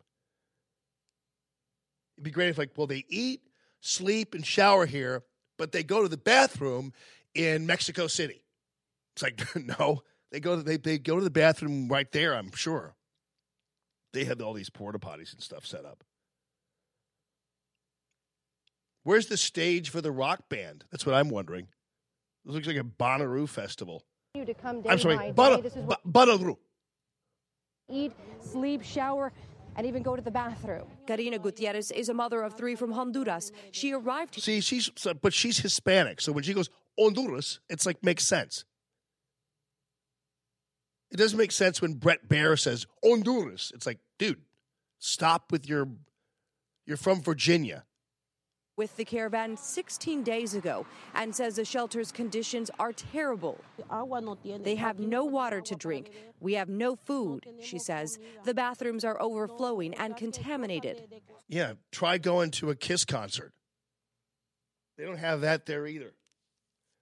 S1: It'd be great if like, well, they eat, sleep, and shower here, but they go to the bathroom in Mexico City. It's like, no, they go to they, they go to the bathroom right there, I'm sure. They have all these porta potties and stuff set up. Where's the stage for the rock band? That's what I'm wondering. This looks like a Bonnaroo festival.
S16: Continue to come day
S1: I'm sorry,
S16: by day. This is
S1: Ba- Bonnaroo.
S16: eat, sleep, shower, and even go to the bathroom.
S17: Karina Gutierrez is a mother of three from Honduras. She arrived
S1: See, she's but she's Hispanic, so when she goes Honduras, it's like makes sense. It doesn't make sense when Bret Baier says Honduras. It's like, dude, stop with your. You're from Virginia.
S17: with the caravan 16 days ago and says the shelter's conditions are terrible. They have no water to drink. We have no food, she says. The bathrooms are overflowing and contaminated.
S1: Yeah, try going to a Kiss concert. They don't have that there either.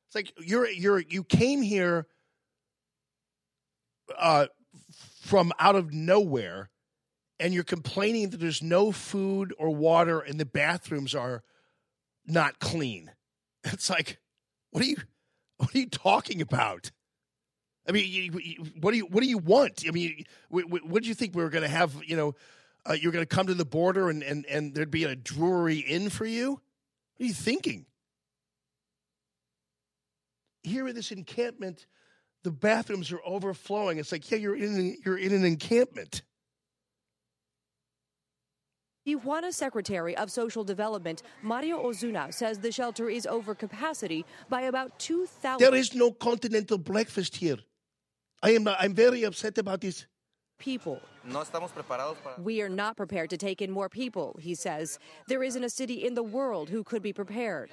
S1: It's like you're you're you came here uh, from out of nowhere, and you're complaining that there's no food or water, and the bathrooms are not clean. It's like, what are you what are you talking about? I mean, you, you, what do you what do you want? I mean, what, what do you think we were going to have? You know, uh, you're going to come to the border and, and and there'd be a Drury Inn for you. What are you thinking? Here in this encampment, the bathrooms are overflowing. It's like, yeah, you're in you're in an encampment.
S17: Tijuana Secretary of Social Development Mario Osuna says the shelter is over capacity by about 2,000
S1: There is no continental breakfast here. I am I'm very upset about this.
S17: People.
S19: No estamos preparados para.
S17: We are not prepared to take in more people, he says. There isn't a city in the world who could be prepared.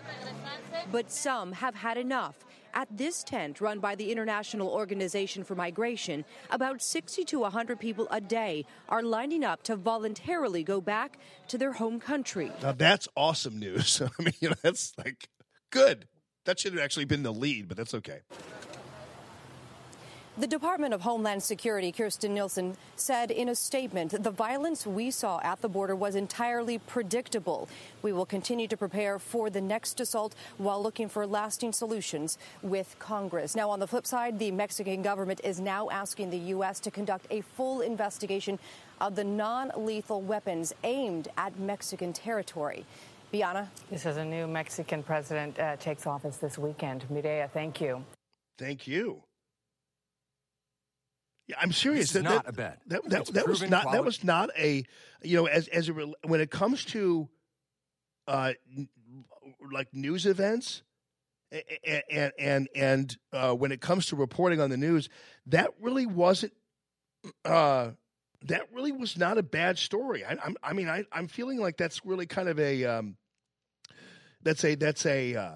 S17: But some have had enough. At this tent run by the International Organization for Migration, about 60 to 100 people a day are lining up to voluntarily go back to their home country.
S1: Now that's awesome news. I mean, that's like good. That should have actually been the lead, but that's okay.
S16: The Department of Homeland Security, Kirstjen Nielsen, said in a statement the violence we saw at the border was entirely predictable. We will continue to prepare for the next assault while looking for lasting solutions with Congress. Now, on the flip side, the Mexican government is now asking the U.S. to conduct a full investigation of the non lethal weapons aimed at Mexican territory. Bianna?
S20: This is a new Mexican president uh, takes office this weekend. Mireya, thank you.
S1: Thank you. Yeah, I'm serious.
S21: Is not a bet.
S1: That, that, that was not that was not a you know as as it, when it comes to uh n- like news events and and and uh, when it comes to reporting on the news, that really wasn't uh that really was not a bad story. I, I'm I mean I I'm feeling like that's really kind of a um that's a that's a uh,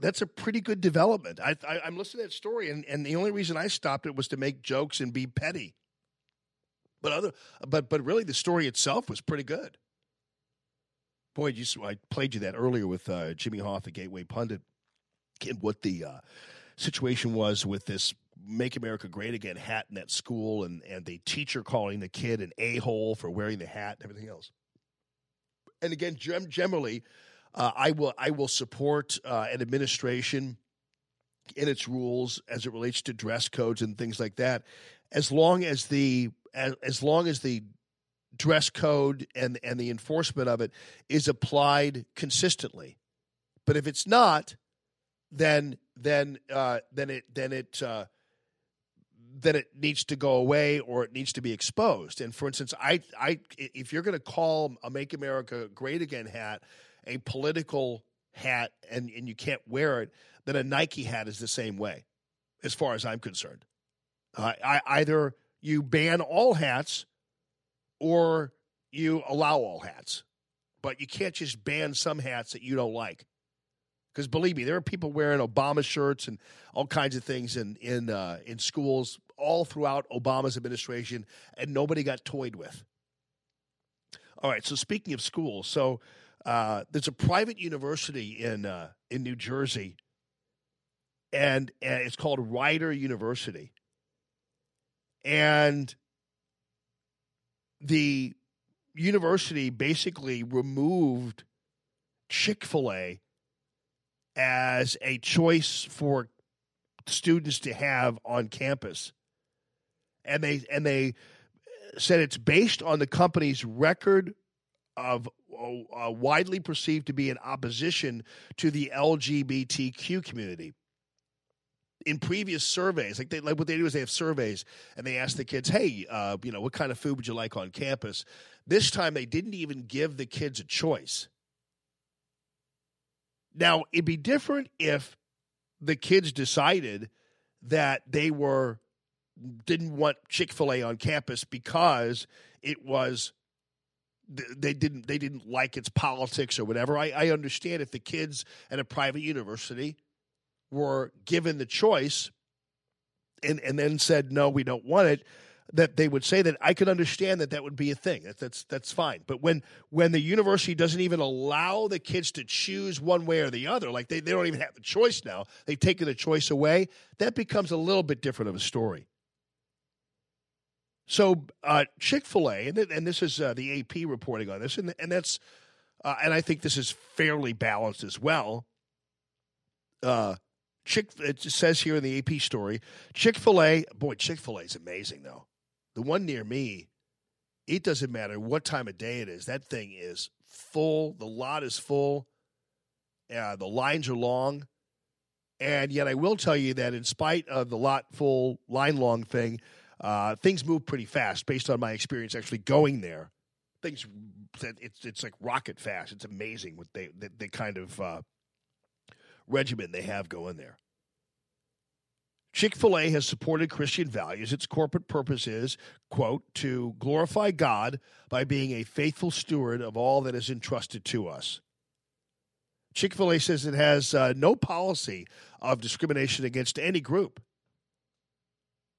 S1: that's a pretty good development. I, I I'm listening to that story, and, and the only reason I stopped it was to make jokes and be petty. But other, but but really, the story itself was pretty good. Boy, you, I played you that earlier with uh, Jimmy Hoft, the Gateway pundit, and what the uh, situation was with this "Make America Great Again" hat in that school, and and the teacher calling the kid an a hole for wearing the hat and everything else. And again, generally, uh, I will I will support uh, an administration in its rules as it relates to dress codes and things like that, as long as the as, as long as the dress code and and the enforcement of it is applied consistently. But if it's not, then then uh, then it then it uh, then it needs to go away or it needs to be exposed. And for instance, I I if you're going to call a "Make America Great Again" hat a political hat and, and you can't wear it, then a Nike hat is the same way, as far as I'm concerned. Uh, I, either you ban all hats or you allow all hats, but you can't just ban some hats that you don't like. Because believe me, there are people wearing Obama shirts and all kinds of things in in uh, in schools all throughout Obama's administration, and nobody got toyed with. All right. So speaking of schools, so uh, there's a private university in uh, in New Jersey, and, and it's called Rider University, and the university basically removed Chick Fil A as a choice for students to have on campus, and they and they said it's based on the company's record of uh, widely perceived to be in opposition to the LGBTQ community. In previous surveys, like they like what they do is they have surveys and they ask the kids, "Hey, uh, you know, what kind of food would you like on campus?" This time, they didn't even give the kids a choice. Now, it'd be different if the kids decided that they were didn't want Chick-fil-A on campus because it was they didn't they didn't like its politics or whatever. I, I understand if the kids at a private university were given the choice and and then said no, we don't want it, that they would say that. I could understand that that would be a thing. That, that's that's fine. But when when the university doesn't even allow the kids to choose one way or the other, like they, they don't even have the choice now, they've taken the choice away. That becomes a little bit different of a story. So uh, Chick Fil A, and, and this is uh, the AP reporting on this, and and that's, uh, and I think this is fairly balanced as well. Uh, Chick, it says here in the AP story, Chick Fil A, boy, Chick Fil A is amazing though. The one near me, it doesn't matter what time of day it is. That thing is full. The lot is full. Uh, the lines are long. And yet, I will tell you that in spite of the lot full, line long thing, uh, things move pretty fast based on my experience actually going there. Things it's it's like rocket fast. It's amazing what they the, the kind of uh, regimen they have going there. Chick fil A has supported Christian values. Its corporate purpose is, quote, to glorify God by being a faithful steward of all that is entrusted to us. Chick fil A says it has uh, no policy of discrimination against any group.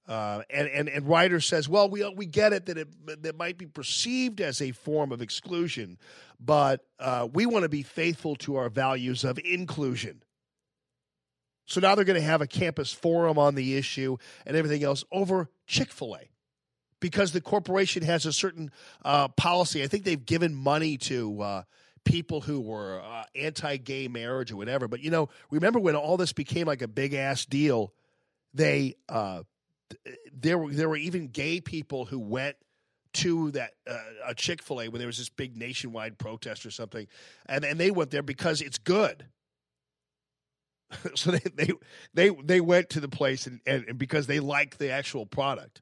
S1: Uh, and, and, and Rider says, well, we, we get it that it that might be perceived as a form of exclusion, but uh, we want to be faithful to our values of inclusion. So now they're going to have a campus forum on the issue and everything else over Chick fil A because the corporation has a certain uh, policy. I think they've given money to uh, people who were uh, anti gay marriage or whatever. But, you know, remember when all this became like a big ass deal? They there were there were even gay people who went to that uh, a Chick Fil A when there was this big nationwide protest or something, and and they went there because it's good. so they they they they went to the place and, and, and because they like the actual product.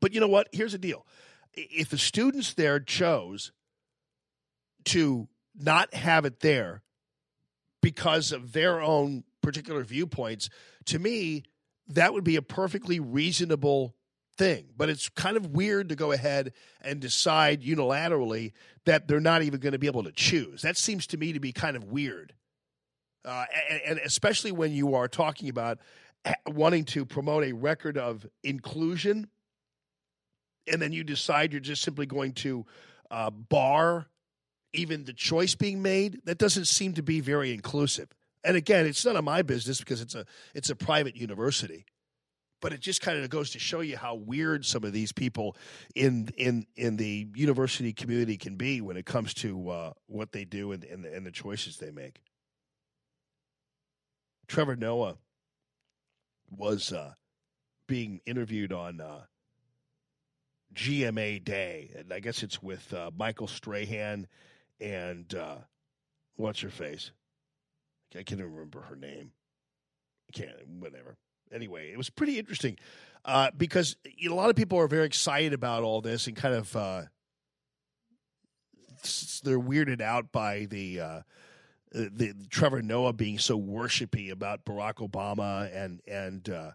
S1: But you know what? Here's the deal: if the students there chose to not have it there because of their own particular viewpoints, to me, that would be a perfectly reasonable thing. But it's kind of weird to go ahead and decide unilaterally that they're not even going to be able to choose. That seems to me to be kind of weird. Uh, and, and, especially when you are talking about wanting to promote a record of inclusion, and then you decide you're just simply going to uh, bar even the choice being made, that doesn't seem to be very inclusive. And again, it's none of my business because it's a it's a private university. But it just kind of goes to show you how weird some of these people in in in the university community can be when it comes to uh, what they do and, and, and the choices they make. Trevor Noah was uh, being interviewed on uh, GMA Day, and I guess it's with uh, Michael Strahan and uh, what's her face? I can't even remember her name. I can't, whatever. Anyway, it was pretty interesting uh, because you know, a lot of people are very excited about all this and kind of uh, they're weirded out by the. Uh, the, the Trevor Noah being so worshipy about Barack Obama and and uh,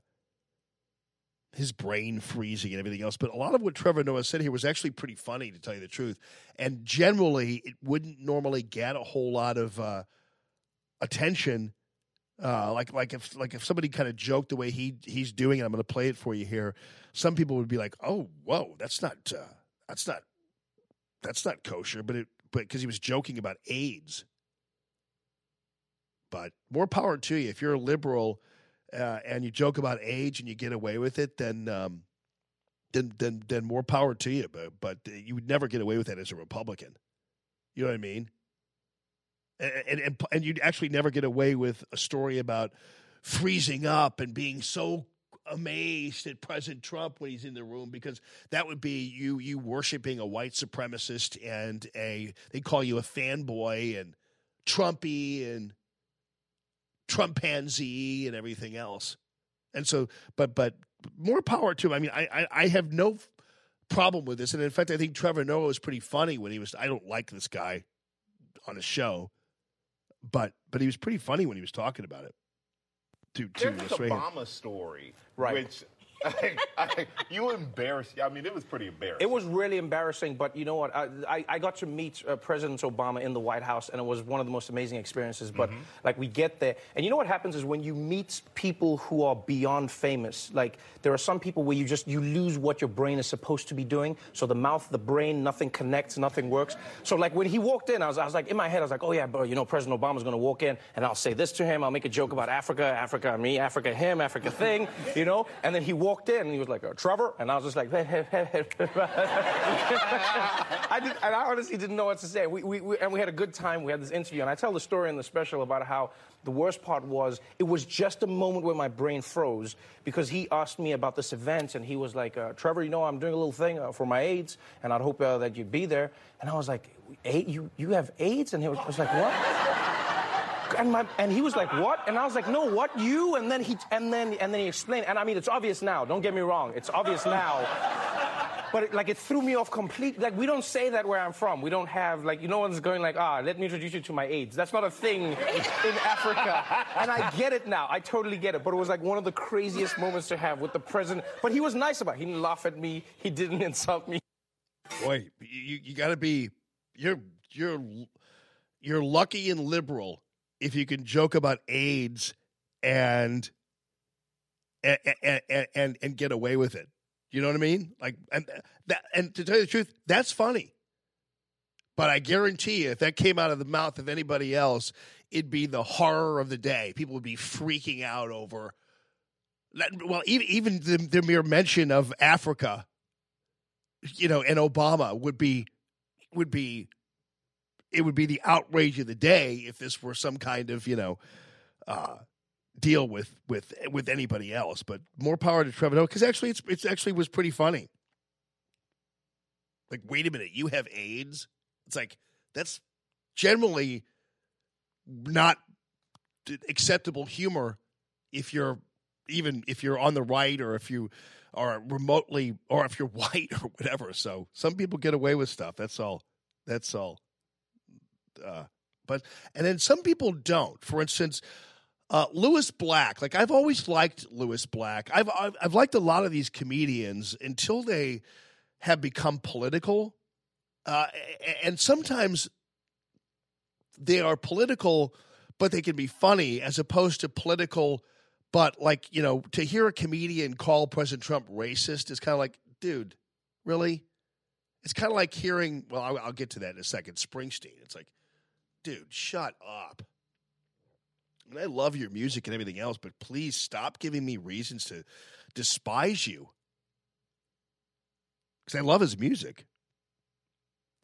S1: his brain freezing and everything else. But a lot of what Trevor Noah said here was actually pretty funny, to tell you the truth. And generally, it wouldn't normally get a whole lot of uh, attention. Uh, like like if like if somebody kind of joked the way he he's doing, it, I'm going to play it for you here. Some people would be like, "Oh, whoa, that's not uh, that's not that's not kosher," but it but because he was joking about AIDS. But more power to you. If you're a liberal uh, and you joke about age and you get away with it, then um, then then then more power to you. But but you would never get away with that as a Republican. You know what I mean? And and and you'd actually never get away with a story about freezing up and being so amazed at President Trump when he's in the room because that would be you you worshiping a white supremacist and a they call you a fanboy and Trumpy and Trumpanzee and everything else. And so, but but more power to him. I mean, I, I, I have no problem with this, and in fact, I think Trevor Noah was pretty funny when he was. I don't like this guy on a show, but but he was pretty funny when he was talking about it. To, to
S22: There's this
S1: us right here.
S22: Obama story,
S19: Right.
S22: which I, I, you embarrassed. I mean, it was pretty embarrassing.
S19: It was really embarrassing, but you know what? I, I, I got to meet uh, President Obama in the White House, and it was one of the most amazing experiences. But
S22: Mm-hmm.
S19: like, we get there, and you know what happens is when you meet people who are beyond famous, like there are some people where you just you lose what your brain is supposed to be doing. So the mouth, the brain, nothing connects, nothing works. So like when he walked in, I was, I was like in my head, I was like, oh yeah, but you know, President Obama's going to walk in, and I'll say this to him. I'll make a joke about Africa, Africa me, Africa him, Africa thing, you know. And then he walked in, and he was like, uh, Trevor, and I was just like. I did, and I honestly didn't know what to say. We, we, we, and we had a good time. We had this interview, and I tell the story in the special about how the worst part was it was just a moment where my brain froze because he asked me about this event, and he was like, uh, "Trevor, you know, I'm doing a little thing uh, for my AIDS, and I'd hope uh, that you'd be there." And I was like, "A- "You you have AIDS?" And he was, was like, "What?" And, my, and he was like, "What?" And I was like, "No, what you?" And then he and then and then he explained. And I mean, it's obvious now. Don't get me wrong. It's obvious now. But it, like it threw me off completely. Like we don't say that where I'm from. We don't have like you no one's going like ah let me introduce you to my AIDS. That's not a thing in Africa. And I get it now. I totally get it. But it was like one of the craziest moments to have with the president. But he was nice about. it. He didn't laugh at me. He didn't insult me.
S1: Boy, you you got to be you're you're you're lucky and liberal if you can joke about AIDS and and and and, and get away with it. You know what I mean? Like and uh, that and to tell you the truth, that's funny. But I guarantee you, if that came out of the mouth of anybody else, it'd be the horror of the day. People would be freaking out over. Well, even even the, the mere mention of Africa, you know, and Obama would be would be it would be the outrage of the day if this were some kind of you know uh, deal with with with anybody else. But more power to Trevor Noah because actually it's it's actually was pretty funny. Like, wait a minute, you have AIDS? It's like that's generally not acceptable humor if you're even if you're on the right or if you are remotely or if you're white or whatever. So some people get away with stuff. That's all. That's all. Uh, but and then some people don't. For instance, uh, Lewis Black. Like I've always liked Lewis Black. I've, I've I've liked a lot of these comedians until they have become political, uh, and sometimes they are political, but they can be funny as opposed to political. But like you know, to hear a comedian call President Trump racist is kind of like, dude, really? It's kind of like hearing. Well, I'll, I'll get to that in a second. Springsteen. It's like, dude, shut up. I I love your music and everything else, but please stop giving me reasons to despise you. Because I love his music.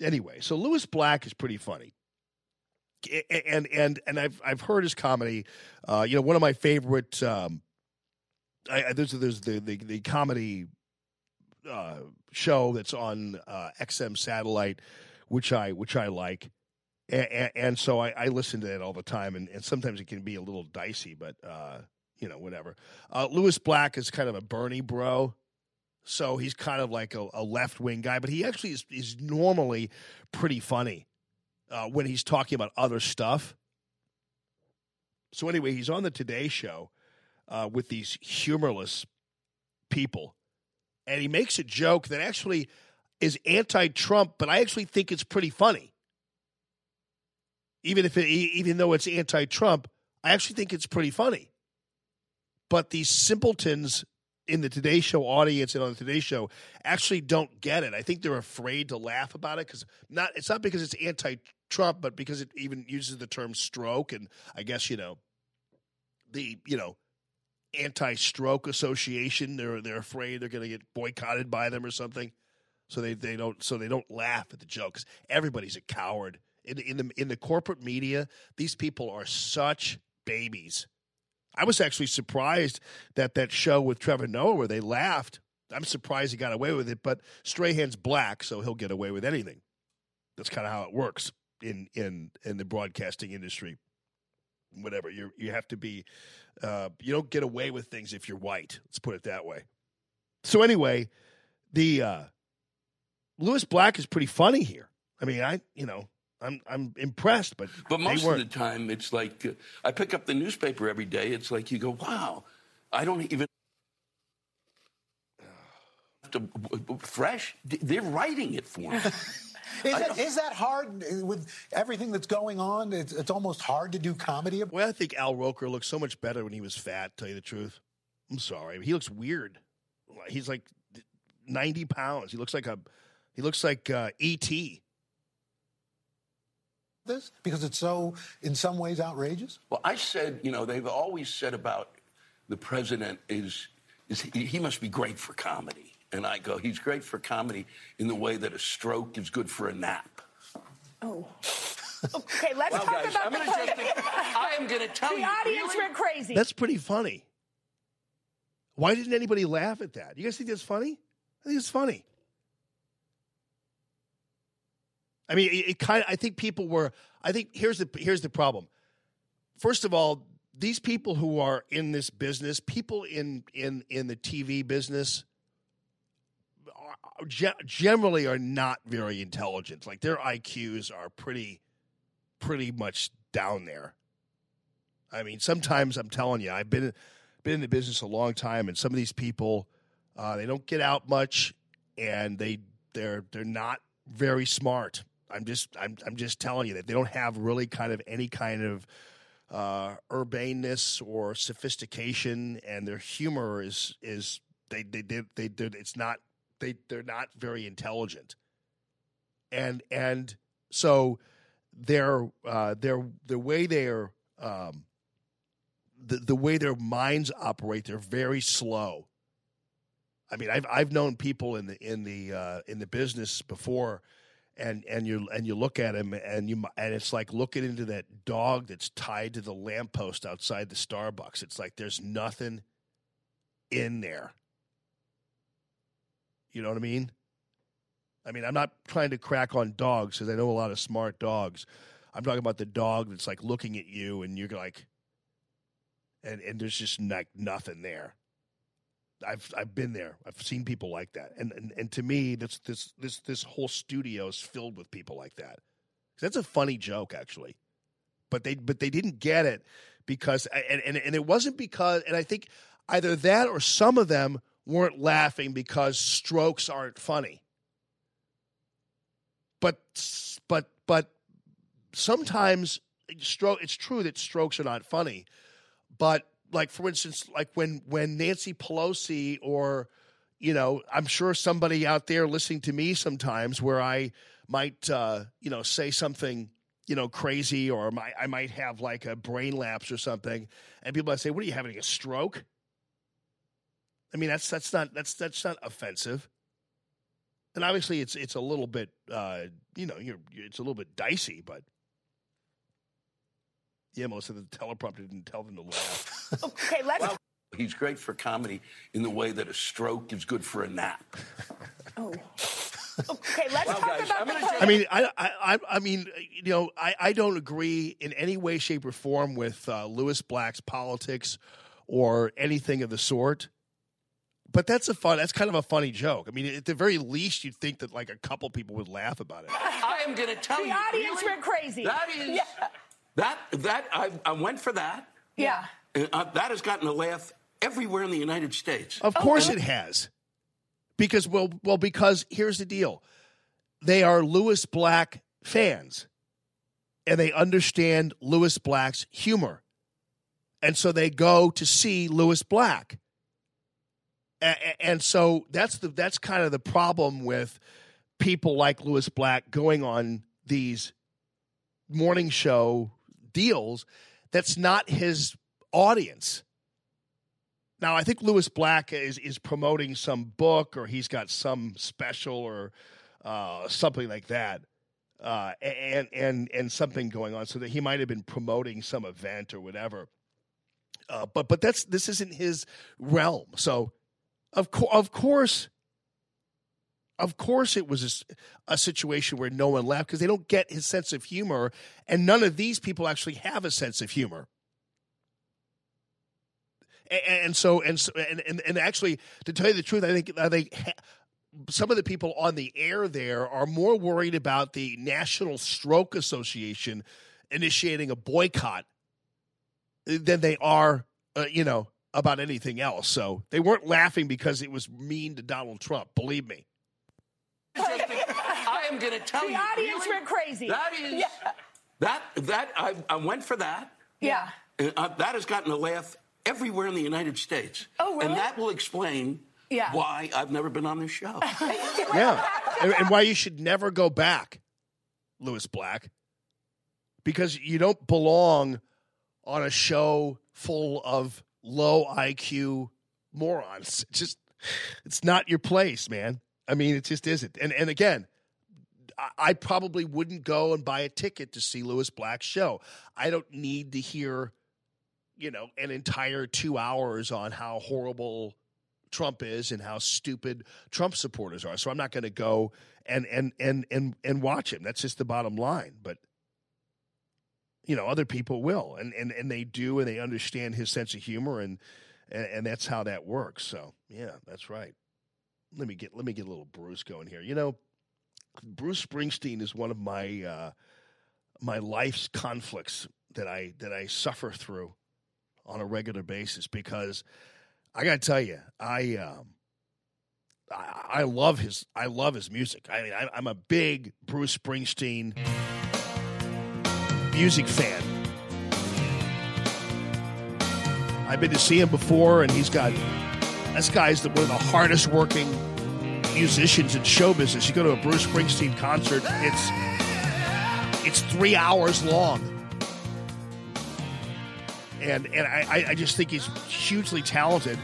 S1: Anyway, so Lewis Black is pretty funny. And and and I've I've heard his comedy. Uh, you know, one of my favorite. Um, I, I, there's there's the the, the comedy uh, show that's on uh, XM satellite, which I which I like, and, and so I, I listen to it all the time, and, and sometimes it can be a little dicey, but uh, you know whatever. Uh, Lewis Black is kind of a Bernie bro, so he's kind of like a, a left wing guy, but he actually is is normally pretty funny. uh, when he's talking about other stuff. So anyway, he's on the Today Show uh, with these humorless people, and he makes a joke that actually is anti-Trump, but I actually think it's pretty funny. Even if it, even though it's anti-Trump, I actually think it's pretty funny. But these simpletons in the Today Show audience and on the Today Show actually don't get it. I think they're afraid to laugh about it because not it's not because it's anti-Trump, but because it even uses the term stroke, and I guess you know the you know anti-stroke association. They're they're afraid they're going to get boycotted by them or something, so they they don't so they don't laugh at the jokes. Everybody's a coward in the, in the in the corporate media. These people are such babies. I was actually surprised that that show with Trevor Noah where they laughed. I'm surprised he got away with it, but Strahan's black, so he'll get away with anything. That's kind of how it works in in in the broadcasting industry. Whatever you you have to be, uh, you don't get away with things if you're white. Let's put it that way. So anyway, the uh, Lewis Black is pretty funny here. I mean, I you know I'm I'm impressed, but
S23: But
S1: they
S23: most of the time, it's like uh, I pick up the newspaper every day. It's like you go, wow, I don't even have to fresh. They're writing it for me.
S24: Is that, is that hard uh, with everything that's going on? It's, it's almost hard to do comedy.
S1: Well, I think Al Roker looked so much better when he was fat. Tell you the truth, I'm sorry. He looks weird. He's like 90 pounds. He looks like a he looks like uh, ET.
S24: This because it's so, in some ways, outrageous.
S23: Well, I said, you know, they've always said about the president is is he, he must be great for comedy, and I go, he's great for comedy in the way that a stroke is good for a nap.
S21: Oh. Okay, let's
S23: Well,
S21: talk
S23: guys,
S21: about
S23: I'm
S21: the
S23: gonna just- I am gonna tell
S21: the
S23: you, The
S21: audience
S23: really?
S21: went crazy.
S1: That's pretty funny. Why didn't anybody laugh at that? You guys think that's funny? I think it's funny. I mean, it, it kind. I think people were. I think here's the here's the problem. First of all, these people who are in this business, people in in in the TV business, generally are not very intelligent. Like their IQs are pretty pretty much down there. I mean, sometimes I'm telling you, I've been been in the business a long time, and some of these people, uh, they don't get out much, and they they're they're not very smart. I'm just I'm I'm just telling you that they don't have really kind of any kind of uh, urbaneness or sophistication, and their humor is is they they they, they, they it's not they they're not very intelligent, and and so their uh, their the way they're um, the the way their minds operate, they're very slow. I mean, I've I've known people in the in the uh, in the business before, and and you and you look at him and you and it's like looking into that dog that's tied to the lamppost outside the Starbucks. It's like there's nothing in there. You know what I mean? I mean, I'm not trying to crack on dogs because I know a lot of smart dogs. I'm talking about the dog that's like looking at you and you're like, and and there's just like nothing there. I've I've been there. I've seen people like that, and and, and to me, this this this this whole studio is filled with people like that. That's a funny joke, actually, but they but they didn't get it because and and, and it wasn't because and I think either that or some of them weren't laughing because strokes aren't funny. But but but sometimes stroke. It's true that strokes are not funny, but like for instance, like when when Nancy Pelosi or you know, I'm sure somebody out there listening to me sometimes where I might uh, you know say something you know crazy or my, I might have like a brain lapse or something, and people might say, "What are you having a stroke?" I mean, that's that's not that's that's not offensive. And obviously, it's it's a little bit, uh, you know, you're, it's a little bit dicey, but yeah, Melissa, the teleprompter didn't tell them to laugh.
S21: Okay, let's.
S23: He's great for comedy in the way that a stroke is good for a nap.
S21: Oh. Okay, let's
S23: Well,
S21: talk
S23: guys,
S21: about
S23: I'm
S21: the.
S1: I mean, I, I, I- I mean, you know, I, I don't agree in any way, shape, or form with uh, Lewis Black's politics or anything of the sort. but that's a fun. That's kind of a funny joke. I mean, at the very least, you'd think that like a couple people would laugh about it.
S23: I am going to tell
S21: the
S23: you.
S21: The audience
S23: really?
S21: went crazy.
S23: That is
S21: Yeah.
S23: that that I, I went for that.
S21: Yeah.
S23: And, uh, that has gotten a laugh everywhere in the United States.
S1: Of course, it has. Because well, well, because here's the deal: they are Lewis Black fans, and they understand Lewis Black's humor, and so they go to see Lewis Black. A- a- and so that's the that's kind of the problem with people like Lewis Black going on these morning show deals. That's not his audience. Now, I think Lewis Black is is promoting some book or he's got some special or uh, something like that, uh, and and and something going on, so that he might have been promoting some event or whatever. Uh, but but that's this isn't his realm. So, of co- of course, of course, it was a situation where no one laughed because they don't get his sense of humor, and none of these people actually have a sense of humor. A- And, so, and, so and, and and actually, to tell you the truth, I think I think some of the people on the air there are more worried about the National Stroke Association initiating a boycott than they are, uh, you know, about anything else. So they weren't laughing because it was mean to Donald Trump. Believe me.
S23: I am going to tell
S21: The
S23: you.
S21: audience
S23: really?
S21: went crazy.
S23: That is
S21: Yeah.
S23: that that I, I went for that.
S21: Yeah.
S23: Uh, that has gotten a laugh everywhere in the United States.
S21: Oh, really?
S23: And that will explain
S21: Yeah.
S23: why I've never been on this show.
S1: Yeah. and, and why you should never go back, Lewis Black, because you don't belong on a show full of low IQ morons. It's just, it's not your place, man. I mean, it just isn't. And and again, I, I probably wouldn't go and buy a ticket to see Lewis Black's show. I don't need to hear, you know, an entire two hours on how horrible Trump is and how stupid Trump supporters are. So I'm not going to go and and and and and watch him. That's just the bottom line. But you know, other people will, and and and they do, and they understand his sense of humor, and and, and that's how that works. So yeah, that's right. Let me get let me get a little Bruce going here. You know, Bruce Springsteen is one of my uh, my life's conflicts that I that I suffer through on a regular basis because I got to tell you, I um, I, love his I love his music. I mean, I'm a big Bruce Springsteen music fan. I've been to see him before, and he's got this guy's one of the hardest working musicians in show business. You go to a Bruce Springsteen concert, it's it's three hours long, and and I, I- just think he's hugely talented.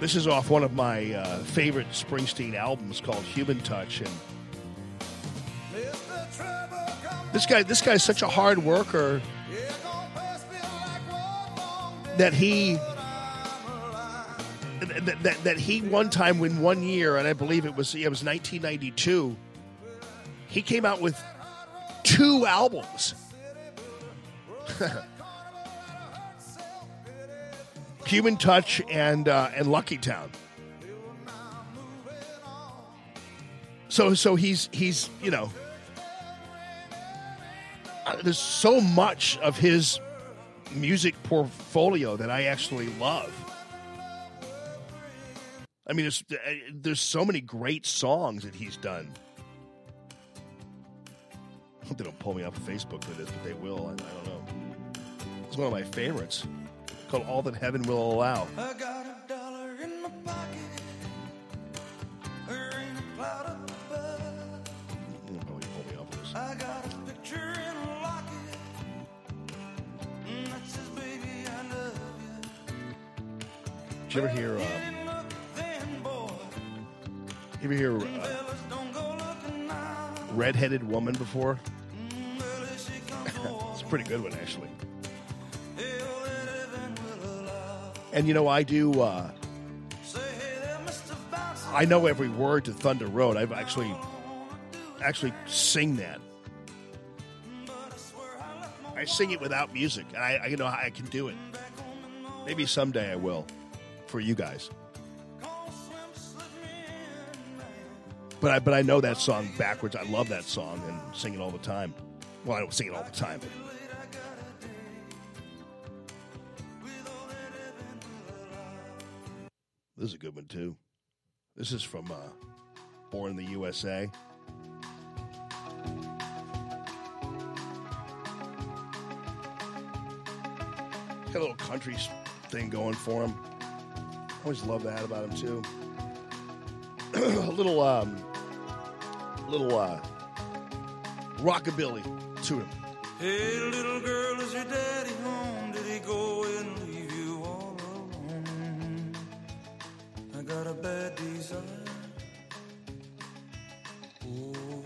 S1: This is off one of my uh, favorite Springsteen albums called Human Touch, and this guy this guy's such a hard worker that he that, that, that he one time when one year and I believe it was it was 1992 he came out with two albums Human Touch and uh, and Lucky Town so so he's he's you know uh, there's so much of his music portfolio that I actually love. I mean, there's, uh, there's so many great songs that he's done. They don't pull me off of Facebook for this, but they will. I, I don't know. It's one of my favorites called All That Heaven Will Allow.
S2: I got a dollar in my pocket. There ain't a cloud above.
S1: You'll probably pull me off of this.
S2: I got a picture in a locket. That says, baby, I love
S1: Did you ever hear?
S2: You.
S1: You ever hear uh, "Redheaded Woman" before? it's a pretty good one, actually. And you know, I do. Uh, I know every word to Thunder Road. I've actually actually sing that. I sing it without music. I, I you know I can do it. Maybe someday I will. for you guys. But I but I know that song backwards. I love that song and sing it all the time. Well, I don't sing it all the time. But this is a good one too. This is from uh, Born in the USA. Got a little country thing going for him. I always love that about him too. a little, um, little uh, rockabilly to him.
S2: Hey, little girl, is your daddy home? Did he go and leave you all alone? I got a bad desire. Oh,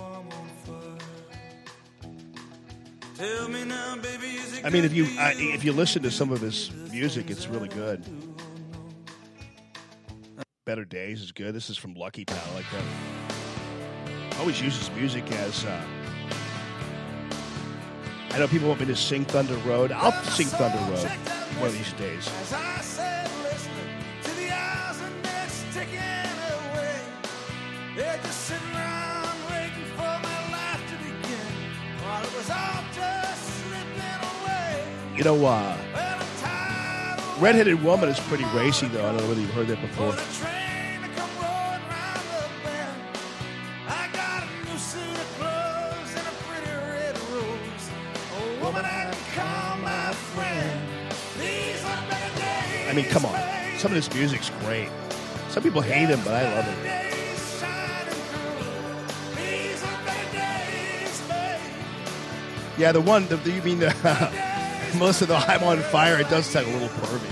S2: I'm on fire. Tell me now, baby, is it
S1: I mean, if you I, if you listen to some of his music, it's really good. Better Days is good. This is from Lucky Pal, I like that. Always uses music as. Uh, I know people want me to sing Thunder Road. I'll sing Thunder Road one of these days.
S2: As I sat listening to the hours and minutes ticking away, they're just sitting around waiting for my life to begin. While it was all just slipping away.
S1: You know, uh, Redheaded Woman is pretty racy, though. I don't know whether you've heard that before.
S2: I
S1: mean, come on. Some of this music's great. Some people hate him, but I love
S2: babe.
S1: Yeah, the one, the, the, you mean the, most of the I'm on fire, it does sound a little pervy.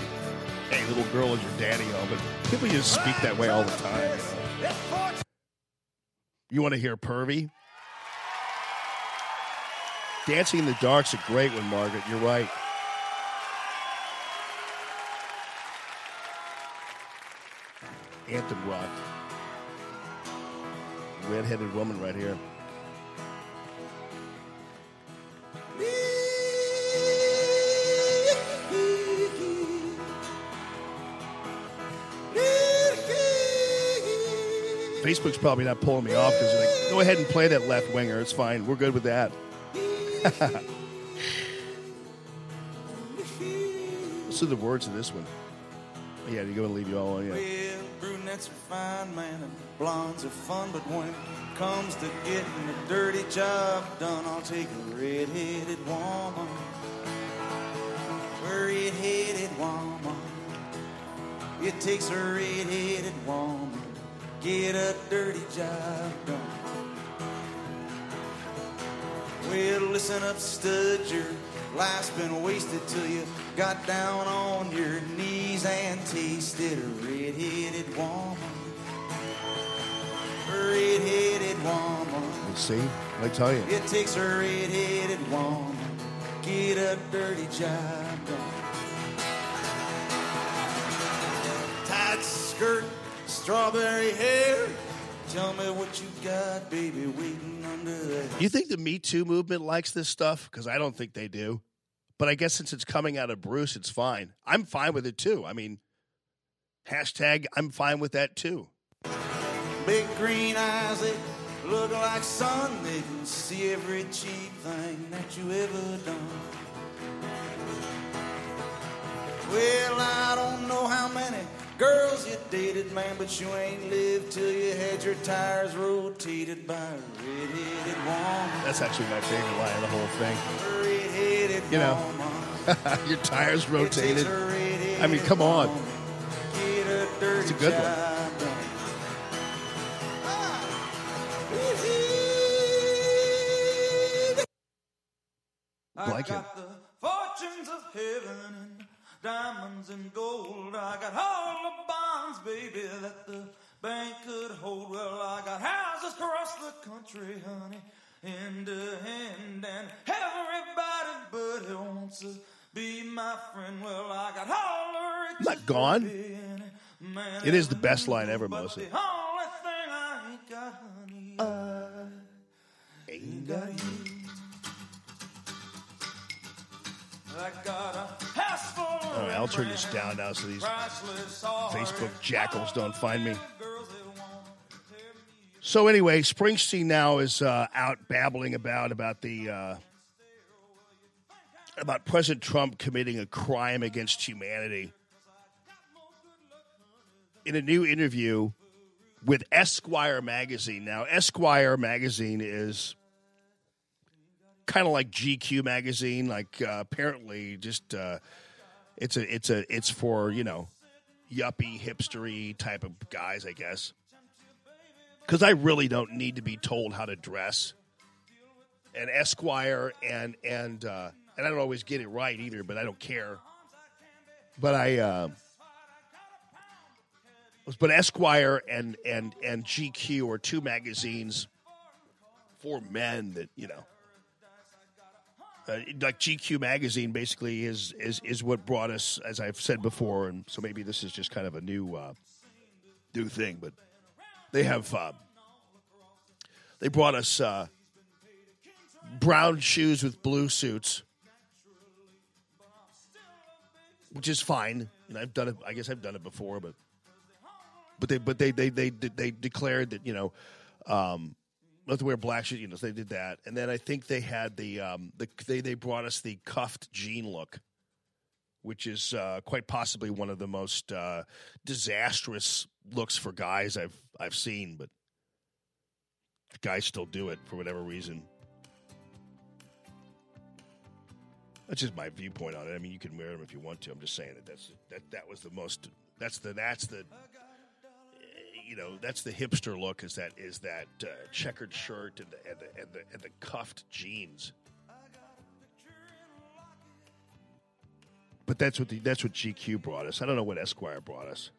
S1: Hey, little girl is your daddy, oh, but people just speak that way all the time. You? You want to hear pervy? Dancing in the Dark's a great one, Margaret. You're right. Anthem rock. Redheaded woman right here. Facebook's probably not pulling me off because they're like, go ahead and play that left winger. It's fine. We're good with that. Listen to the words of this one. Yeah, you're going to leave you all on. Yeah.
S2: Are fine, man, and blondes are fun, but when it comes to getting a dirty job done, I'll take a red-headed woman. A red-headed woman. It takes a red-headed woman to get a dirty job done. Well, listen up, stud, your life's been wasted till you got down on your knees and tasted a red-headed woman. Red-headed woman.
S1: Let's see. I tell you.
S2: It takes a red-headed woman to get a dirty job done. Tight skirt, strawberry hair. Tell me what you got, baby, waiting under there.
S1: You think the Me Too movement likes this stuff? Because I don't think they do. But I guess since it's coming out of Bruce, it's fine. I'm fine with it too. I mean, hashtag I'm fine with that too.
S2: Big green eyes, they look like sun. They can see every cheap thing that you ever done. Well, I don't know how many girls you dated, man, but you ain't lived till you had your tires rotated by a red-headed woman.
S1: That's actually my favorite line of the whole thing.
S2: Red-headed
S1: You know, your tires rotated.
S2: It takes a red-headed
S1: I mean, come on.
S2: Get a dirty
S1: It's a good one.
S2: job done. I
S1: Like
S2: got the fortunes of heaven and diamonds and gold. I got all the bonds, baby, that the bank could hold. Well, I got houses across the country, honey, hand to hand, and everybody but it wants to be my friend. Well, I got all the riches.
S1: Not gone.
S2: man,
S1: It is the best line ever, Melissa.
S2: the only thing I ain't got, honey, uh, I ain't got you. I got a house full of
S1: Al turn this down now so these Facebook jackals don't find me. So anyway, Springsteen now is uh, out babbling about about the uh, about President Trump committing a crime against humanity. In a new interview with Esquire magazine. Now, Esquire magazine is kind of like GQ magazine. Like uh, apparently, just uh, it's a it's a it's for you know yuppie hipstery type of guys, I guess. Because I really don't need to be told how to dress. And Esquire and and uh, and I don't always get it right either, but I don't care. But I. Uh, but Esquire and and and GQ are two magazines for men that you know, uh, like GQ magazine basically is is is what brought us, as I've said before, and so maybe this is just kind of a new uh, new thing, but they have uh, they brought us uh, brown shoes with blue suits, which is fine. And I've done it. I guess I've done it before, but but they but they they they they declared that you know um to wear black shoes you know so they did that and then i think they had the um the they they brought us the cuffed jean look which is uh, quite possibly one of the most uh, disastrous looks for guys I've I've seen, but guys still do it for whatever reason. That's just my viewpoint on it. I mean, you can wear them if you want to. I'm just saying that that's that that was the most. That's the that's the you know that's the hipster look is that is that uh, checkered shirt and the, and the and the and the cuffed jeans. But that's what the that's what GQ brought us. I don't know what Esquire brought us.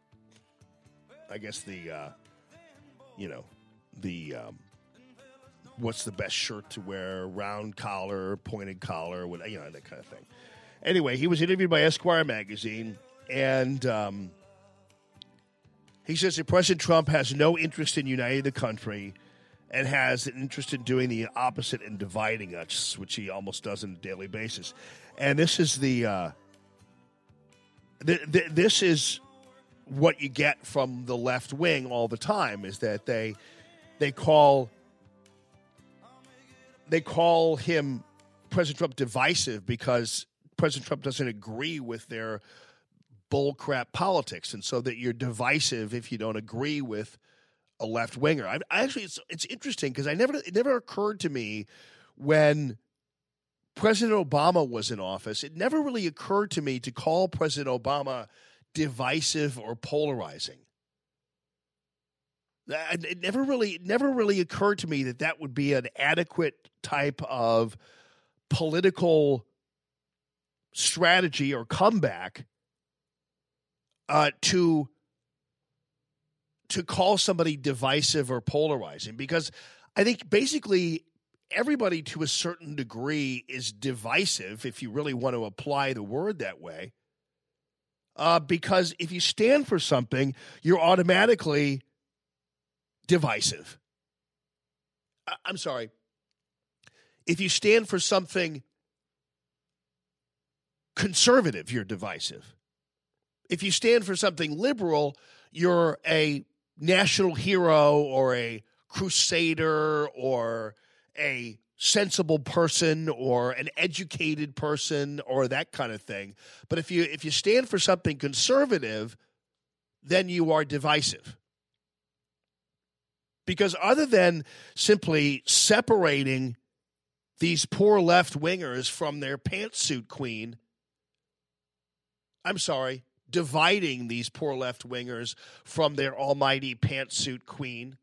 S1: I guess the uh, you know the um, what's the best shirt to wear? Round collar, pointed collar, what you know that kind of thing. Anyway, he was interviewed by Esquire magazine, and um, he says that President Trump has no interest in uniting the country and has an interest in doing the opposite and dividing us, which he almost does on a daily basis. And this is the uh, th- th- this is what you get from the left wing all the time is that they they call they call him President Trump divisive because President Trump doesn't agree with their bullcrap politics, and so that you're divisive if you don't agree with a left winger. I, I actually, it's it's interesting because I never it never occurred to me when President Obama was in office. It never really occurred to me to call President Obama divisive or polarizing. It never really, it never really occurred to me that that would be an adequate type of political strategy or comeback uh, to to call somebody divisive or polarizing because I think basically everybody to a certain degree is divisive if you really want to apply the word that way. Uh, because if you stand for something, you're automatically divisive. I- I'm sorry. If you stand for something conservative, you're divisive. If you stand for something liberal, you're a national hero or a crusader or a sensible person or an educated person or that kind of thing. But if you if you stand for something conservative, then you are divisive. Because other than simply separating these poor left wingers from their pantsuit queen, I'm sorry, dividing these poor left wingers from their almighty pantsuit queen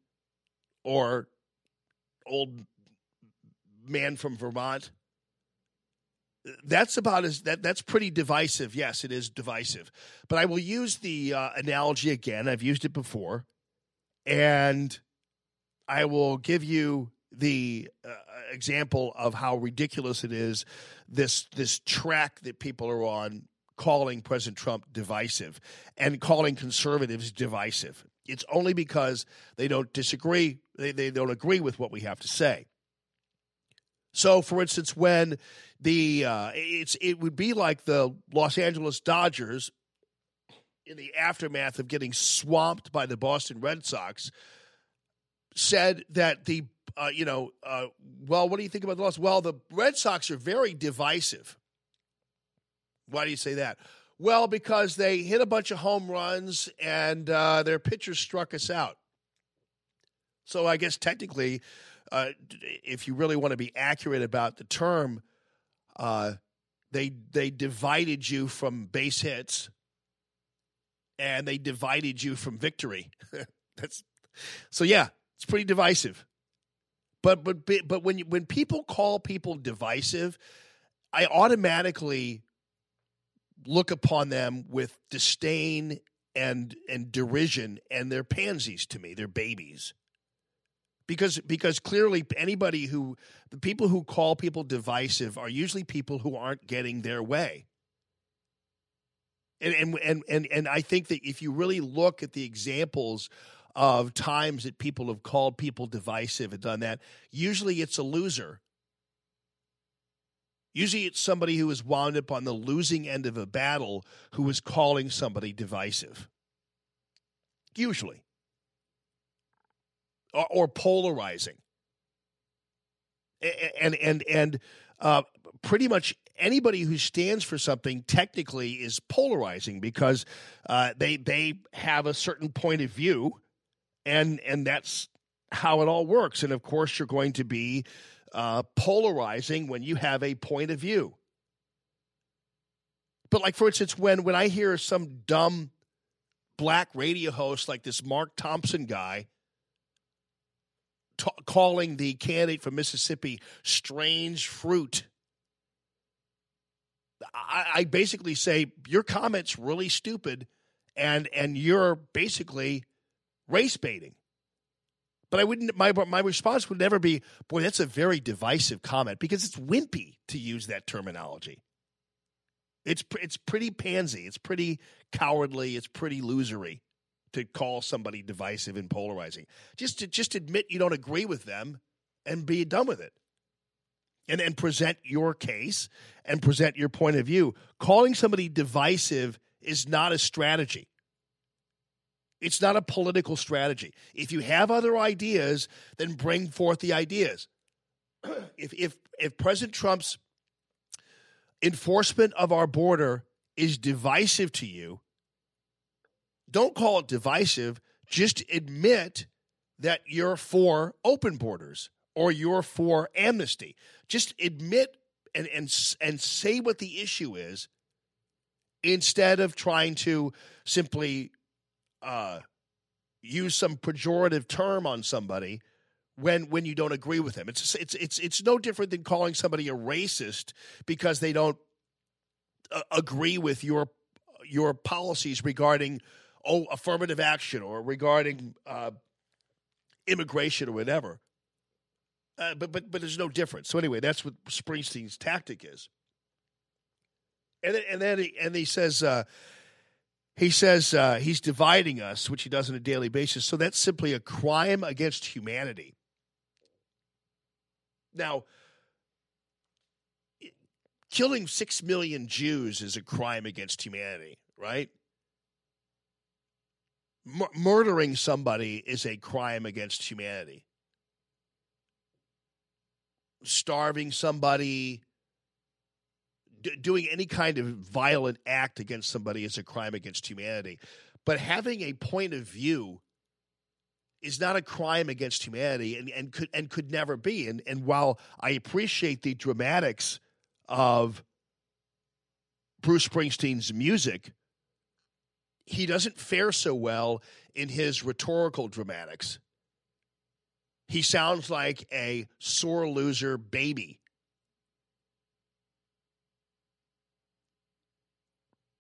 S1: or old man from Vermont. That's about as that. That's pretty divisive. Yes, it is divisive. But I will use the uh, analogy again. I've used it before, and I will give you the uh, example of how ridiculous it is. This this track that people are on calling President Trump divisive and calling conservatives divisive. It's only because they don't disagree, they, they don't agree with what we have to say. So, for instance, when the uh, it's it would be like the Los Angeles Dodgers in the aftermath of getting swamped by the Boston Red Sox, said that the uh, you know, uh, well, what do you think about the loss? Well, the Red Sox are very divisive. Why do you say that? Well, because they hit a bunch of home runs and uh, their pitchers struck us out. So I guess technically, uh, if you really want to be accurate about the term, uh, they they divided you from base hits, and they divided you from victory. That's so yeah, it's pretty divisive. But but but when you, when people call people divisive, I automatically look upon them with disdain and and derision, and they're pansies to me. They're babies because because clearly anybody who the people who call people divisive are usually people who aren't getting their way. And and and and, and I think that if you really look at the examples of times that people have called people divisive and done that, usually it's a loser. Usually it's somebody who is wound up on the losing end of a battle who is calling somebody divisive. Usually or, or polarizing. And and and uh, pretty much anybody who stands for something technically is polarizing because uh, they they have a certain point of view, and and that's how it all works. And of course, you're going to be uh, polarizing when you have a point of view. But like for instance, when when I hear some dumb black radio host like this Mark Thompson guy t- calling the candidate from Mississippi strange fruit. I, I basically say your comments really stupid, and and you're basically race baiting. But I wouldn't. My my response would never be, "Boy, that's a very divisive comment," because it's wimpy to use that terminology. It's it's pretty pansy. It's pretty cowardly. It's pretty losery to call somebody divisive and polarizing. Just to just admit you don't agree with them and be done with it. And and present your case and present your point of view. Calling somebody divisive is not a strategy. It's not a political strategy. If you have other ideas, then bring forth the ideas. if if if President Trump's enforcement of our border is divisive to you, don't call it divisive. Just admit that you're for open borders or you're for amnesty. Just admit and and and say what the issue is instead of trying to simply uh, use some pejorative term on somebody when when you don't agree with them. It's it's it's it's no different than calling somebody a racist because they don't uh, agree with your your policies regarding oh, affirmative action or regarding uh, immigration or whatever. Uh, but but but there's no difference. So anyway, that's what Springsteen's tactic is. And then, and then he, and he says uh, he says uh, he's dividing us, which he does on a daily basis. So that's simply a crime against humanity. Now, killing six million Jews is a crime against humanity, right? M- murdering somebody is a crime against humanity. Starving somebody, d- doing any kind of violent act against somebody is a crime against humanity. But having a point of view is not a crime against humanity and, and could and could never be. And and while I appreciate the dramatics of Bruce Springsteen's music, he doesn't fare so well in his rhetorical dramatics. He sounds like a sore loser baby.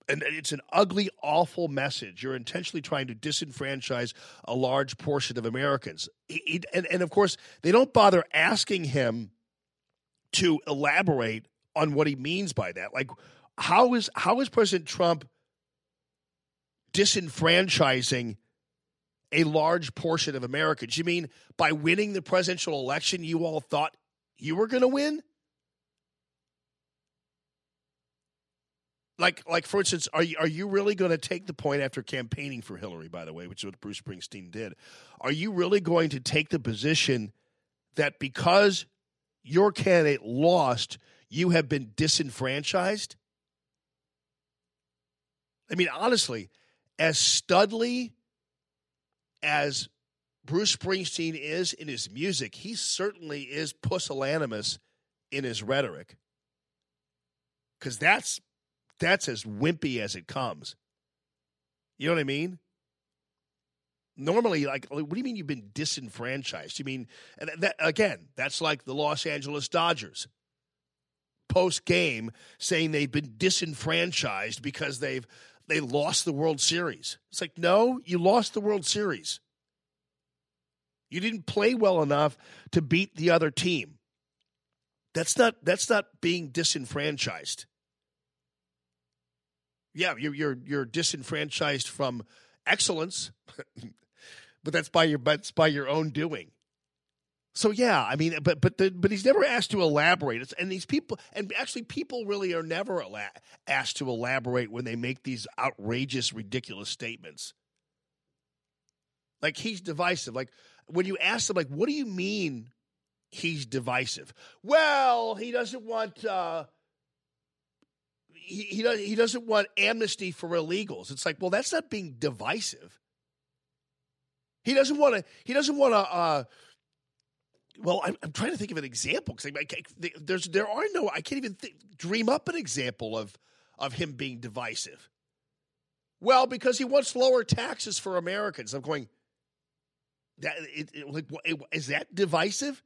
S1: And it's an ugly, awful message. You're intentionally trying to disenfranchise a large portion of Americans. He, he, and, and of course, they don't bother asking him to elaborate on what he means by that. Like, how is how is President Trump disenfranchising a large portion of Americans. You mean by winning the presidential election, you all thought you were going to win? Like like for instance, are you are you really going to take the point after campaigning for Hillary, by the way, which is what Bruce Springsteen did? Are you really going to take the position that because your candidate lost, you have been disenfranchised? I mean, honestly, as studly as Bruce Springsteen is in his music, he certainly is pusillanimous in his rhetoric. Because that's that's as wimpy as it comes. You know what I mean? Normally, like, what do you mean you've been disenfranchised? You mean, that again, that's like the Los Angeles Dodgers post game saying they've been disenfranchised because they've they lost the World Series. It's like, no, you lost the World Series. You didn't play well enough to beat the other team. That's not that's not being disenfranchised. Yeah, you're you're you're disenfranchised from excellence, but that's by your it's by your own doing. So yeah, I mean, but but the, but he's never asked to elaborate. It's, and these people, and actually, people really are never ela- asked to elaborate when they make these outrageous, ridiculous statements. Like he's divisive. Like when you ask them, like, what do you mean he's divisive? Well, he doesn't want. Uh, he, he, does, he doesn't want amnesty for illegals. It's like, well, that's not being divisive. He doesn't want to. He doesn't want to. Uh, well, I'm, I'm, trying to think of an example because there's there are no. I can't even dream up an example of of him being divisive. Well, because he wants lower taxes for Americans. I'm going. That it, it, like is that divisive?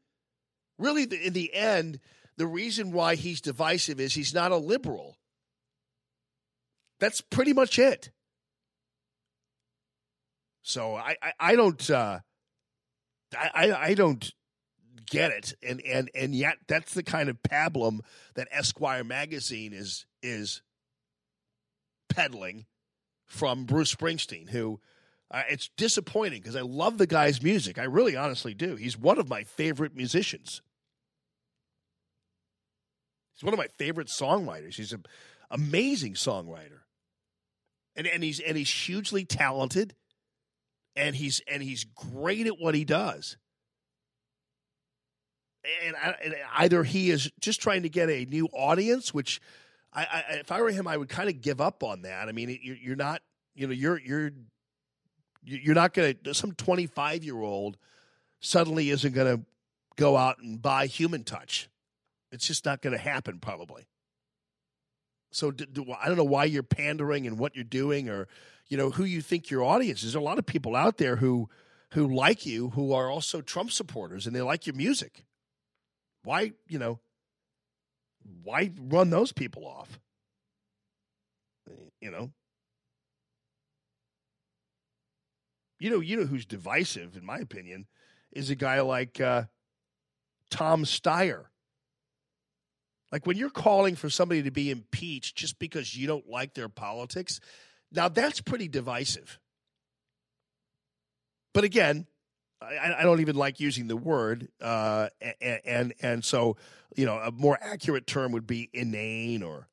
S1: Really, in the end, the reason why he's divisive is he's not a liberal. That's pretty much it. So I I, I don't uh, I I don't get it, and and and yet that's the kind of pablum that Esquire magazine is is peddling from Bruce Springsteen, who. Uh, it's disappointing because I love the guy's music. I really honestly do. He's one of my favorite musicians. He's one of my favorite songwriters. He's an amazing songwriter and and he's and he's hugely talented, and he's and he's great at what he does. And, I, and either he is just trying to get a new audience, which I, I if I were him, I would kind of give up on that. I mean, you're, you're not, you know, you're you're you're not going to some 25 year old suddenly isn't going to go out and buy Human Touch. It's just not going to happen, probably. So do, do, I don't know why you're pandering and what you're doing, or you know who you think your audience is. There's a lot of people out there who who like you, who are also Trump supporters, and they like your music. Why you know? Why run those people off? You know. You know, you know who's divisive, in my opinion, is a guy like uh, Tom Steyer like when you're calling for somebody to be impeached just because you don't like their politics, now that's pretty divisive. But again, I, I don't even like using the word, uh, and, and and so you know a more accurate term would be inane or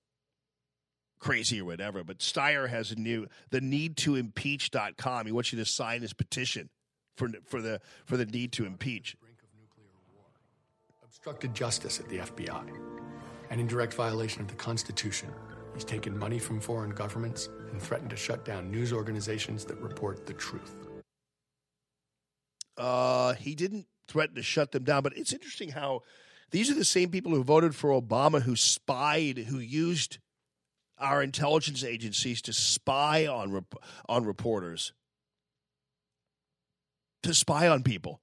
S1: crazy or whatever. But Steyer has a new the need to impeach.com. He wants you to sign his petition for for the for the need to impeach.
S25: Obstructed justice at the FBI and in direct violation of the Constitution. He's taken money from foreign governments and threatened to shut down news organizations that report the truth.
S1: Uh, he didn't threaten to shut them down, but it's interesting how these are the same people who voted for Obama who spied, who used our intelligence agencies to spy on rep- on reporters, to spy on people.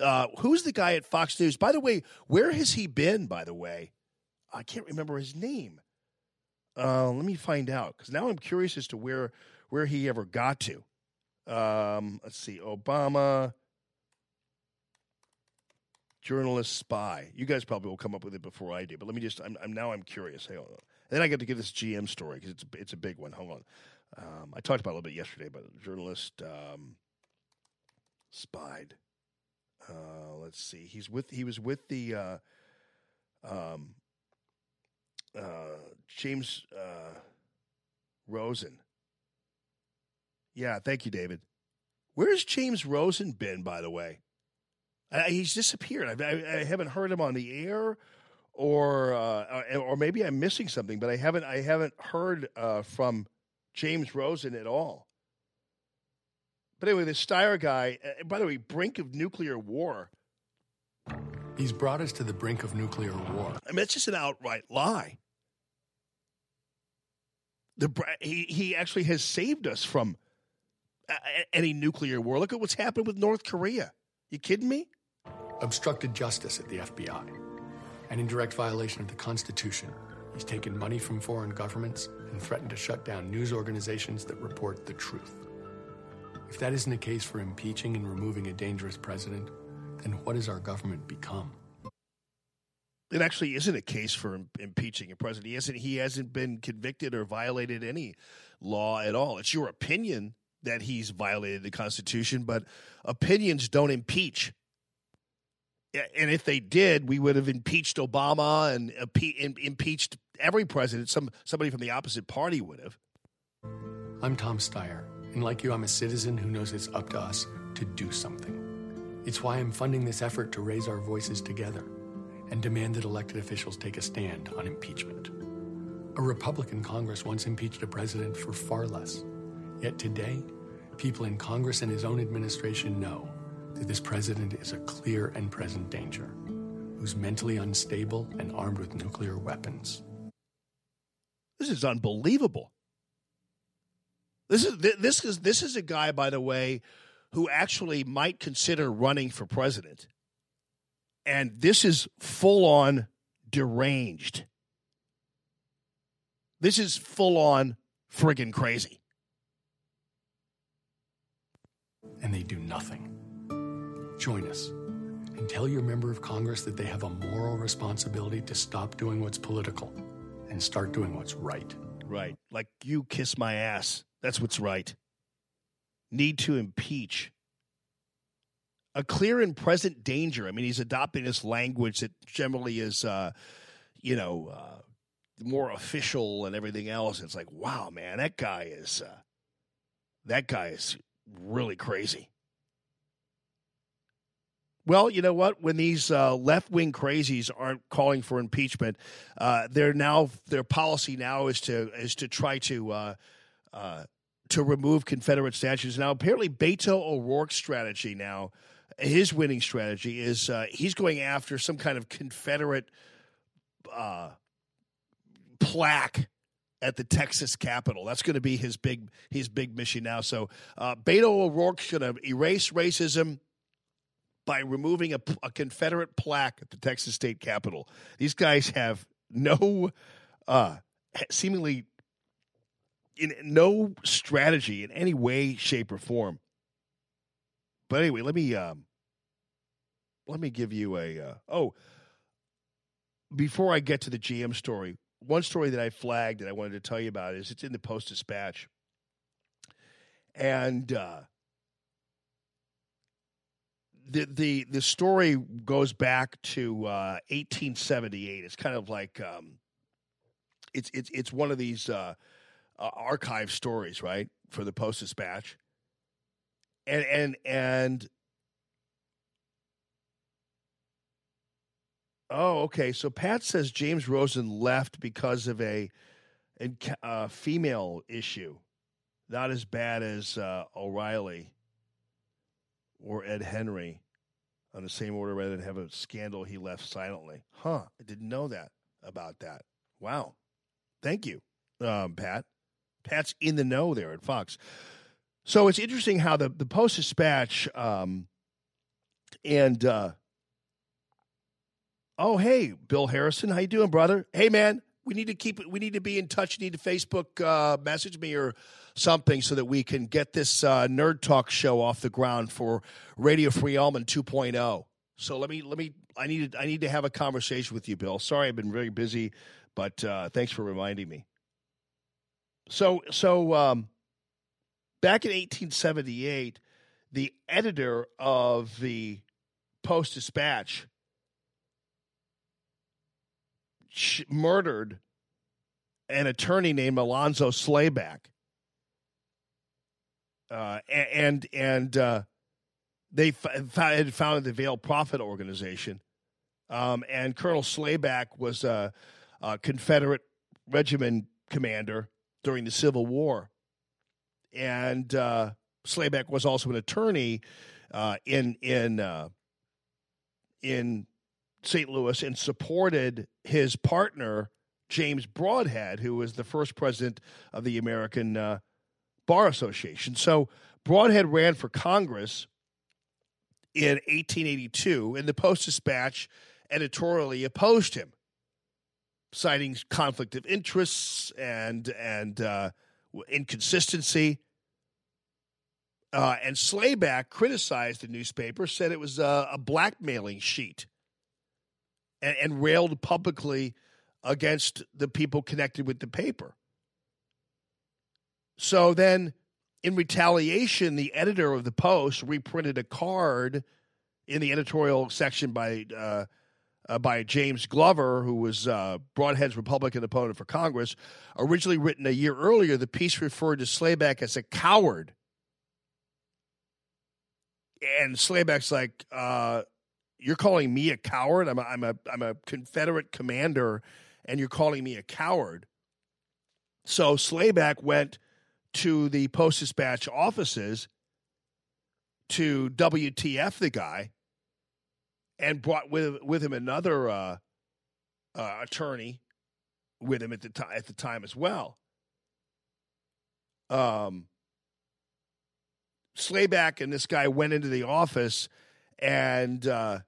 S1: Uh, who's the guy at Fox News? By the way, where has he been? By the way, I can't remember his name. Uh, let me find out because now I'm curious as to where where he ever got to. Um, let's see, Obama journalist spy. You guys probably will come up with it before I do, but let me just. I'm, I'm now I'm curious. Hey, then I get to give this GM story because it's it's a big one. Hold on. Um, I talked about a little bit yesterday, but journalist um, spied. Uh, let's see. He's with. He was with the uh, um, uh, James uh, Rosen. Yeah, thank you, David. Where's James Rosen been, by the way? I, he's disappeared. I, I, I haven't heard him on the air, or uh, or maybe I'm missing something. But I haven't I haven't heard uh, from James Rosen at all. But anyway, this Steyer guy. Uh, by the way, brink of nuclear war.
S25: He's brought us to the brink of nuclear war.
S1: I mean, it's just an outright lie. The he he actually has saved us from uh, any nuclear war. Look at what's happened with North Korea. You kidding me?
S25: Obstructed justice at the FBI. and in direct violation of the Constitution. He's taken money from foreign governments and threatened to shut down news organizations that report the truth. If that isn't a case for impeaching and removing a dangerous president, then what has our government become?
S1: It actually isn't a case for impeaching a president. He hasn't, he hasn't been convicted or violated any law at all. It's your opinion that he's violated the Constitution, but opinions don't impeach. And if they did, we would have impeached Obama and impeached every president. Some somebody from the opposite party would have.
S25: I'm Tom Steyer, and like you, I'm a citizen who knows it's up to us to do something. It's why I'm funding this effort to raise our voices together and demand that elected officials take a stand on impeachment. A Republican Congress once impeached a president for far less. Yet today, people in Congress and his own administration know that this president is a clear and present danger, who's mentally unstable and armed with nuclear weapons.
S1: This is unbelievable. This is this is this is a guy, by the way, who actually might consider running for president. And this is full on deranged. This is full on friggin' crazy.
S25: And they do nothing. Join us and tell your member of Congress that they have a moral responsibility to stop doing what's political and start doing what's right.
S1: Right. Like you kiss my ass. That's what's right. Need to impeach. A clear and present danger. I mean, he's adopting this language that generally is, uh, you know, uh, more official and everything else. It's like, wow, man, that guy is, uh, that guy is really crazy. Well, you know what? When these uh, left wing crazies aren't calling for impeachment, uh, they're now their policy now is to is to try to uh, uh to remove Confederate statues. Now, apparently, Beto O'Rourke's strategy now, his winning strategy is uh, he's going after some kind of Confederate uh, plaque at the Texas Capitol. That's going to be his big his big mission now. So, Beto O'Rourke's going to erase racism by removing a, a, Confederate plaque at the Texas State Capitol. These guys have no, uh, seemingly, in no strategy in any way, shape, or form. But anyway, let me um, let me give you a uh, oh. Before I get to the GM story, one story that I flagged that I wanted to tell you about is it's in the Post Dispatch, and. Uh, the the the story goes back to uh, 1878. It's kind of like um, it's it's it's one of these uh, uh, archive stories, right, for the Post Dispatch, and and and oh, okay. So Pat says James Rosen left because of a a uh, female issue, not as bad as uh, O'Reilly or Ed Henry on the same order rather than have a scandal he left silently. Huh. I didn't know that about that. Wow. Thank you, um, Pat. Pat's in the know there at Fox. So it's interesting how the, the Post Dispatch um, and uh, oh hey Bill Harrison, how you doing, brother? Hey man, we need to keep we need to be in touch. You need to Facebook uh, message me or something so that we can get this uh, nerd talk show off the ground for Radio Free Allman 2.0. So let me let me I need I need to have a conversation with you, Bill. Sorry, I've been very busy, but uh, thanks for reminding me. So so um, back in 1878, the editor of the Post Dispatch murdered an attorney named Alonzo Slayback. Uh, and and uh, they f- had founded the Veil Prophet organization. Um, and Colonel Slayback was a, a Confederate regiment commander during the Civil War. And uh, Slayback was also an attorney uh, in in uh, in St. Louis and supported his partner James Broadhead, who was the first president of the American uh, Bar Association. So Broadhead ran for Congress in 1882, and the Post Dispatch editorially opposed him, citing conflict of interests and and uh, inconsistency. Uh, and Slayback criticized the newspaper, said it was a, a blackmailing sheet, and, and railed publicly against the people connected with the paper. So then, in retaliation, the editor of the Post reprinted a card in the editorial section by uh, uh, by James Glover, who was uh, Broadhead's Republican opponent for Congress. Originally written a year earlier, the piece referred to Slayback as a coward. And Slayback's like, uh, "You're calling me a coward? I'm a, I'm a I'm a Confederate commander, and you're calling me a coward." So Slayback went to the Post Dispatch offices to WTF the guy and brought with with him another uh, uh, attorney with him at the time at the time as well. Um, Slayback and this guy went into the office, and uh,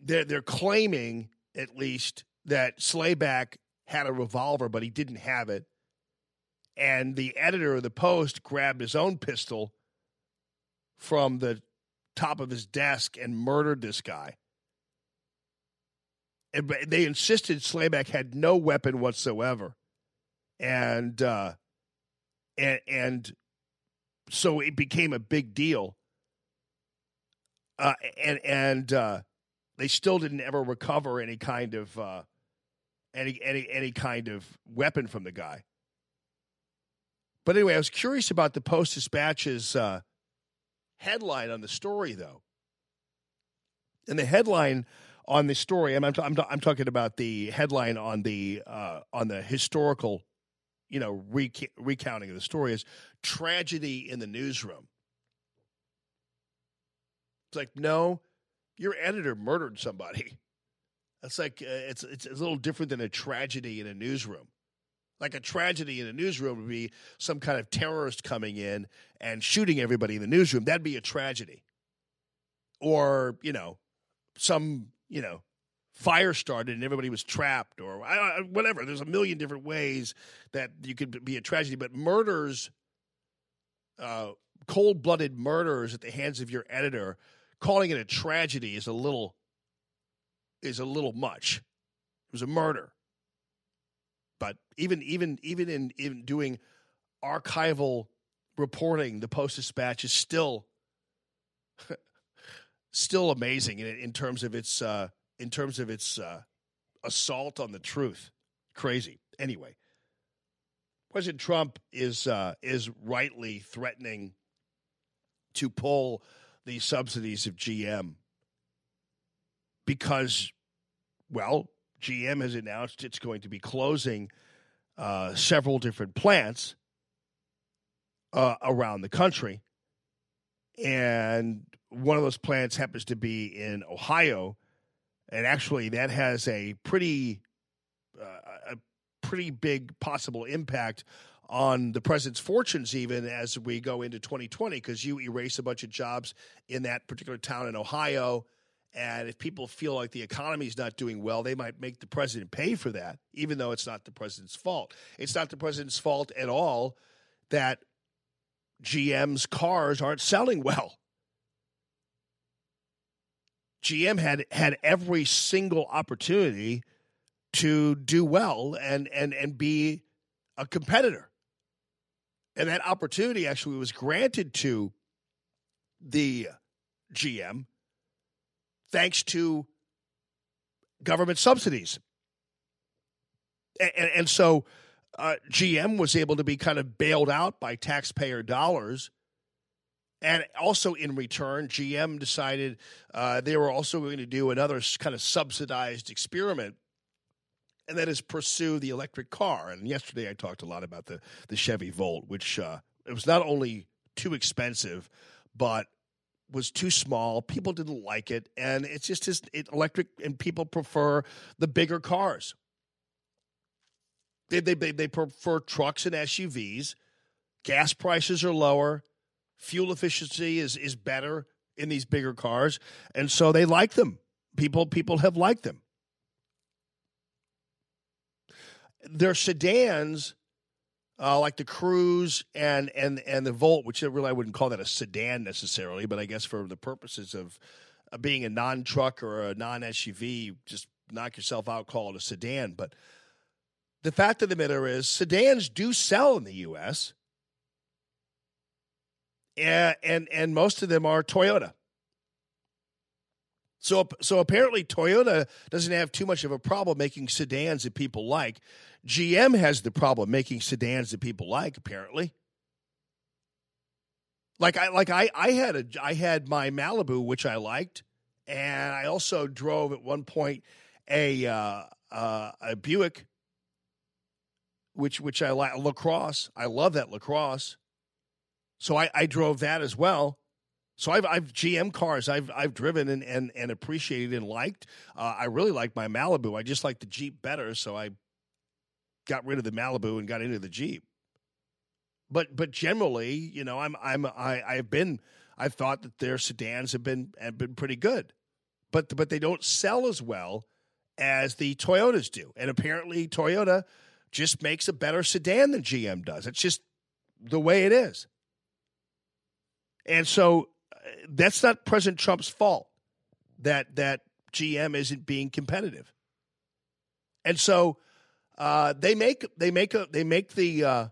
S1: they're they're claiming at least that Slayback had a revolver, but he didn't have it. And the editor of the Post grabbed his own pistol from the top of his desk and murdered this guy. And they insisted Slayback had no weapon whatsoever, and uh, and and so it became a big deal. Uh, and and uh, they still didn't ever recover any kind of uh, any any any kind of weapon from the guy. But anyway, I was curious about the Post Dispatch's uh, headline on the story, though. And the headline on the story, I'm, I'm, I'm, I'm talking about the headline on the uh, on the historical, you know, rec- recounting of the story is tragedy in the newsroom. It's like, no, your editor murdered somebody. That's like uh, it's, it's it's a little different than a tragedy in a newsroom. Like a tragedy in a newsroom would be some kind of terrorist coming in and shooting everybody in the newsroom. That'd be a tragedy. Or, you know, some, you know, fire started and everybody was trapped or I- whatever. There's a million different ways that you could be a tragedy. But murders, uh, cold blooded murders at the hands of your editor, calling it a tragedy is a little is a little much. It was a murder. But even even even in in doing archival reporting, the Post Dispatch is still still amazing in, in terms of its uh, in terms of its uh, assault on the truth. Crazy. Anyway, President Trump is uh, is rightly threatening to pull the subsidies of GM because, well, GM has announced it's going to be closing uh, several different plants uh, around the country. And one of those plants happens to be in Ohio. And actually, that has a pretty, uh, a pretty big possible impact on the president's fortunes, even as we go into 2020, because you erase a bunch of jobs in that particular town in Ohio. And if people feel like the economy is not doing well, they might make the president pay for that, even though it's not the president's fault. It's not the president's fault at all that GM's cars aren't selling well. GM had had every single opportunity to do well and and and be a competitor. And that opportunity actually was granted to the GM thanks to government subsidies. and, and, so uh, GM was able to be kind of bailed out by taxpayer dollars. And also in return, GM decided uh, they were also going to do another kind of subsidized experiment, and that is pursue the electric car. And yesterday I talked a lot about the, the Chevy Volt, which uh, it was not only too expensive, but was too small. People didn't like it, and it's just just it, electric, and people prefer the bigger cars. They, they, they, they prefer trucks and SUVs. Gas prices are lower. Fuel efficiency is, is better in these bigger cars. And so they like them. People, people have liked them. Their sedans, uh, like the Cruze and, and, and the Volt, which I really I wouldn't call that a sedan necessarily, but I guess for the purposes of uh, being a non truck or a non SUV, just knock yourself out, call it a sedan. But the fact of the matter is, sedans do sell in the U.S. And, and and most of them are Toyota. So so apparently Toyota doesn't have too much of a problem making sedans that people like. GM has the problem making sedans that people like. Apparently, like I like I I had a I had my Malibu which I liked, and I also drove at one point a uh, uh, a Buick which which I like LaCrosse. I love that LaCrosse. So I, I drove that as well. So I've I've GM cars I've I've driven and and, and appreciated and liked. Uh, I really like my Malibu. I just like the Jeep better, so I got rid of the Malibu and got into the Jeep. But but generally, you know, I'm I'm I I've been I've thought that their sedans have been have been pretty good, but but they don't sell as well as the Toyotas do, and apparently Toyota just makes a better sedan than GM does. It's just the way it is. And so that's not President Trump's fault that that GM isn't being competitive. And so uh, they make they make a they make the uh,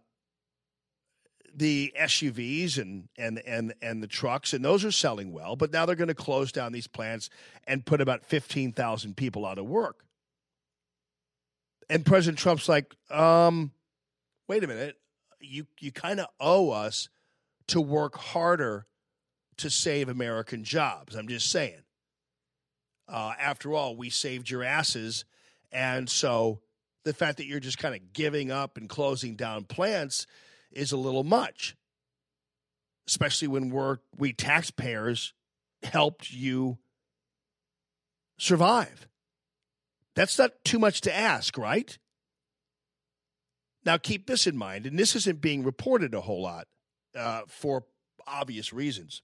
S1: the SUVs and and and and the trucks and those are selling well, but now they're going to close down these plants and put about 15,000 people out of work. And President Trump's like, um, wait a minute, you you kind of owe us to work harder to save American jobs. I'm just saying. Uh, after all, we saved your asses, and so the fact that you're just kind of giving up and closing down plants is a little much, especially when we're we taxpayers helped you survive. That's not too much to ask, right? Now, keep this in mind, and this isn't being reported a whole lot uh, for obvious reasons,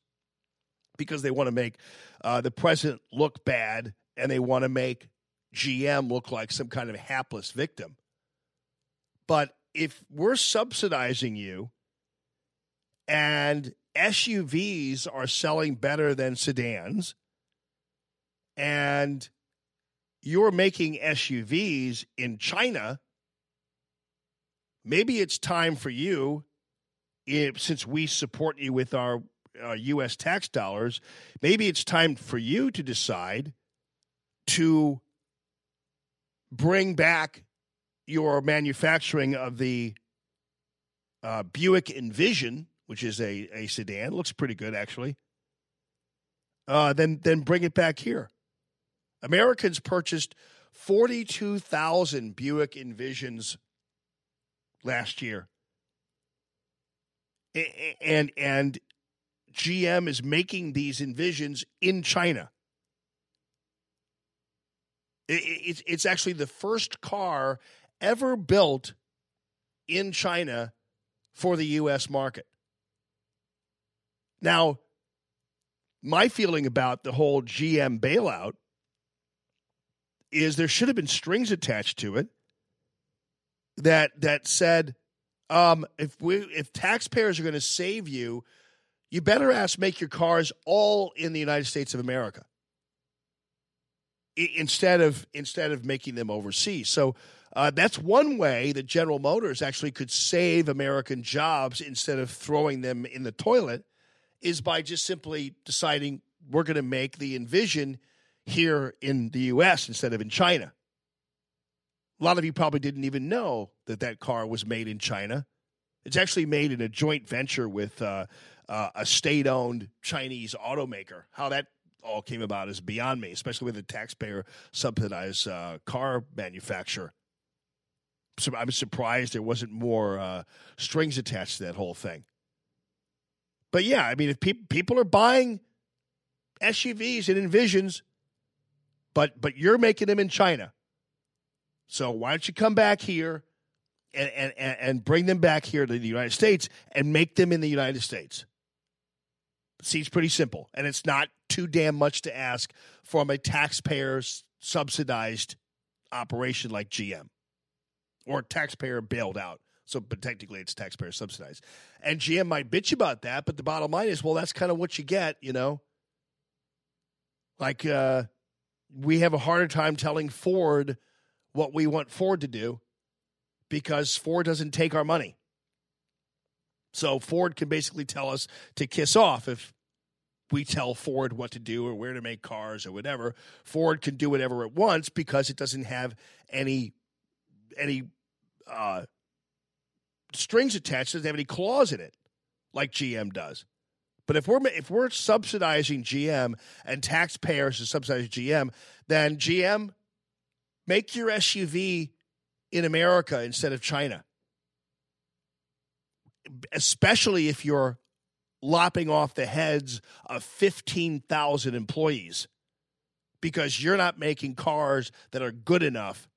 S1: because they want to make uh, the president look bad and they want to make GM look like some kind of hapless victim. But if we're subsidizing you and SUVs are selling better than sedans, and you're making SUVs in China, maybe it's time for you, if, since we support you with our uh, U.S. tax dollars, maybe it's time for you to decide to bring back your manufacturing of the uh, Buick Envision, which is a, a sedan, looks pretty good actually. Uh, then then bring it back here. Americans purchased forty two thousand Buick Envisions last year, and and GM is making these Envisions in China. It's it's actually the first car ever built in China for the U.S. market. Now, my feeling about the whole GM bailout is there should have been strings attached to it that that said, um, if we if taxpayers are going to save you, you better ask make your cars all in the United States of America i- instead of instead of making them overseas. So uh, that's one way that General Motors actually could save American jobs instead of throwing them in the toilet is by just simply deciding we're going to make the Envision here in the U.S. instead of in China. A lot of you probably didn't even know that that car was made in China. It's actually made in a joint venture with uh, uh, a state owned Chinese automaker. How that all came about is beyond me, especially with a taxpayer subsidized uh, car manufacturer. So I'm surprised there wasn't more uh, strings attached to that whole thing. But yeah, I mean, if pe- people are buying SUVs and Envisions, but but you're making them in China, so why don't you come back here and and and bring them back here to the United States and make them in the United States? See, it's pretty simple, and it's not too damn much to ask from a taxpayer subsidized operation like GM or taxpayer bailed out. So, but technically, it's taxpayer subsidized. And GM might bitch about that, but the bottom line is, well, that's kind of what you get, you know. Like, uh, we have a harder time telling Ford what we want Ford to do because Ford doesn't take our money. So Ford can basically tell us to kiss off if we tell Ford what to do or where to make cars or whatever. Ford can do whatever it wants because it doesn't have any any uh, strings attached. It Doesn't have any claws in it like GM does. But if we're if we're subsidizing GM and taxpayers are subsidizing GM, then GM make your SUV in America instead of China. Especially if you're lopping off the heads of 15,000 employees because you're not making cars that are good enough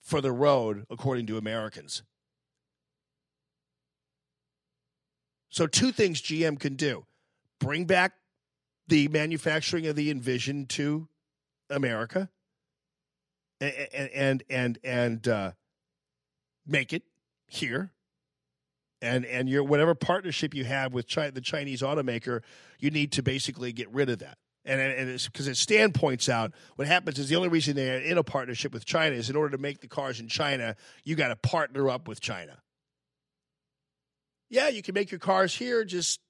S1: for the road, according to Americans. So, two things GM can do bring back the manufacturing of the Envision to America and, and, and, and uh, make it here and and your whatever partnership you have with China, the Chinese automaker, you need to basically get rid of that. And and because as Stan points out, what happens is the only reason they're in a partnership with China is in order to make the cars in China, you got to partner up with China. Yeah, you can make your cars here. Just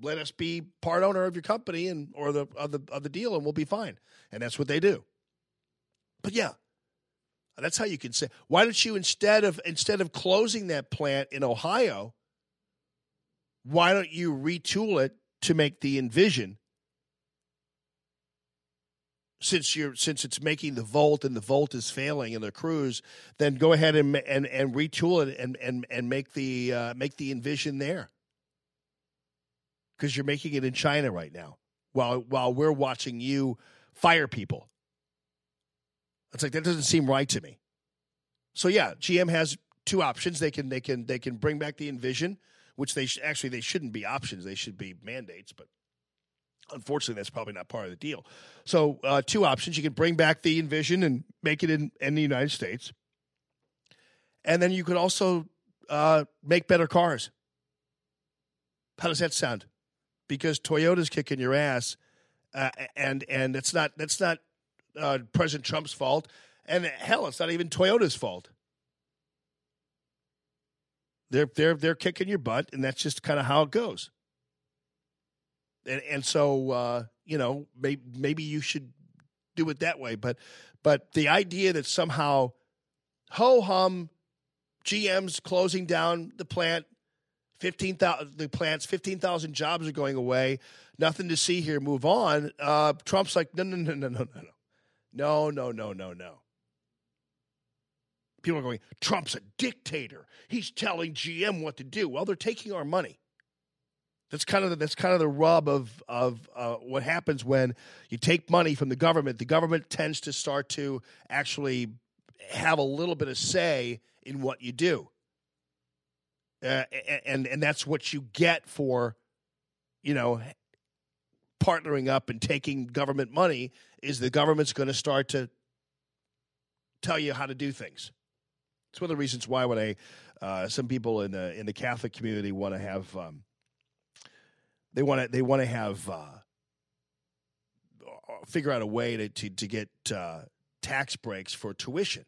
S1: let us be part owner of your company and or the of the of the deal, and we'll be fine. And that's what they do. But yeah, that's how you can say. Why don't you instead of instead of closing that plant in Ohio, why don't you retool it to make the Envision? Since you're since it's making the Volt and the Volt is failing in the Cruze, then go ahead and and, and retool it and and and make the uh, make the Envision there because you're making it in China right now while while we're watching you fire people. It's like that doesn't seem right to me. So yeah, GM has two options. They can they can they can bring back the Envision, which they sh- actually they shouldn't be options. They should be mandates, but unfortunately that's probably not part of the deal. So uh, two options: you can bring back the Envision and make it in in the United States, and then you could also uh, make better cars. How does that sound? Because Toyota's kicking your ass, uh, and and that's not that's not uh, President Trump's fault. And hell, it's not even Toyota's fault. They're they're they're kicking your butt, and that's just kind of how it goes. And and so uh, you know maybe maybe you should do it that way. But but the idea that somehow ho hum, GM's closing down the plant, fifteen thousand the plants, fifteen thousand jobs are going away. Nothing to see here. Move on. Uh, Trump's like no no no no no no no no no no no no. people are going, Trump's a dictator. He's telling GM what to do. Well, they're taking our money. That's kind of the, that's kind of the rub of of uh, what happens when you take money from the government. The government tends to start to actually have a little bit of say in what you do, uh, and and that's what you get for, you know, partnering up and taking government money. Is the government's going to start to tell you how to do things? It's one of the reasons why when I uh, some people in the in the Catholic community want to have um, they want to they want to have uh, figure out a way to to, to get uh, tax breaks for tuition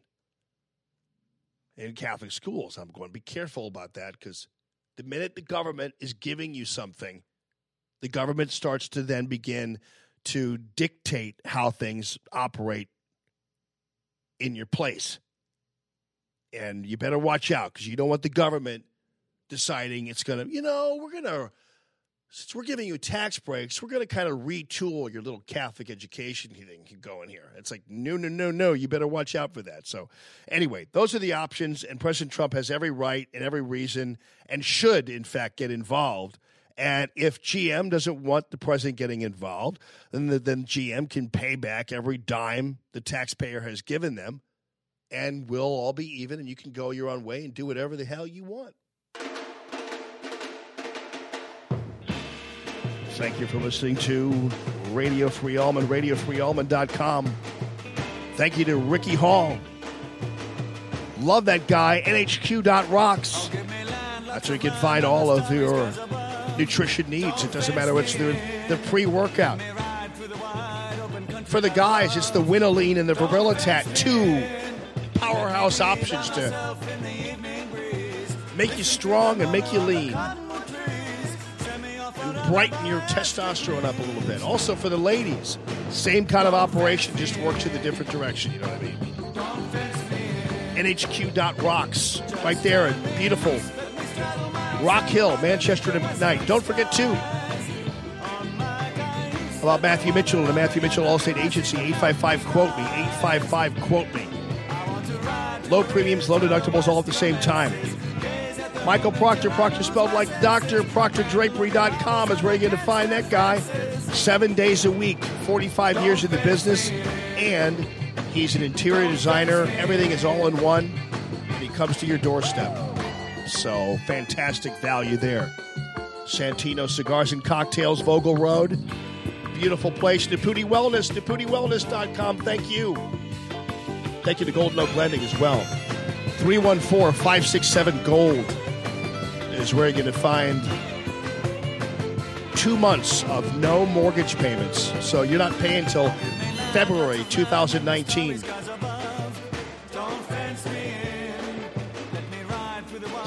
S1: in Catholic schools. I'm going to be careful about that because the minute the government is giving you something, the government starts to then begin to dictate how things operate in your place And you better watch out because you don't want the government deciding it's going to, you know, we're going to, since we're giving you tax breaks, we're going to kind of retool your little Catholic education thing going here. It's like, no, no, no, no. You better watch out for that. So, anyway, those are the options. And President Trump has every right and every reason and should, in fact, get involved. And if GM doesn't want the president getting involved, then, the, then GM can pay back every dime the taxpayer has given them and we'll all be even and you can go your own way and do whatever the hell you want. Thank you for listening to Radio Free Allman, RadioFreeAllman.com. Thank you to Ricky Hall. Love that guy. NHQ.rocks. That's where you can find all of your nutrition needs. It doesn't matter what's the, the pre workout. For the guys, it's the Winoline and the Virillitat, two powerhouse options to make you strong and make you lean and brighten your testosterone up a little bit. Also for the ladies, same kind of operation, just works in a different direction. You know what I mean? NHQ.rocks, right there beautiful Rock Hill, Manchester tonight. Don't forget too about Matthew Mitchell and the Matthew Mitchell Allstate Agency. 855 quote me. 855 quote me. Low premiums, low deductibles, all at the same time. Michael Proctor, Proctor spelled like Dr. ProctorDrapery.com is where you're going to find that guy. Seven days a week, 45 years in the business, and he's an interior designer. Everything is all in one, and he comes to your doorstep. So, fantastic value there. Santino Cigars and Cocktails, Vogel Road. Beautiful place. Naputi Wellness, NaputiWellness.com. Thank you. Thank you to Golden Oak Lending as well. 314 567 Gold is where you're going to find two months of no mortgage payments. So you're not paying until February 2019.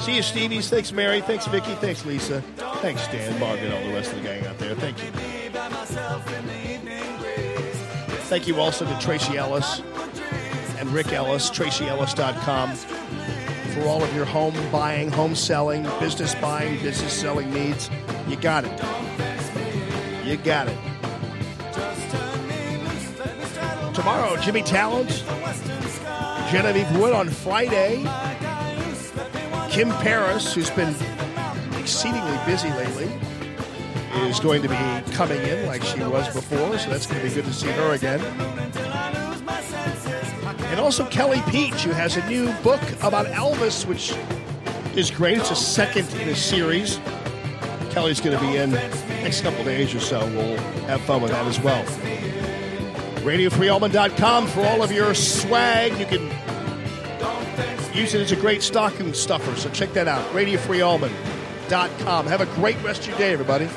S1: See you, Stevie's. Thanks, Mary. Thanks, Vicky. Thanks, Lisa. Thanks, Dan, Margaret, all the rest of the gang out there. Thank you. Thank you also to Tracy Ellis and Rick Ellis, TracyEllis.com, for all of your home buying, home selling, business buying, business selling needs. You got it. You got it. Tomorrow, Jimmy Talent, Genevieve Wood on Friday, Kim Paris, who's been exceedingly busy lately, is going to be coming in like she was before, so that's going to be good to see her again. And also Kelly Peach, who has a new book about Elvis, which is great. It's a second in a series. Kelly's going to be in next couple days or so. We'll have fun with that as well. RadioFreeAllman.com for all of your swag. You can use it as a great stocking stuffer, so check that out. RadioFreeAllman.com. Have a great rest of your day, everybody.